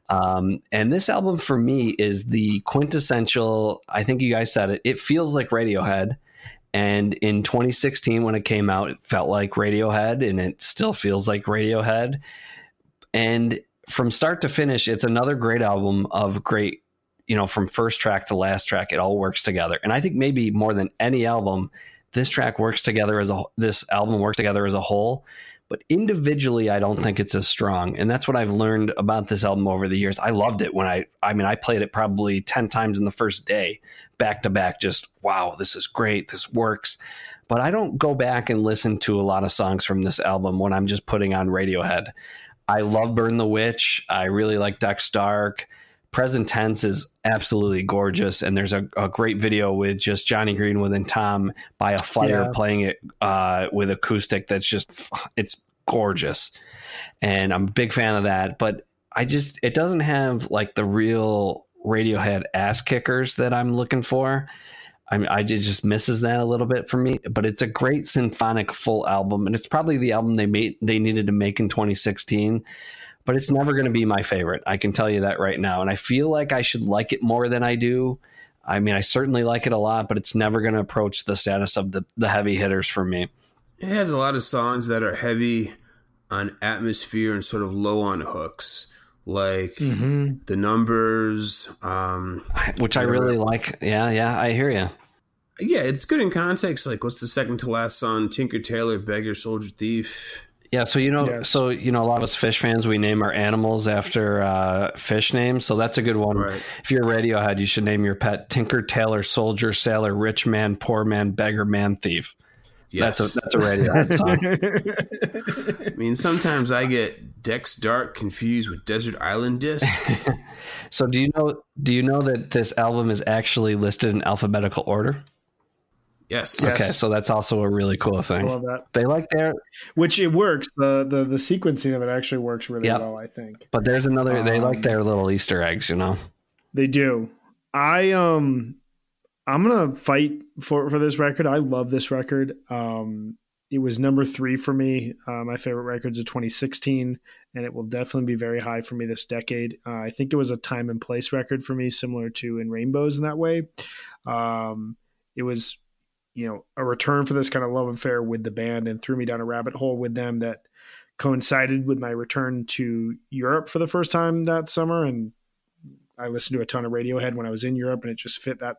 Um, and this album for me is the quintessential. I think you guys said it. It feels like Radiohead. And in 2016, when it came out, it felt like Radiohead, and it still feels like Radiohead. And from start to finish, it's another great album of great, you know, from first track to last track, it all works together. And I think maybe more than any album, this track works together as a this album works together as a whole. But individually, I don't think it's as strong, and that's what I've learned about this album over the years. I loved it when I, I mean, I played it probably ten times in the first day, back to back. Just wow, this is great, this works. But I don't go back and listen to a lot of songs from this album when I'm just putting on Radiohead. I love Burn the Witch. I really like Dark. Present Tense is absolutely gorgeous, and there's a, a, great video with just Jonny Greenwood and Thom by a fire yeah. playing it uh, with acoustic. That's just it's gorgeous, and I'm a big fan of that. But I just it doesn't have like the real Radiohead ass kickers that I'm looking for. I mean, I just, just misses that a little bit for me, but it's a great symphonic full album, and it's probably the album they made they needed to make in 2016. But it's never going to be my favorite. I can tell you that right now, and I feel like I should like it more than I do. I mean, I certainly like it a lot, but it's never going to approach the status of the the heavy hitters for me. It has a lot of songs that are heavy on atmosphere and sort of low on hooks like mm-hmm. the numbers, um, which I really like. Yeah, yeah, I hear you. Yeah, it's good in context. Like, what's the second to last song? Tinker Tailor, Beggar, Soldier, Thief. Yeah, so you know, yes. so you know, a lot of us Phish fans, we name our animals after uh, Phish names. So that's a good one. Right. If you're a Radiohead, you should name your pet Tinker, Tailor, Soldier, Sailor, Rich Man, Poor Man, Beggar, Man, Thief. Yes. That's a that's a Radiohead song. I mean, sometimes I get Decks Dark confused with Desert Island Disc. so do you know do you know that this album is actually listed in alphabetical order? Yes. Okay, so that's also a really cool thing. I love that. They like their which it works. The the the sequencing of it actually works really yep. well, I think. But there's another um, they like um, their little Easter eggs, you know. They do. I um I'm gonna fight for for this record. I love this record. Um, it was number three for me. Uh, my favorite records of 2016, and it will definitely be very high for me this decade. Uh, I think it was a time and place record for me, similar to In Rainbows in that way. Um, it was, you know, a return for this kind of love affair with the band, and threw me down a rabbit hole with them that coincided with my return to Europe for the first time that summer, and I listened to a ton of Radiohead when I was in Europe, and it just fit that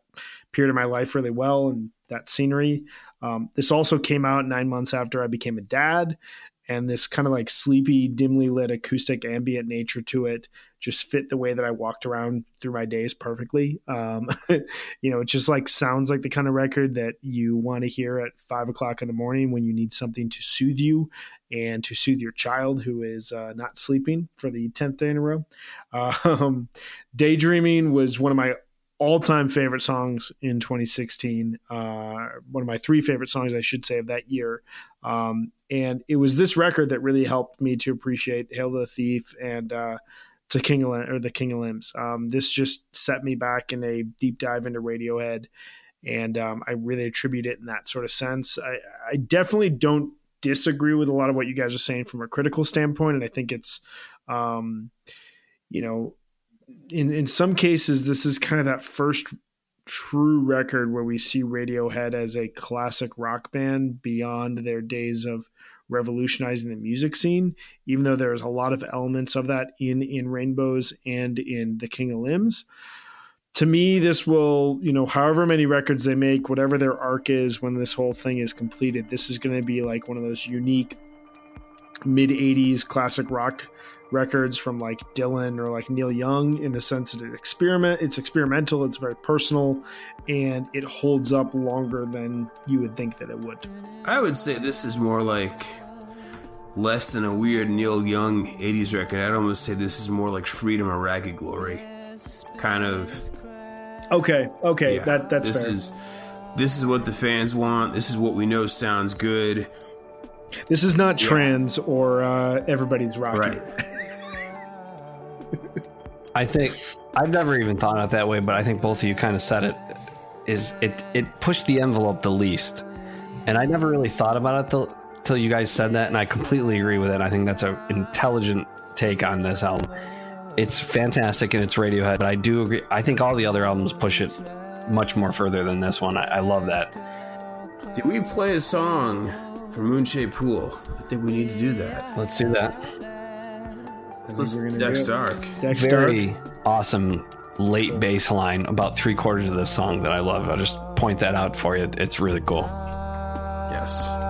period of my life really well and that scenery. Um, this also came out nine months after I became a dad, and this kind of like sleepy, dimly lit acoustic ambient nature to it just fit the way that I walked around through my days perfectly. Um, you know, it just like sounds like the kind of record that you want to hear at five o'clock in the morning when you need something to soothe you and to soothe your child who is uh, not sleeping for the 10th day in a row. Um, Daydreaming was one of my all time favorite songs in 2016. Uh, one of my three favorite songs, I should say, of that year. Um, and it was this record that really helped me to appreciate Hail to the Thief and uh, to King of or the King of Limbs. Um, this just set me back in a deep dive into Radiohead. And um, I really attribute it in that sort of sense. I, I definitely don't disagree with a lot of what you guys are saying from a critical standpoint, and I think it's, um, you know, in in some cases this is kind of that first true record where we see Radiohead as a classic rock band beyond their days of revolutionizing the music scene even though there's a lot of elements of that in in rainbows and in the king of limbs. To me, this will, you know, however many records they make, whatever their arc is when this whole thing is completed, this is going to be like one of those unique mid 80s classic rock records from like Dylan or like Neil Young in the sense that it experiment it's experimental, it's very personal, and it holds up longer than you would think that it would. I would say this is more like less than a weird Neil Young 80s record. I'd almost say this is more like Freedom or Ragged Glory. Kind of Okay, okay, Yeah, that that's this fair. is this is what the fans want. This is what we know sounds good. this is not trans or uh, everybody's rocking. Right. I think I've never even thought of it that way, but I think both of you kind of said it. Is it it pushed the envelope the least, and I never really thought about it till till you guys said that, and I completely agree with it. I think that's an intelligent take on this album. It's fantastic and it's Radiohead, but I do agree. I think all the other albums push it much more further than this one. I, I love that. Did we play a song from Moonshaped Pool? I think we need to do that. Let's do that. Let's we're Dex do. Dark. Decks Dark. Very awesome late bass line, about three quarters of this song that I love. I'll just point that out for you. It's really cool. Yes.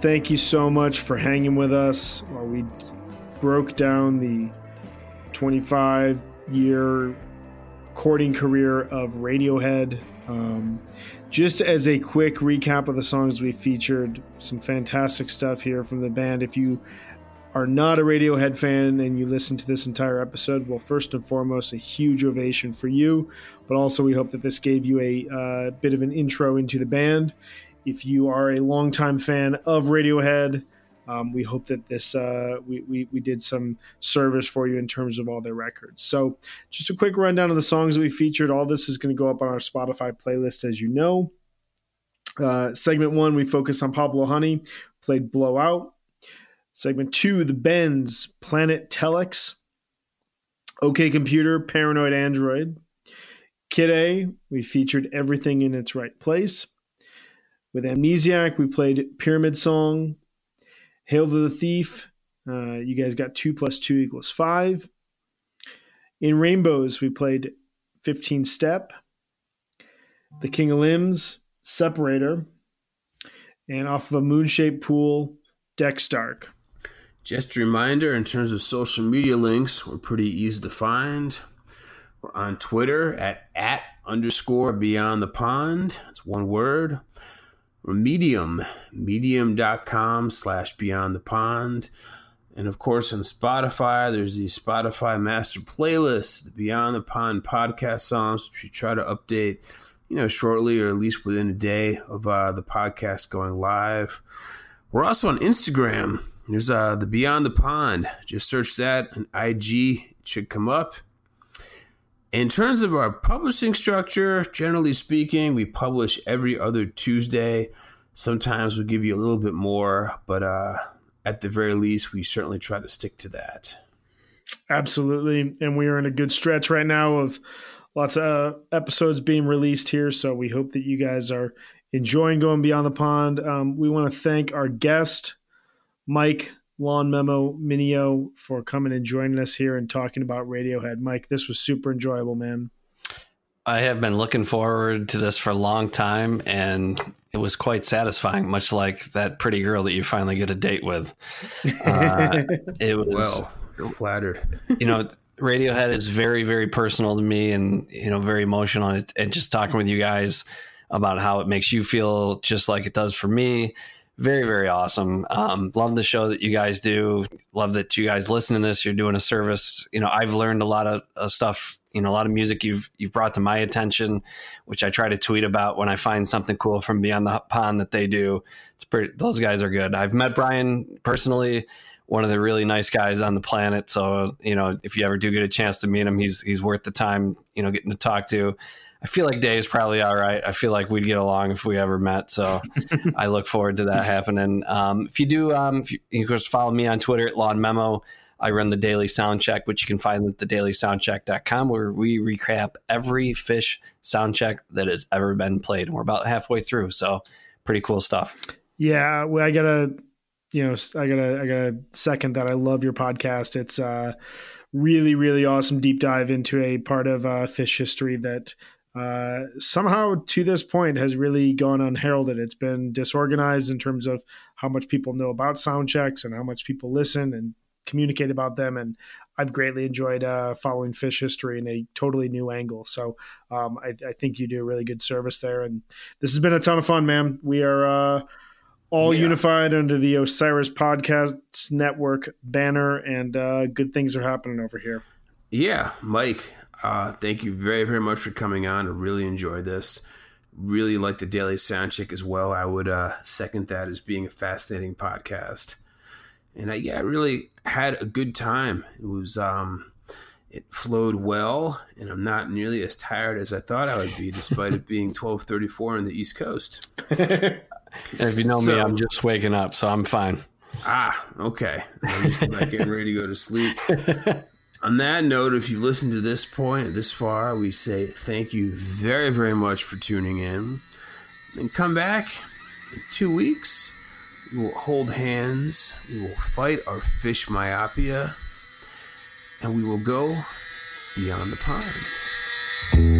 Thank you so much for hanging with us while we broke down the 25 year recording career of Radiohead. Um, just as a quick recap of the songs we featured, some fantastic stuff here from the band. If you are not a Radiohead fan and you listen to this entire episode, well, first and foremost, a huge ovation for you. But also, we hope that this gave you a uh, bit of an intro into the band. If you are a longtime fan of Radiohead, um, we hope that this uh, we, we we did some service for you in terms of all their records. So, just a quick rundown of the songs that we featured. All this is going to go up on our Spotify playlist, as you know. Uh, segment one, we focused on Pablo Honey, played Blowout. Segment two, The Bends, Planet Telex. OK Computer, Paranoid Android. Kid A, we featured Everything in Its Right Place. With Amnesiac, we played Pyramid Song. Hail to the Thief, uh, you guys got 2 plus 2 equals 5. In Rainbows, we played 15 Step. The King of Limbs, Separator. And off of a moon shaped pool, Decks Dark. Just a reminder in terms of social media links, we're pretty easy to find. We're on Twitter at at underscore beyond the pond. It's one word. Medium, medium.com slash beyond the pond. And of course, on Spotify, there's the Spotify master playlist, the Beyond the Pond podcast songs, which we try to update, you know, shortly or at least within a day of uh, the podcast going live. We're also on Instagram. There's uh, the Beyond the Pond. Just search that on IG. It should come up. In terms of our publishing structure, generally speaking, we publish every other Tuesday. Sometimes we give you a little bit more, but uh, at the very least, we certainly try to stick to that. Absolutely. And we are in a good stretch right now of lots of uh, episodes being released here. So we hope that you guys are enjoying going beyond the pond. Um, we want to thank our guest, Mike Lawn Memo Minio, for coming and joining us here and talking about Radiohead. Mike, this was super enjoyable, man. I have been looking forward to this for a long time, and it was quite satisfying, much like that pretty girl that you finally get a date with. Uh, it was Well, flattered. you know, Radiohead is very, very personal to me and, you know, very emotional. And, and just talking with you guys about how it makes you feel just like it does for me. Very, very awesome. Um, love the show that you guys do. Love that you guys listen to this. You're doing a service. You know, I've learned a lot of, of stuff. You know, a lot of music you've you've brought to my attention, which I try to tweet about when I find something cool from Beyond the Pond that they do. It's pretty. Those guys are good. I've met Brian personally one of the really nice guys on the planet. So, you know, if you ever do get a chance to meet him, he's he's worth the time, you know, getting to talk to. I feel like Dave's probably all right. I feel like we'd get along if we ever met. So I look forward to that happening. Um, if you do, um, if you, you can just follow me on Twitter at Lawn Memo. I run the Daily Sound Check, which you can find at thedailysoundcheck.com, where we recap every Phish sound check that has ever been played. And we're about halfway through. So pretty cool stuff. Yeah, well, I gotta, you know, I gotta, I gotta second that. I love your podcast. It's uh, really, really awesome deep dive into a part of uh, Phish history that uh, somehow to this point has really gone unheralded. It's been disorganized in terms of how much people know about sound checks and how much people listen and communicate about them. And I've greatly enjoyed uh, following Phish history in a totally new angle. So um, I, I think you do a really good service there. And this has been a ton of fun, man. We are uh, all Yeah. unified under the Osiris Podcasts Network banner, and uh, good things are happening over here. Yeah, Mike, uh, thank you very, very much for coming on. I really enjoyed this. Really like the Daily Soundcheck as well. I would uh, second that as being a fascinating podcast. And I, yeah, I really had a good time. It was, um, it flowed well, and I'm not nearly as tired as I thought I would be, despite it being 12:34 on the East Coast. If you know me, I'm just waking up, so I'm fine. Ah, okay. I'm just about getting ready to go to sleep. On that note, if you've listened to this point, this far, we say thank you very, very much for tuning in. And come back in two weeks. We will hold hands. We will fight our Phish myopia. And we will go beyond the pond.